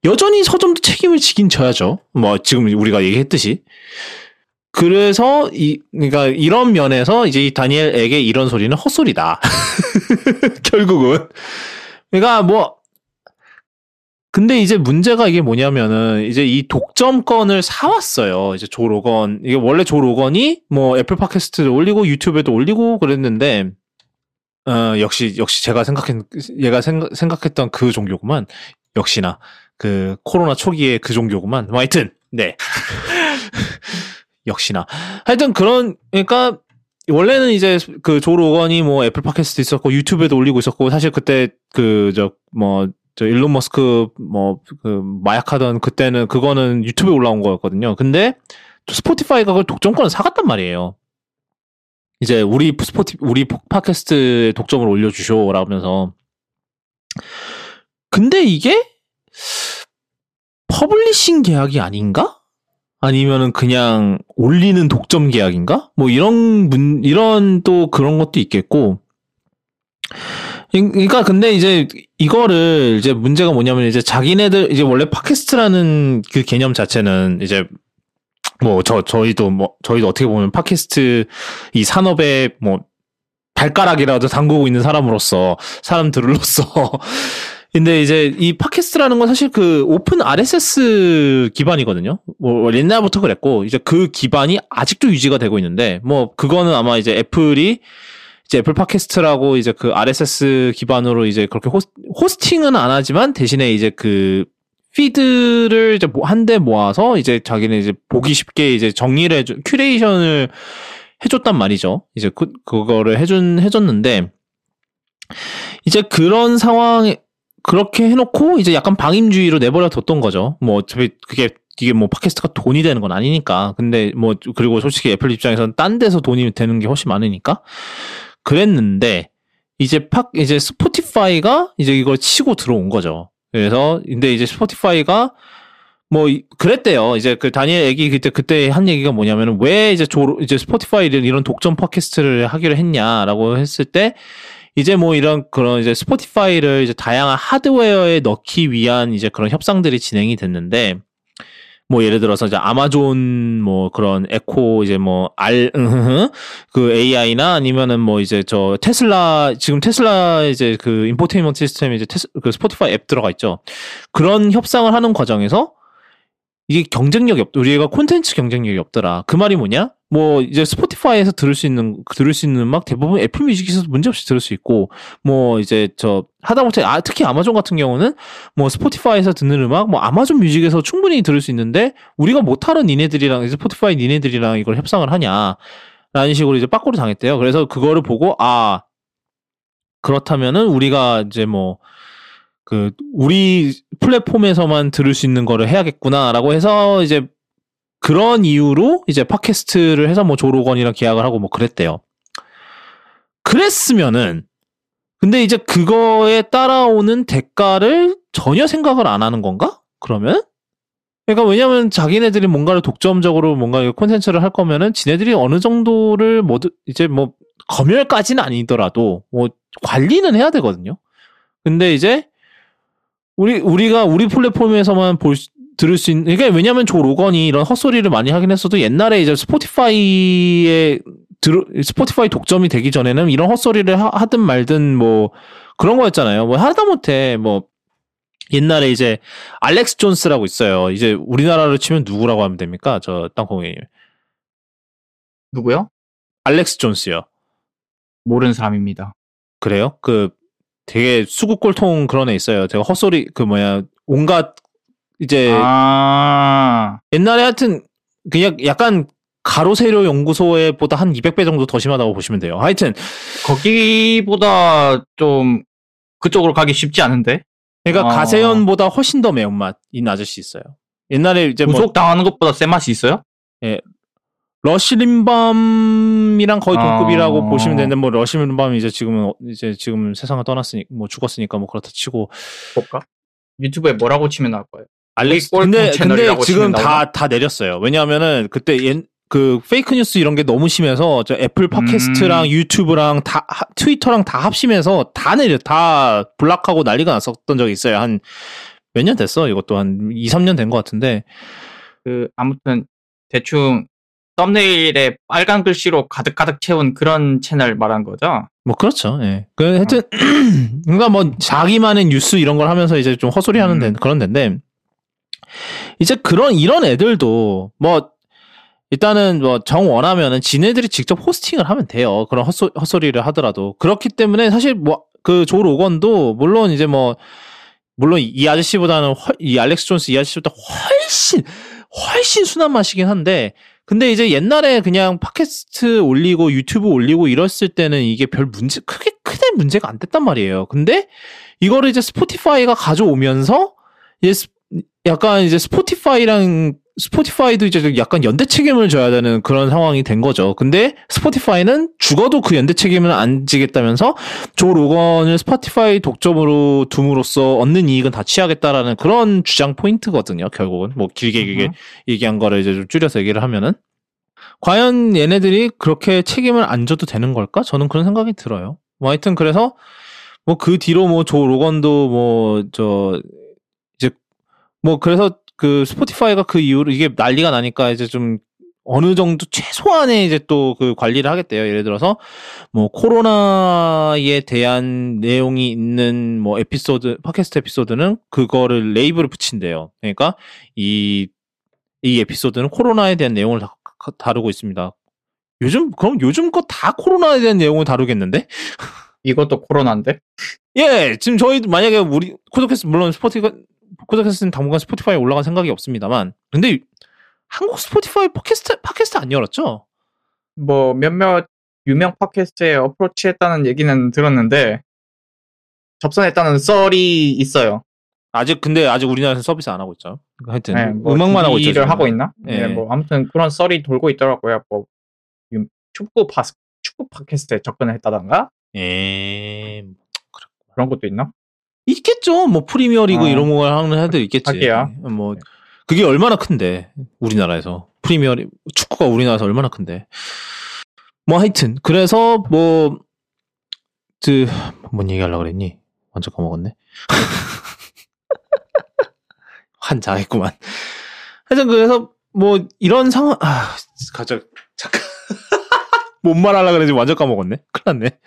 [SPEAKER 2] 여전히 서점도 책임을 지긴 져야죠. 뭐 지금 우리가 얘기했듯이. 그래서 이 그러니까 이런 면에서 이제 이 다니엘에게 이런 소리는 헛소리다. 결국은. 그러니까 뭐 근데 이제 문제가 이게 뭐냐면은 이제 이 독점권을 사왔어요. 이제 조 로건 이게 원래 조 로건이 뭐 애플 팟캐스트를 올리고 유튜브에도 올리고 그랬는데 어 역시 역시 제가 생각했 얘가 생각, 생각했던 그 종교구만. 역시나 그 코로나 초기에 그 종교구만. 뭐 하여튼 네. 역시나. 하여튼 그런 그러니까 원래는 이제 그 조 로건이 뭐 애플 팟캐스트 있었고 유튜브에도 올리고 있었고 사실 그때 그 저 뭐 저 일론 머스크 뭐 그 마약하던 그때는 그거는 유튜브에 올라온 거였거든요. 근데 또 스포티파이가 그걸 독점권을 사갔단 말이에요. 이제 우리 스포티 우리 팟캐스트 독점을 올려주쇼라면서. 근데 이게 publishing 계약이 아닌가? 아니면은 그냥 올리는 독점 계약인가? 뭐 이런 문 이런 또 그런 것도 있겠고. 그러니까 근데 이제 이거를 이제 문제가 뭐냐면 이제 자기네들 이제 원래 팟캐스트라는 그 개념 자체는 이제 뭐 저 저희도 뭐 저희도 어떻게 보면 팟캐스트 이 산업에 뭐 발가락이라도 담그고 있는 사람으로서 사람들로서 근데 이제 이 팟캐스트라는 건 사실 그 오픈 RSS 기반이거든요. 뭐 옛날부터 그랬고 이제 그 기반이 아직도 유지가 되고 있는데 뭐 그거는 아마 이제 애플이 이제 애플 팟캐스트라고 이제 그 RSS 기반으로 이제 그렇게 hos, hosting은 안 하지만 대신에 이제 그 feed를 이제 한데 모아서 이제 자기는 이제 보기 쉽게 이제 정리를 해줘 curation을 해줬단 말이죠. 이제 그 그거를 해준 해줬는데 이제 그런 상황에 그렇게 해놓고 이제 약간 방임주의로 내버려 뒀던 거죠. 뭐 어차피 그게 이게 뭐 팟캐스트가 돈이 되는 건 아니니까. 근데 뭐 그리고 솔직히 애플 입장에서는 딴 데서 돈이 되는 게 훨씬 많으니까 그랬는데 이제 팟 이제 스포티파이가 이제 이걸 치고 들어온 거죠. 그래서 근데 이제 스포티파이가 뭐 이- 그랬대요. 이제 그 다니엘 액이 그때 그때 한 얘기가 뭐냐면은 왜 이제 조 이제 스포티파이를 이런 독점 팟캐스트를 하기로 했냐라고 했을 때 이제 뭐 이런 그런 이제 스포티파이를 이제 다양한 하드웨어에 넣기 위한 이제 그런 협상들이 진행이 됐는데 뭐 예를 들어서 이제 아마존 뭐 그런 에코 이제 뭐 알 그 AI나 아니면은 뭐 이제 저 테슬라 지금 테슬라 이제 그 인포테인먼트 시스템에 이제 테스, 그 스포티파이 앱 들어가 있죠. 그런 협상을 하는 과정에서 이게 경쟁력이 없, 우리가 콘텐츠 경쟁력이 없더라. 그 말이 뭐냐? 뭐 이제 스포티파이에서 들을 수 있는 들을 수 있는 음악 대부분 애플 뮤직에서 문제 없이 들을 수 있고 뭐 이제 저 하다못해 아 특히 아마존 같은 경우는 뭐 스포티파이에서 듣는 음악 뭐 아마존 뮤직에서 충분히 들을 수 있는데 우리가 못하는 니네들이랑 스포티파이 니네들이랑 이걸 협상을 하냐 라는 식으로 이제 빠꾸를 당했대요. 그래서 그거를 보고 아 그렇다면은 우리가 이제 뭐 그 우리 플랫폼에서만 들을 수 있는 거를 해야겠구나라고 해서 이제 그런 이유로 이제 팟캐스트를 해서 뭐 조로건이랑 계약을 하고 뭐 그랬대요. 그랬으면은 근데 이제 그거에 따라오는 대가를 전혀 생각을 안 하는 건가? 그러면? 그러니까 왜냐면 자기네들이 뭔가를 독점적으로 뭔가 콘텐츠를 할 거면은 지네들이 어느 정도를 모두 이제 뭐 검열까지는 아니더라도 뭐 관리는 해야 되거든요. 근데 이제 우리 우리가 우리 플랫폼에서만 볼 수- 들을 수 있는 그러니까 왜냐면 조 로건이 이런 헛소리를 많이 하긴 했어도 옛날에 이제 스포티파이에 들 스포티파이 독점이 되기 전에는 이런 헛소리를 하, 하든 말든 뭐 그런 거였잖아요. 뭐 하다 못해 뭐 옛날에 이제 알렉스 존스라고 있어요. 이제 우리나라로 치면 누구라고 하면 됩니까? 저 땅콩이
[SPEAKER 1] 누구요?
[SPEAKER 2] 알렉스 존스요.
[SPEAKER 1] 모르는 사람입니다.
[SPEAKER 2] 그래요? 그 되게 수국골통 그런 애 있어요. 제가 헛소리 그 뭐야 온갖 이제
[SPEAKER 1] 아,
[SPEAKER 2] 옛날에 하여튼 그냥 약간 가로세로 연구소에 보다 한 200배 정도 더 심하다고 보시면 돼요. 하여튼
[SPEAKER 1] 거기보다 좀 그쪽으로 가기 쉽지 않은데?
[SPEAKER 2] 그러니까
[SPEAKER 1] 아.
[SPEAKER 2] 가세연보다 훨씬 더 매운맛인 아저씨 있어요. 옛날에 이제 뭐
[SPEAKER 1] 구속 당하는 것보다 센 맛이 있어요?
[SPEAKER 2] 러시 림보랑 거의 동급이라고
[SPEAKER 1] 아.
[SPEAKER 2] 보시면 되는데 뭐 러시 림보가 이제 지금은 어- 이제 지금 세상을 떠났으니 뭐 죽었으니까 뭐 그렇다 치고
[SPEAKER 1] 볼까? 유튜브에 뭐라고 치면 나올 거예요?
[SPEAKER 2] 알렉스
[SPEAKER 1] 꼴통
[SPEAKER 2] 근데 근데
[SPEAKER 1] 채널이라고
[SPEAKER 2] 지금
[SPEAKER 1] 치면 나오나?
[SPEAKER 2] 다다 내렸어요. 왜냐하면은 그때 옛, 그 fake news 이런 게 너무 심해서 저 애플 팟캐스트랑
[SPEAKER 1] 음.
[SPEAKER 2] 유튜브랑 다 하- 트위터랑 다 합심해서 다 내려 다 block하고 난리가 났었던 적이 있어요. 한 몇 년 됐어. 이것도 한 2, 3년 된 것 같은데
[SPEAKER 1] 그 아무튼 대충 썸네일에 빨간 글씨로 가득 가득 채운 그런 채널 말한 거죠?
[SPEAKER 2] 뭐 그렇죠. 예. 그 하여튼 그러니까 뭐 자기만의 뉴스 이런 걸 하면서 이제 좀 헛소리 하는 데
[SPEAKER 1] 음.
[SPEAKER 2] 그런 데인데 이제 그런 이런 애들도 뭐 일단은 뭐 정 원하면은 지네들이 직접 호스팅을 하면 돼요. 그런 헛소, 헛소리를 하더라도 그렇기 때문에 사실 뭐 그조 로건도 물론 이제 뭐 물론 이 아저씨보다는 훨- 이 알렉스 존스 이 아저씨보다 훨씬 훨씬 순한 맛이긴 한데 근데 이제 옛날에 그냥 팟캐스트 올리고 유튜브 올리고 이랬을 때는 이게 별 문제 크게 크게 문제가 안 됐단 말이에요. 근데 이거를 이제 스포티파이가 가져오면서 이제 스- 약간 이제 스포티파이랑 스포티파이도 이제 좀 약간 연대 책임을 져야 되는 그런 상황이 된 거죠. 근데 스포티파이는 죽어도 그 연대 책임을 안 지겠다면서 조 로건을 스포티파이 독점으로 둠으로써 얻는 이익은 다 취하겠다라는 그런 주장 포인트거든요. 결국은 뭐 길게 길게
[SPEAKER 1] 음.
[SPEAKER 2] 얘기한 거를 이제 좀 줄여서 얘기를 하면은 과연 얘네들이 그렇게 책임을 안 져도 되는 걸까? 저는 그런 생각이 들어요. 뭐 하여튼 그래서 뭐 그 뒤로 뭐 조 로건도 뭐 저 뭐 그래서 그 스포티파이가 그 이후로 이게 난리가 나니까 이제 좀 어느 정도 최소한의 이제 또 그 관리를 하겠대요. 예를 들어서 뭐 코로나에 대한 내용이 있는 뭐 에피소드 팟캐스트 에피소드는 그거를 레이블을 붙인대요. 그러니까 이이 에피소드는 코로나에 대한 내용을 다, 다루고 있습니다. 요즘 그럼 요즘 거 다 코로나에 대한 내용을 다루겠는데?
[SPEAKER 1] 이것도 코로나인데?
[SPEAKER 2] 예, 지금 저희 만약에 우리 쿠도캐스트 물론 스포티가 쿠도캐스트는 당분간 스포티파이에 올라갈 생각이 없습니다만, 근데 한국 스포티파이 팟캐스트 팟캐스트 안 열었죠?
[SPEAKER 1] 뭐 몇몇 유명 팟캐스트에 어프로치 했다는 얘기는 들었는데 접선했다는 썰이 있어요.
[SPEAKER 2] 아직 근데 아직 우리나라에서 서비스 안 하고 있죠. 하여튼
[SPEAKER 1] 네, 뭐
[SPEAKER 2] 음악만 하고 있죠.
[SPEAKER 1] 일을. 하고 있나?
[SPEAKER 2] 네.
[SPEAKER 1] 네. 뭐 아무튼 그런 썰이 돌고 있더라고요. 뭐 유- 축구 파 축구 팟캐스트에 접근을 했다던가
[SPEAKER 2] 예,
[SPEAKER 1] 그런 것도 있나?
[SPEAKER 2] 있겠죠. 뭐 프리미어리그
[SPEAKER 1] 어.
[SPEAKER 2] 이런 걸 하는 애들 있겠지.
[SPEAKER 1] 하기야.
[SPEAKER 2] 뭐 그게 얼마나 큰데 우리나라에서 프리미어리 축구가 우리나라에서 얼마나 큰데. 뭐 하여튼 그래서 뭐 그 뭔 얘기 하려고 그랬니? 완전 까먹었네. 환장했구만. 하여튼 그래서 뭐 이런 상황 아 가자 잠깐 뭔 말하려고 그랬지 완전 까먹었네. 큰일 났네.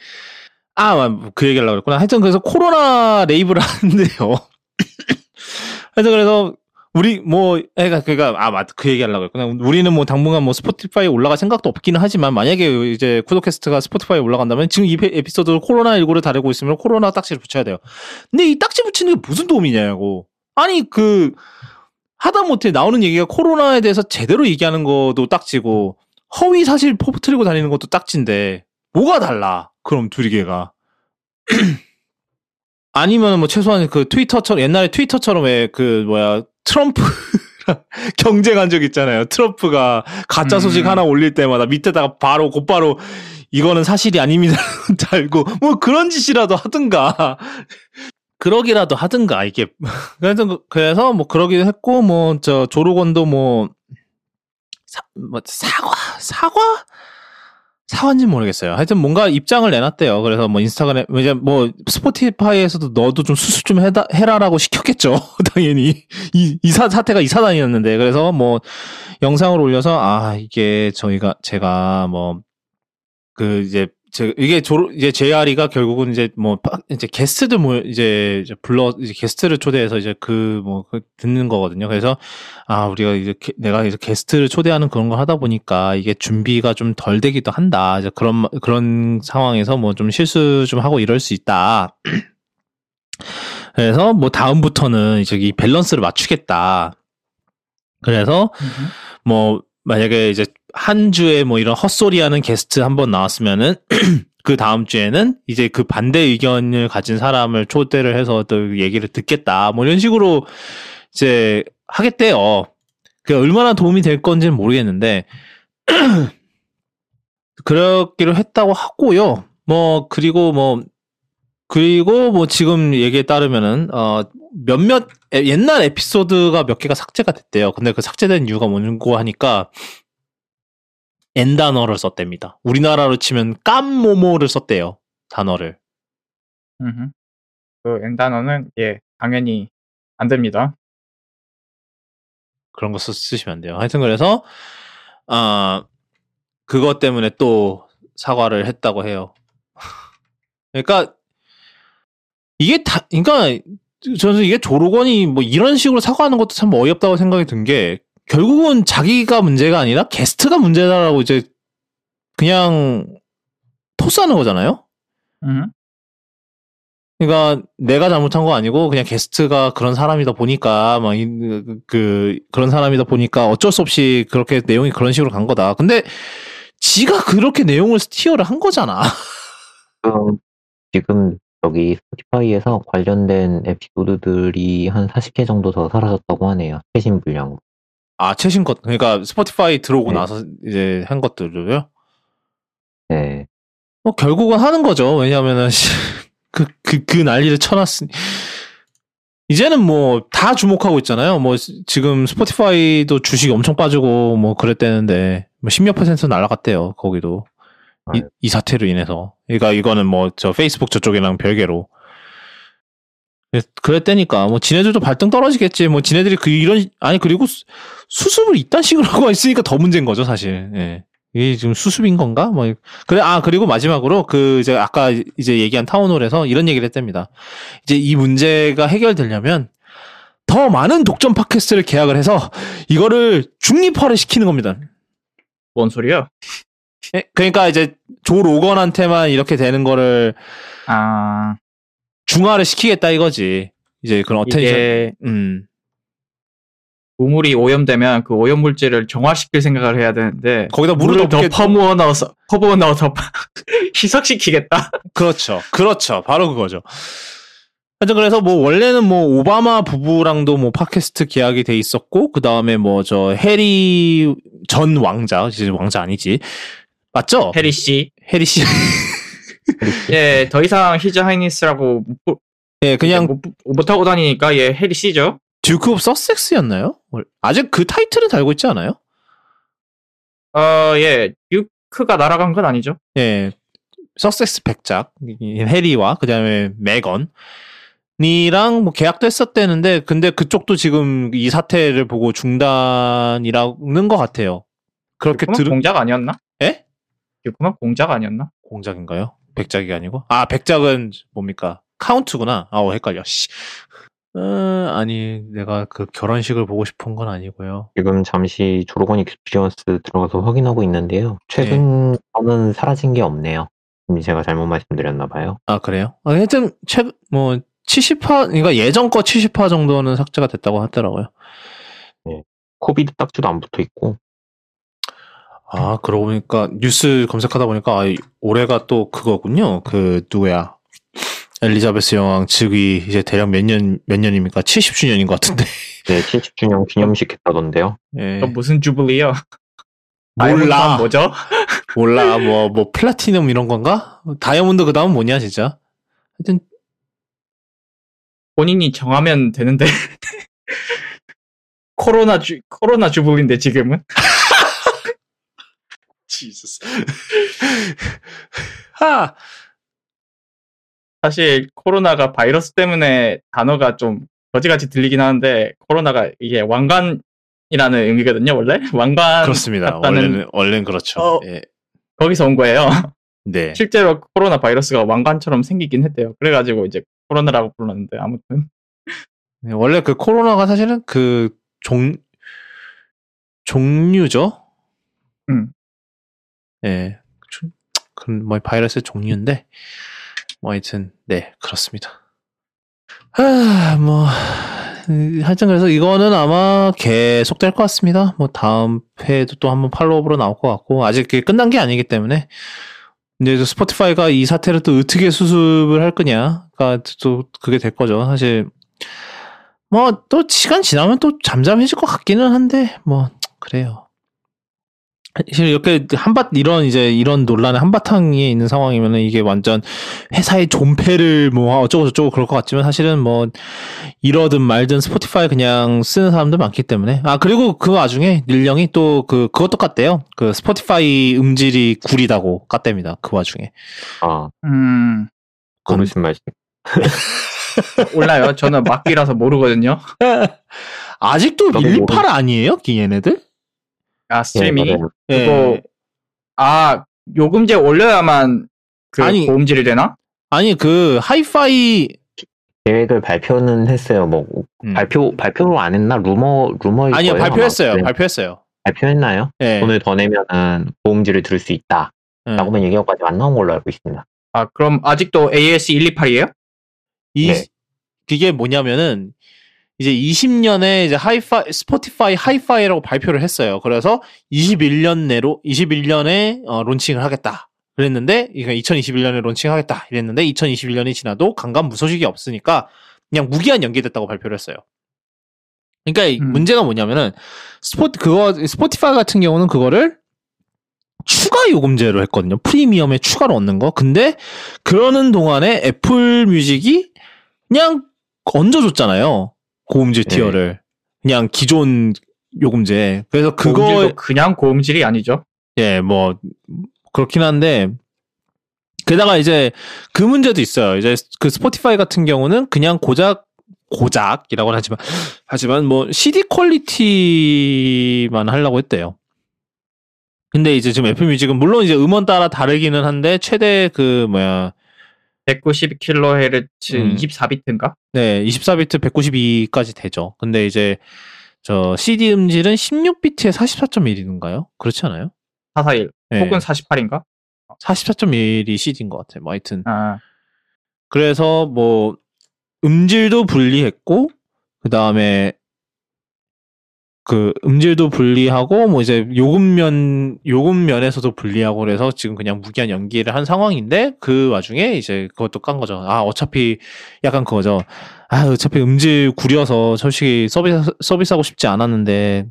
[SPEAKER 2] 아, 그 얘기 하려고 그랬구나. 하여튼 그래서 코로나 레이브를 하는데요. 하여튼 그래서 우리 뭐 애가 그가 아 맞다 그 얘기 하려고 했구나. 우리는 뭐 당분간 뭐 스포티파이에 올라갈 생각도 없기는 하지만 만약에 이제 쿠도캐스트가 스포티파이에 올라간다면 지금 이 에피소드 코로나 19를 다루고 있으면 코로나 딱지를 붙여야 돼요. 근데 이 딱지 붙이는 게 무슨 도움이냐고. 아니 그 하다 못해 나오는 얘기가 코로나에 대해서 제대로 얘기하는 것도 딱지고 허위 사실 퍼뜨리고 다니는 것도 딱지인데 뭐가 달라? 그럼 둘이 개가. 아니면 뭐 최소한 그 트위터처럼 옛날에 트위터처럼 왜 그 뭐야 트럼프랑 경쟁한 적 있잖아요. 트럼프가 가짜 소식
[SPEAKER 1] 음.
[SPEAKER 2] 하나 올릴 때마다 밑에다가 바로 곧바로 이거는 사실이 아닙니다. 달고 뭐 그런 짓이라도 하든가. 그러기라도 하든가 이게 그래서 그- 그래서 뭐 그러기도 했고 뭐 저 조로건도 뭐, 사, 뭐 사과 사과 사과했는지 모르겠어요. 하여튼 뭔가 입장을 내놨대요. 그래서 뭐 인스타그램 이제 뭐 스포티파이에서도 너도 좀 수습 좀 해다, 해라라고 시켰겠죠. 당연히 이 이 사 사태가 이 사단이었는데 그래서 뭐 영상을 올려서 아 이게 저희가 제가 뭐 그 이제 제 이게 조 이제 JRE가 결국은 이제 뭐 파- 이제 게스트들 뭐 이제 이제 불러 이제 게스트를 초대해서 이제 그뭐 듣는 거거든요. 그래서 아 우리가 이제 게- 내가 이제 게스트를 초대하는 그런 걸 하다 보니까 이게 준비가 좀 덜 되기도 한다. 이제 그런 마- 그런 상황에서 뭐 좀 실수 좀 하고 이럴 수 있다. 그래서 뭐 다음부터는 이제 이 밸런스를 맞추겠다. 그래서 뭐 만약에 이제 한 주에 뭐 이런 헛소리하는 게스트 한 번 나왔으면은 그 다음 주에는 이제 그 반대 의견을 가진 사람을 초대를 해서 또 얘기를 듣겠다 뭐 이런 식으로 이제 하겠대요. 그 얼마나 도움이 될 건지는 모르겠는데 그렇기로 했다고 하고요. 뭐 그리고 뭐 그리고 뭐 지금 얘기에 따르면은 어 몇몇 에- 옛날 에피소드가 몇 개가 삭제가 됐대요. 근데 그 삭제된 이유가 뭔고 하니까 N 단어를 썼답니다. 우리나라로 치면 깜모모를 썼대요. 단어를.
[SPEAKER 1] 음흠. 그 N 단어는 예 당연히 안 됩니다.
[SPEAKER 2] 그런 거 쓰, 쓰시면 안 돼요. 하여튼 그래서 아 그것 때문에 또 사과를 했다고 해요. 그러니까 이게 다 그러니까 저는 이게 조로건이 뭐 이런 식으로 사과하는 것도 참 어이없다고 생각이 든 게 결국은 자기가 문제가 아니라 게스트가 문제다라고 이제 그냥 토스하는 거잖아요.
[SPEAKER 1] 음.
[SPEAKER 2] 그러니까 내가 잘못한 거 아니고 그냥 게스트가 그런 사람이다 보니까 막 그 그, 그런 사람이다 보니까 어쩔 수 없이 그렇게 내용이 그런 식으로 간 거다. 근데 지가 그렇게 내용을 스티어를 한 거잖아.
[SPEAKER 3] 지금, 지금 여기 스포티파이에서 관련된 에피소드들이 한 40개 정도 더 사라졌다고 하네요. 최신 분량.
[SPEAKER 2] 아 최신 것 그러니까 스포티파이 들어오고
[SPEAKER 3] 네.
[SPEAKER 2] 나서 이제 한 것들을요.
[SPEAKER 3] 네.
[SPEAKER 2] 뭐 결국은 하는 거죠. 왜냐하면은 그 그 그 난리를 쳐놨으니 이제는 뭐 다 주목하고 있잖아요. 뭐 지금 스포티파이도 주식이 엄청 빠지고 뭐 그랬대는데 뭐 10몇 퍼센트 날라갔대요. 거기도 이. 이 사태로 인해서. 그러니까 이거는 뭐 저 페이스북 저쪽이랑 별개로. 그랬- 그랬다니까 뭐 지네들도 발등 떨어지겠지. 뭐 지네들이 그 이런 아니 그리고 수- 수습을 이딴 식으로 하고 있으니까 더 문제인 거죠 사실. 예. 이게 지금 수습인 건가? 뭐 그래 아 그리고 마지막으로 그 이제 아까 이제 얘기한 타운홀에서 이런 얘기를 했답니다. 이제 이 문제가 해결되려면 더 많은 독점 팟캐스트를 계약을 해서 이거를 중립화를 시키는 겁니다.
[SPEAKER 1] 뭔 소리야?
[SPEAKER 2] 예, 그러니까 이제 조 로건한테만 이렇게 되는 거를
[SPEAKER 1] 아
[SPEAKER 2] 중화를 시키겠다 이거지. 이제 그런 attention.
[SPEAKER 1] 이게
[SPEAKER 2] 음.
[SPEAKER 1] 우물이 오염되면 그 오염 물질을 정화시킬 생각을 해야 되는데
[SPEAKER 2] 거기다 물을
[SPEAKER 1] 물을 더 퍼부어 넣어서 퍼부어 넣어서 희석시키겠다.
[SPEAKER 2] 그렇죠. 그렇죠. 바로 그거죠. 하여튼 그래서 뭐 원래는 뭐 오바마 부부랑도 뭐 팟캐스트 계약이 돼 있었고 그 다음에 뭐 저 해리 전 왕자 이제 왕자 아니지 맞죠?
[SPEAKER 1] 해리 씨,
[SPEAKER 2] 해리 씨.
[SPEAKER 1] 예, 더 이상 His Highness라고 못,
[SPEAKER 2] 예, 그냥
[SPEAKER 1] 못, 못 하고 다니니까 예, 해리 씨죠.
[SPEAKER 2] 듀크 오브 서섹스였나요? 아직 그 타이틀은 달고 있지 않아요?
[SPEAKER 1] 어, 예, 듀크가 날아간 건 아니죠.
[SPEAKER 2] 예. 서섹스 백작 이 해리와 그다음에 메건 이랑 뭐 계약도 했었대는데 근데 그쪽도 지금 이 사태를 보고 중단이라는 것 같아요. 그렇게 들은
[SPEAKER 1] 공작 아니었나?
[SPEAKER 2] 예?
[SPEAKER 1] 듀크만 공작 아니었나?
[SPEAKER 2] 공작인가요? 백작이 아니고? 아, 백작은 뭡니까? 카운트구나. 아우, 헷갈려. 씨. 어, 아니, 내가 그 결혼식을 보고 싶은 건 아니고요.
[SPEAKER 3] 지금 잠시 조 로건 Experience 들어가서 확인하고 있는데요. 최근 저는 사라진 게 없네요. 음, 제가 잘못 말씀드렸나 봐요.
[SPEAKER 2] 아, 그래요? 아, 하여튼, 최, 뭐, 70화, 그러니까 예전 거 70화 정도는 삭제가 됐다고 하더라고요.
[SPEAKER 3] COVID 딱지도 안 붙어 있고
[SPEAKER 2] 아, 그러고 보니까, 뉴스 검색하다 보니까, 아, 이- 올해가 또 그거군요. 그, 누구야. 엘리자베스 여왕 즉위 이제 대략 몇 년, 몇 년입니까? 70주년인 것 같은데.
[SPEAKER 3] 네, 70주년 기념식 했다던데요.
[SPEAKER 2] 예.
[SPEAKER 1] 또 무슨 주블리요?
[SPEAKER 2] 몰라.
[SPEAKER 1] 뭐죠?
[SPEAKER 2] 몰라 뭐뭐 플라티넘 이런 건가? 다이아몬드 그 다음 뭐냐 진짜? 하여튼
[SPEAKER 1] 본인이 정하면 되는데. 코로나 주, 코로나 주블리인데 지금은?
[SPEAKER 2] 지수스. 하!
[SPEAKER 1] 사실 코로나가 바이러스 때문에 단어가 좀 거지같이 들리긴 하는데 코로나가 이게 왕관이라는 의미거든요 원래 왕관
[SPEAKER 2] 그렇습니다.
[SPEAKER 1] 같다는
[SPEAKER 2] 원래는, 원래는 그렇죠.
[SPEAKER 1] 어.
[SPEAKER 2] 예.
[SPEAKER 1] 거기서 온 거예요.
[SPEAKER 2] 네.
[SPEAKER 1] 실제로 코로나 바이러스가 왕관처럼 생기긴 했대요. 그래가지고 이제 코로나라고 불렀는데 아무튼
[SPEAKER 2] 네, 원래 그 코로나가 사실은 그 종, 종류죠?
[SPEAKER 1] 음.
[SPEAKER 2] 예. 좀, 그런, 뭐, 바이러스의 종류인데, 뭐, 하여튼, 네, 그렇습니다. 아, 뭐, 음, 하여튼 그래서 이거는 아마 계속 될 것 같습니다. 뭐, 다음 회에도 또 한번 팔로우업으로 나올 것 같고, 아직 그게 끝난 게 아니기 때문에, 근데 또 스포티파이가 이 사태를 또 어떻게 수습을 할 거냐가 또 그게 될 거죠. 사실, 뭐, 또 시간 지나면 또 잠잠해질 것 같기는 한데, 뭐, 그래요. 사실 이렇게 한밭 이런 이제 이런 논란의 한바탕에 있는 상황이면은 이게 완전 회사의 존폐를 뭐 어쩌고 저쩌고 그럴 것 같지만 사실은 뭐 이러든 말든 스포티파이 그냥 쓰는 사람들 많기 때문에. 아 그리고 그 와중에 닐령이 또 그 그것도 깠대요. 그 스포티파이 음질이 구리다고 깠답니다. 그 와중에.
[SPEAKER 3] 아,
[SPEAKER 1] 음.
[SPEAKER 3] 모르신 말씀.
[SPEAKER 1] 몰라요. 저는 막기라서 모르거든요.
[SPEAKER 2] 아직도
[SPEAKER 3] 저도
[SPEAKER 2] 밀리파라 아니에요? 기 얘네들
[SPEAKER 1] 아 스트리밍이
[SPEAKER 3] 예, 맞아요.
[SPEAKER 2] 예.
[SPEAKER 1] 그거 아 요금제 올려야만 그
[SPEAKER 2] 아니.
[SPEAKER 1] 고음질이 되나?
[SPEAKER 2] 아니 그 하이파이
[SPEAKER 3] 계획을 발표는 했어요. 뭐
[SPEAKER 2] 음.
[SPEAKER 3] 발표 발표로 안 했나? 루머 루머일
[SPEAKER 2] 아니요
[SPEAKER 3] 거예요.
[SPEAKER 2] 발표했어요
[SPEAKER 3] 네,
[SPEAKER 2] 발표했어요
[SPEAKER 3] 발표했나요?
[SPEAKER 2] 예.
[SPEAKER 3] 돈을 더 내면은 보험질을 들을 수 있다.
[SPEAKER 2] 예.
[SPEAKER 3] 라고만 얘기하고 아직 안 나온 걸로 알고 있습니다.
[SPEAKER 1] 아 그럼 아직도 AS 128이에요?
[SPEAKER 2] 이
[SPEAKER 3] 네.
[SPEAKER 2] 그게 뭐냐면은 이제 20년에 이제 하이파이 스포티파이 하이파이라고 발표를 했어요. 그래서 21년 내로 21년에 어, 론칭을 하겠다. 그랬는데 이거 2021년에 론칭하겠다. 이랬는데 2021년이 지나도 강간 무 소식이 없으니까 그냥 무기한 연기됐다고 발표를 했어요. 그러니까 이
[SPEAKER 1] 음.
[SPEAKER 2] 문제가 뭐냐면은 스포 그거 스포티파이 같은 경우는 그거를 추가 요금제로 했거든요. 프리미엄에 추가로 얻는 거. 근데 그러는 동안에 애플 뮤직이 그냥 얹어줬잖아요. 고음질
[SPEAKER 3] 네.
[SPEAKER 2] tier를. 그냥 기존 요금제. 그래서 그거,
[SPEAKER 1] 그냥 고음질이 아니죠.
[SPEAKER 2] 예, 뭐, 그렇긴 한데, 게다가 이제 그 문제도 있어요. 이제 그 스포티파이 같은 경우는 그냥 고작, 고작이라고는 하지만, 하지만 뭐 CD 퀄리티만 하려고 했대요. 근데 이제 지금 애플 뮤직은 물론 이제 음원 따라 다르기는 한데, 최대 그, 뭐야,
[SPEAKER 1] 192kHz
[SPEAKER 2] 음.
[SPEAKER 1] 24비트인가?
[SPEAKER 2] 네, 24비트 192까지 되죠. 근데 이제 저 CD 음질은 16비트에 44.1인가요? 그렇지 않아요?
[SPEAKER 1] 441
[SPEAKER 2] 네.
[SPEAKER 1] 혹은 48인가?
[SPEAKER 2] 44.1이 CD인 것 같아요. 뭐 하여튼
[SPEAKER 1] 아
[SPEAKER 2] 그래서 뭐 음질도 분리했고 그 다음에 그 음질도 분리하고 뭐 이제 요금면 요금면에서도 분리하고 그래서 지금 그냥 무기한 연기를 한 상황인데 그 와중에 이제 그것도 깐 거죠. 아 어차피 약간 그거죠. 아 어차피 음질 구려서 솔직히 서비스 서비스하고 싶지 않았는데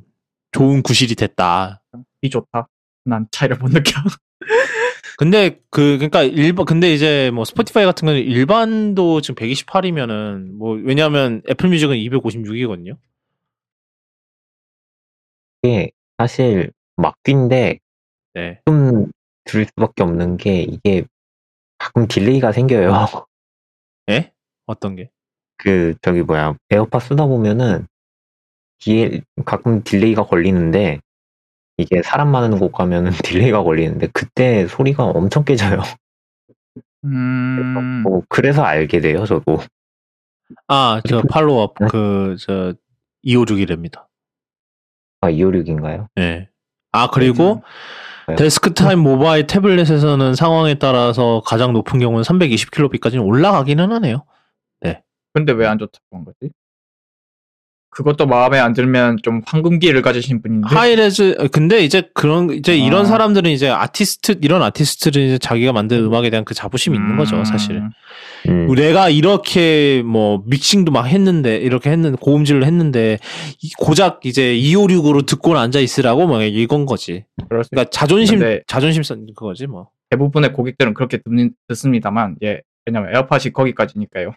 [SPEAKER 2] 좋은 구실이 됐다.
[SPEAKER 1] 이 좋다. 난 차이를 못 느껴.
[SPEAKER 2] 근데 그 그러니까 일반 근데 이제 뭐 스포티파이 같은 경우는 일반도 지금 128이면은 뭐 왜냐하면 애플 뮤직은 256이거든요.
[SPEAKER 3] 이게 사실 막귀인데
[SPEAKER 2] 네.
[SPEAKER 3] 좀 들을 수밖에 없는 게 이게 가끔 delay가 생겨요.
[SPEAKER 2] 예? 어떤 게?
[SPEAKER 3] 그 저기 뭐야 에어팟 쓰다 보면은 뒤에 가끔 delay가 걸리는데 이게 사람 많은 곳 가면은 delay가 걸리는데 그때 소리가 엄청 깨져요.
[SPEAKER 1] 음,
[SPEAKER 3] 뭐 그래서 알게 돼요, 저도.
[SPEAKER 2] 아, 저 follow up
[SPEAKER 3] 네.
[SPEAKER 2] 그저 256이랍니다.
[SPEAKER 3] 아, 256인가요?
[SPEAKER 2] 네. 아, 그리고
[SPEAKER 3] 네.
[SPEAKER 2] 데스크탑 모바일 태블릿에서는 상황에 따라서 가장 높은 경우는 320kb까지는 올라가기는 하네요.
[SPEAKER 1] 근데 왜 안 좋다고 한 거지? 그것도 마음에 안 들면 좀 황금기를 가지신 분인데
[SPEAKER 2] hi-res 근데 이제 그런 이제 이런
[SPEAKER 1] 아.
[SPEAKER 2] 사람들은 이제 아티스트 이런 아티스트들은 이제 자기가 만든 음악에 대한 그 자부심이 있는 거죠, 사실.
[SPEAKER 1] 음,
[SPEAKER 3] 음.
[SPEAKER 2] 내가 이렇게 뭐 믹싱도 막 했는데 이렇게 했는데 고음질로 했는데 이- 고작 이제 256으로 듣고 앉아 있으라고 막 이건 거지. 그러니까 자존심 자존심 선 그거지 뭐.
[SPEAKER 1] 대부분의 고객들은 그렇게 듣는, 듣습니다만 예 왜냐면 에어팟이 거기까지니까요.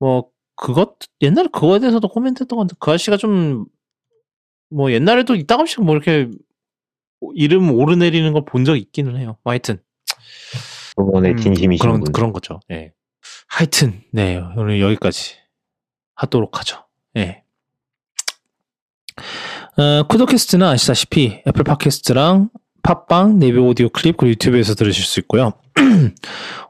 [SPEAKER 2] 뭐 그것 옛날에 그거에 대해서도 코멘트했던 건데 그 아저씨가 좀 뭐 옛날에도 이따금씩 뭐 이렇게 이름 오르내리는 걸 본 적 있기는 해요. 뭐 하여튼
[SPEAKER 3] 응원의
[SPEAKER 2] 음,
[SPEAKER 3] 진심이신
[SPEAKER 2] 그런
[SPEAKER 3] 분.
[SPEAKER 2] 그런 거죠. 예. 하여튼 네 오늘 여기까지 하도록 하죠. 예. 어, 쿠도캐스트는 아시다시피 애플 팟캐스트랑 팟빵, 네이버 오디오 클립, 그리고 유튜브에서 들으실 수 있고요.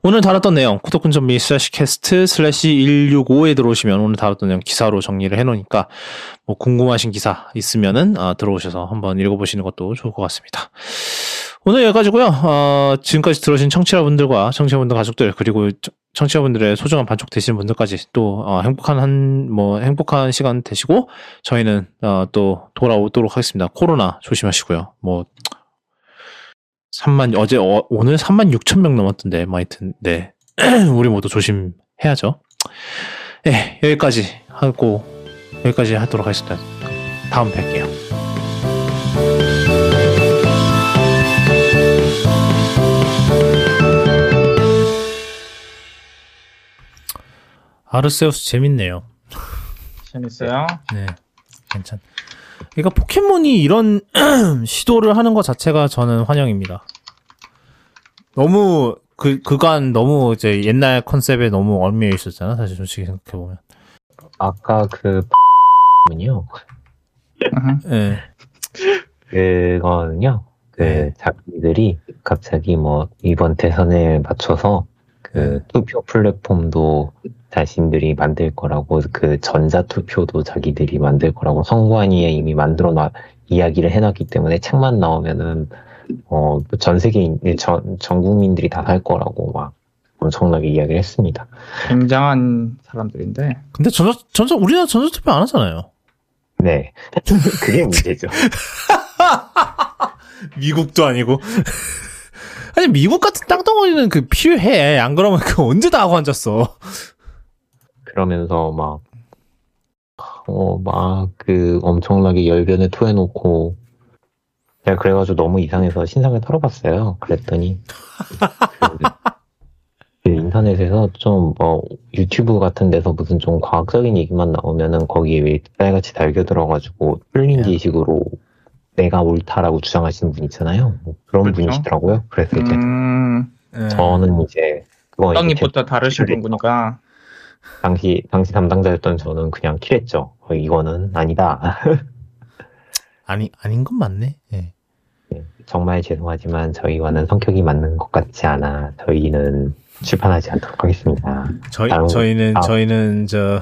[SPEAKER 2] 오늘 다뤘던 내용, 쿠도군점me slash cast slash 165에 들어오시면 오늘 다뤘던 내용 기사로 정리를 해놓으니까 뭐 궁금하신 기사 있으면은 아, 들어오셔서 한번 읽어보시는 것도 좋을 것 같습니다. 오늘 여기까지고요. 어, 지금까지 들어오신 청취자분들과 청취자분들 가족들 그리고 청- 청취자분들의 소중한 반쪽 되시는 분들까지 또 어, 행복한 한 뭐 행복한 시간 되시고 저희는 어, 또 돌아오도록 하겠습니다. 코로나 조심하시고요. 뭐 3만 어제 어, 오늘 3만 6천 명 넘었던데 뭐 하여튼 네 우리 모두 조심해야죠. 네 여기까지 하고 여기까지 하도록 하겠습니다. 다음 뵐게요. 아르세우스 재밌네요.
[SPEAKER 1] 재밌어요.
[SPEAKER 2] 네, 괜찮. 그러니까 포켓몬이 이런 시도를 하는 것 자체가 저는 환영입니다. 너무 그 그간 너무 이제 옛날 컨셉에 너무 얽매여 있었잖아. 사실 솔직히 생각해 보면.
[SPEAKER 3] 아까 그 분이요.
[SPEAKER 1] 아하.
[SPEAKER 2] 예.
[SPEAKER 3] 그거는요. 그
[SPEAKER 2] 네.
[SPEAKER 3] 자기들이 갑자기 뭐 이번 대선에 맞춰서 그 투표 플랫폼도 자신들이 만들 거라고 그 전자 투표도 자기들이 만들 거라고 선관위에 이미 만들어 놔 이야기를 해놨기 때문에 책만 나오면은 어 전 세계인 전, 전 국민들이 다 할 거라고 막 엄청나게 이야기를 했습니다.
[SPEAKER 1] 굉장한 사람들인데.
[SPEAKER 2] 근데 전자 전자 우리나라 전자 투표 안 하잖아요.
[SPEAKER 3] 네, 그게 문제죠.
[SPEAKER 2] 미국도 아니고. 아니 미국 같은 땅덩어리는 그 필요해. 안 그러면 그 언제 다 하고 앉았어.
[SPEAKER 3] 그러면서 막, 어, 막, 그, 엄청나게 열변을 토해놓고, 제가 그래가지고 너무 이상해서 신상을 털어봤어요. 그랬더니, 그, 그 인터넷에서 좀, 뭐, 유튜브 같은 데서 무슨 좀 과학적인 얘기만 나오면은 거기에 왜 딸같이 달겨들어가지고, 틀린
[SPEAKER 2] 야.
[SPEAKER 3] 지식으로 내가 옳다라고 주장하시는 분 있잖아요. 뭐 그런
[SPEAKER 1] 그렇죠.
[SPEAKER 3] 분이시더라고요. 그래서 이제,
[SPEAKER 1] 음,
[SPEAKER 2] 예.
[SPEAKER 3] 저는 이제, 그거 이제
[SPEAKER 1] 떡잎부터 다르신. 분이니까.
[SPEAKER 3] 당시 당시 담당자였던 저는 그냥 킬했죠. 어, 이거는 아니다.
[SPEAKER 2] 아니 아닌 건 맞네. 예.
[SPEAKER 3] 정말 죄송하지만 저희와는 성격이 맞는 것 같지 않아 저희는 출판하지 않도록 하겠습니다.
[SPEAKER 2] 저희 저희는
[SPEAKER 3] 아.
[SPEAKER 2] 저희는 저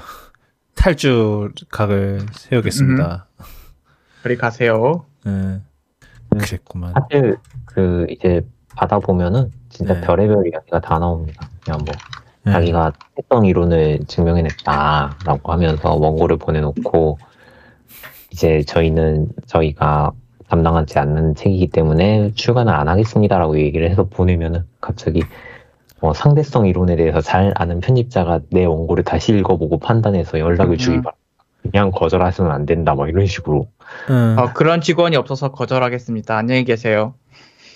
[SPEAKER 2] 탈주 각을 세우겠습니다.
[SPEAKER 1] 그리 가세요.
[SPEAKER 2] 예. 그랬구만.
[SPEAKER 3] 사실 그 이제 받아 보면은 진짜
[SPEAKER 2] 네.
[SPEAKER 3] 별의별 이야기가 다 나옵니다. 그냥 뭐
[SPEAKER 2] 예.
[SPEAKER 3] 자기가 했던 이론을 증명해냈다라고 하면서 원고를 보내놓고 이제 저희는 저희가 담당하지 않는 책이기 때문에 출간을 안 하겠습니다라고 얘기를 해서 보내면은 갑자기 어, 상대성 이론에 대해서 잘 아는 편집자가 내 원고를 다시 읽어보고 판단해서 연락을
[SPEAKER 1] 음.
[SPEAKER 3] 주기 바랍니다. 그냥 거절하시면 안 된다, 뭐 이런 식으로.
[SPEAKER 2] 음.
[SPEAKER 1] 어, 그런 직원이 없어서 거절하겠습니다. 안녕히 계세요.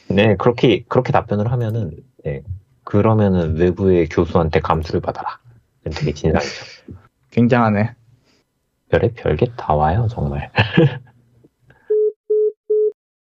[SPEAKER 3] 네, 그렇게, 그렇게 답변을 하면은, 네, 그러면은 외부의 교수한테 감수를 받아라. 되게 진상이죠.
[SPEAKER 1] 굉장하네.
[SPEAKER 3] 별의 별게 다 와요, 정말.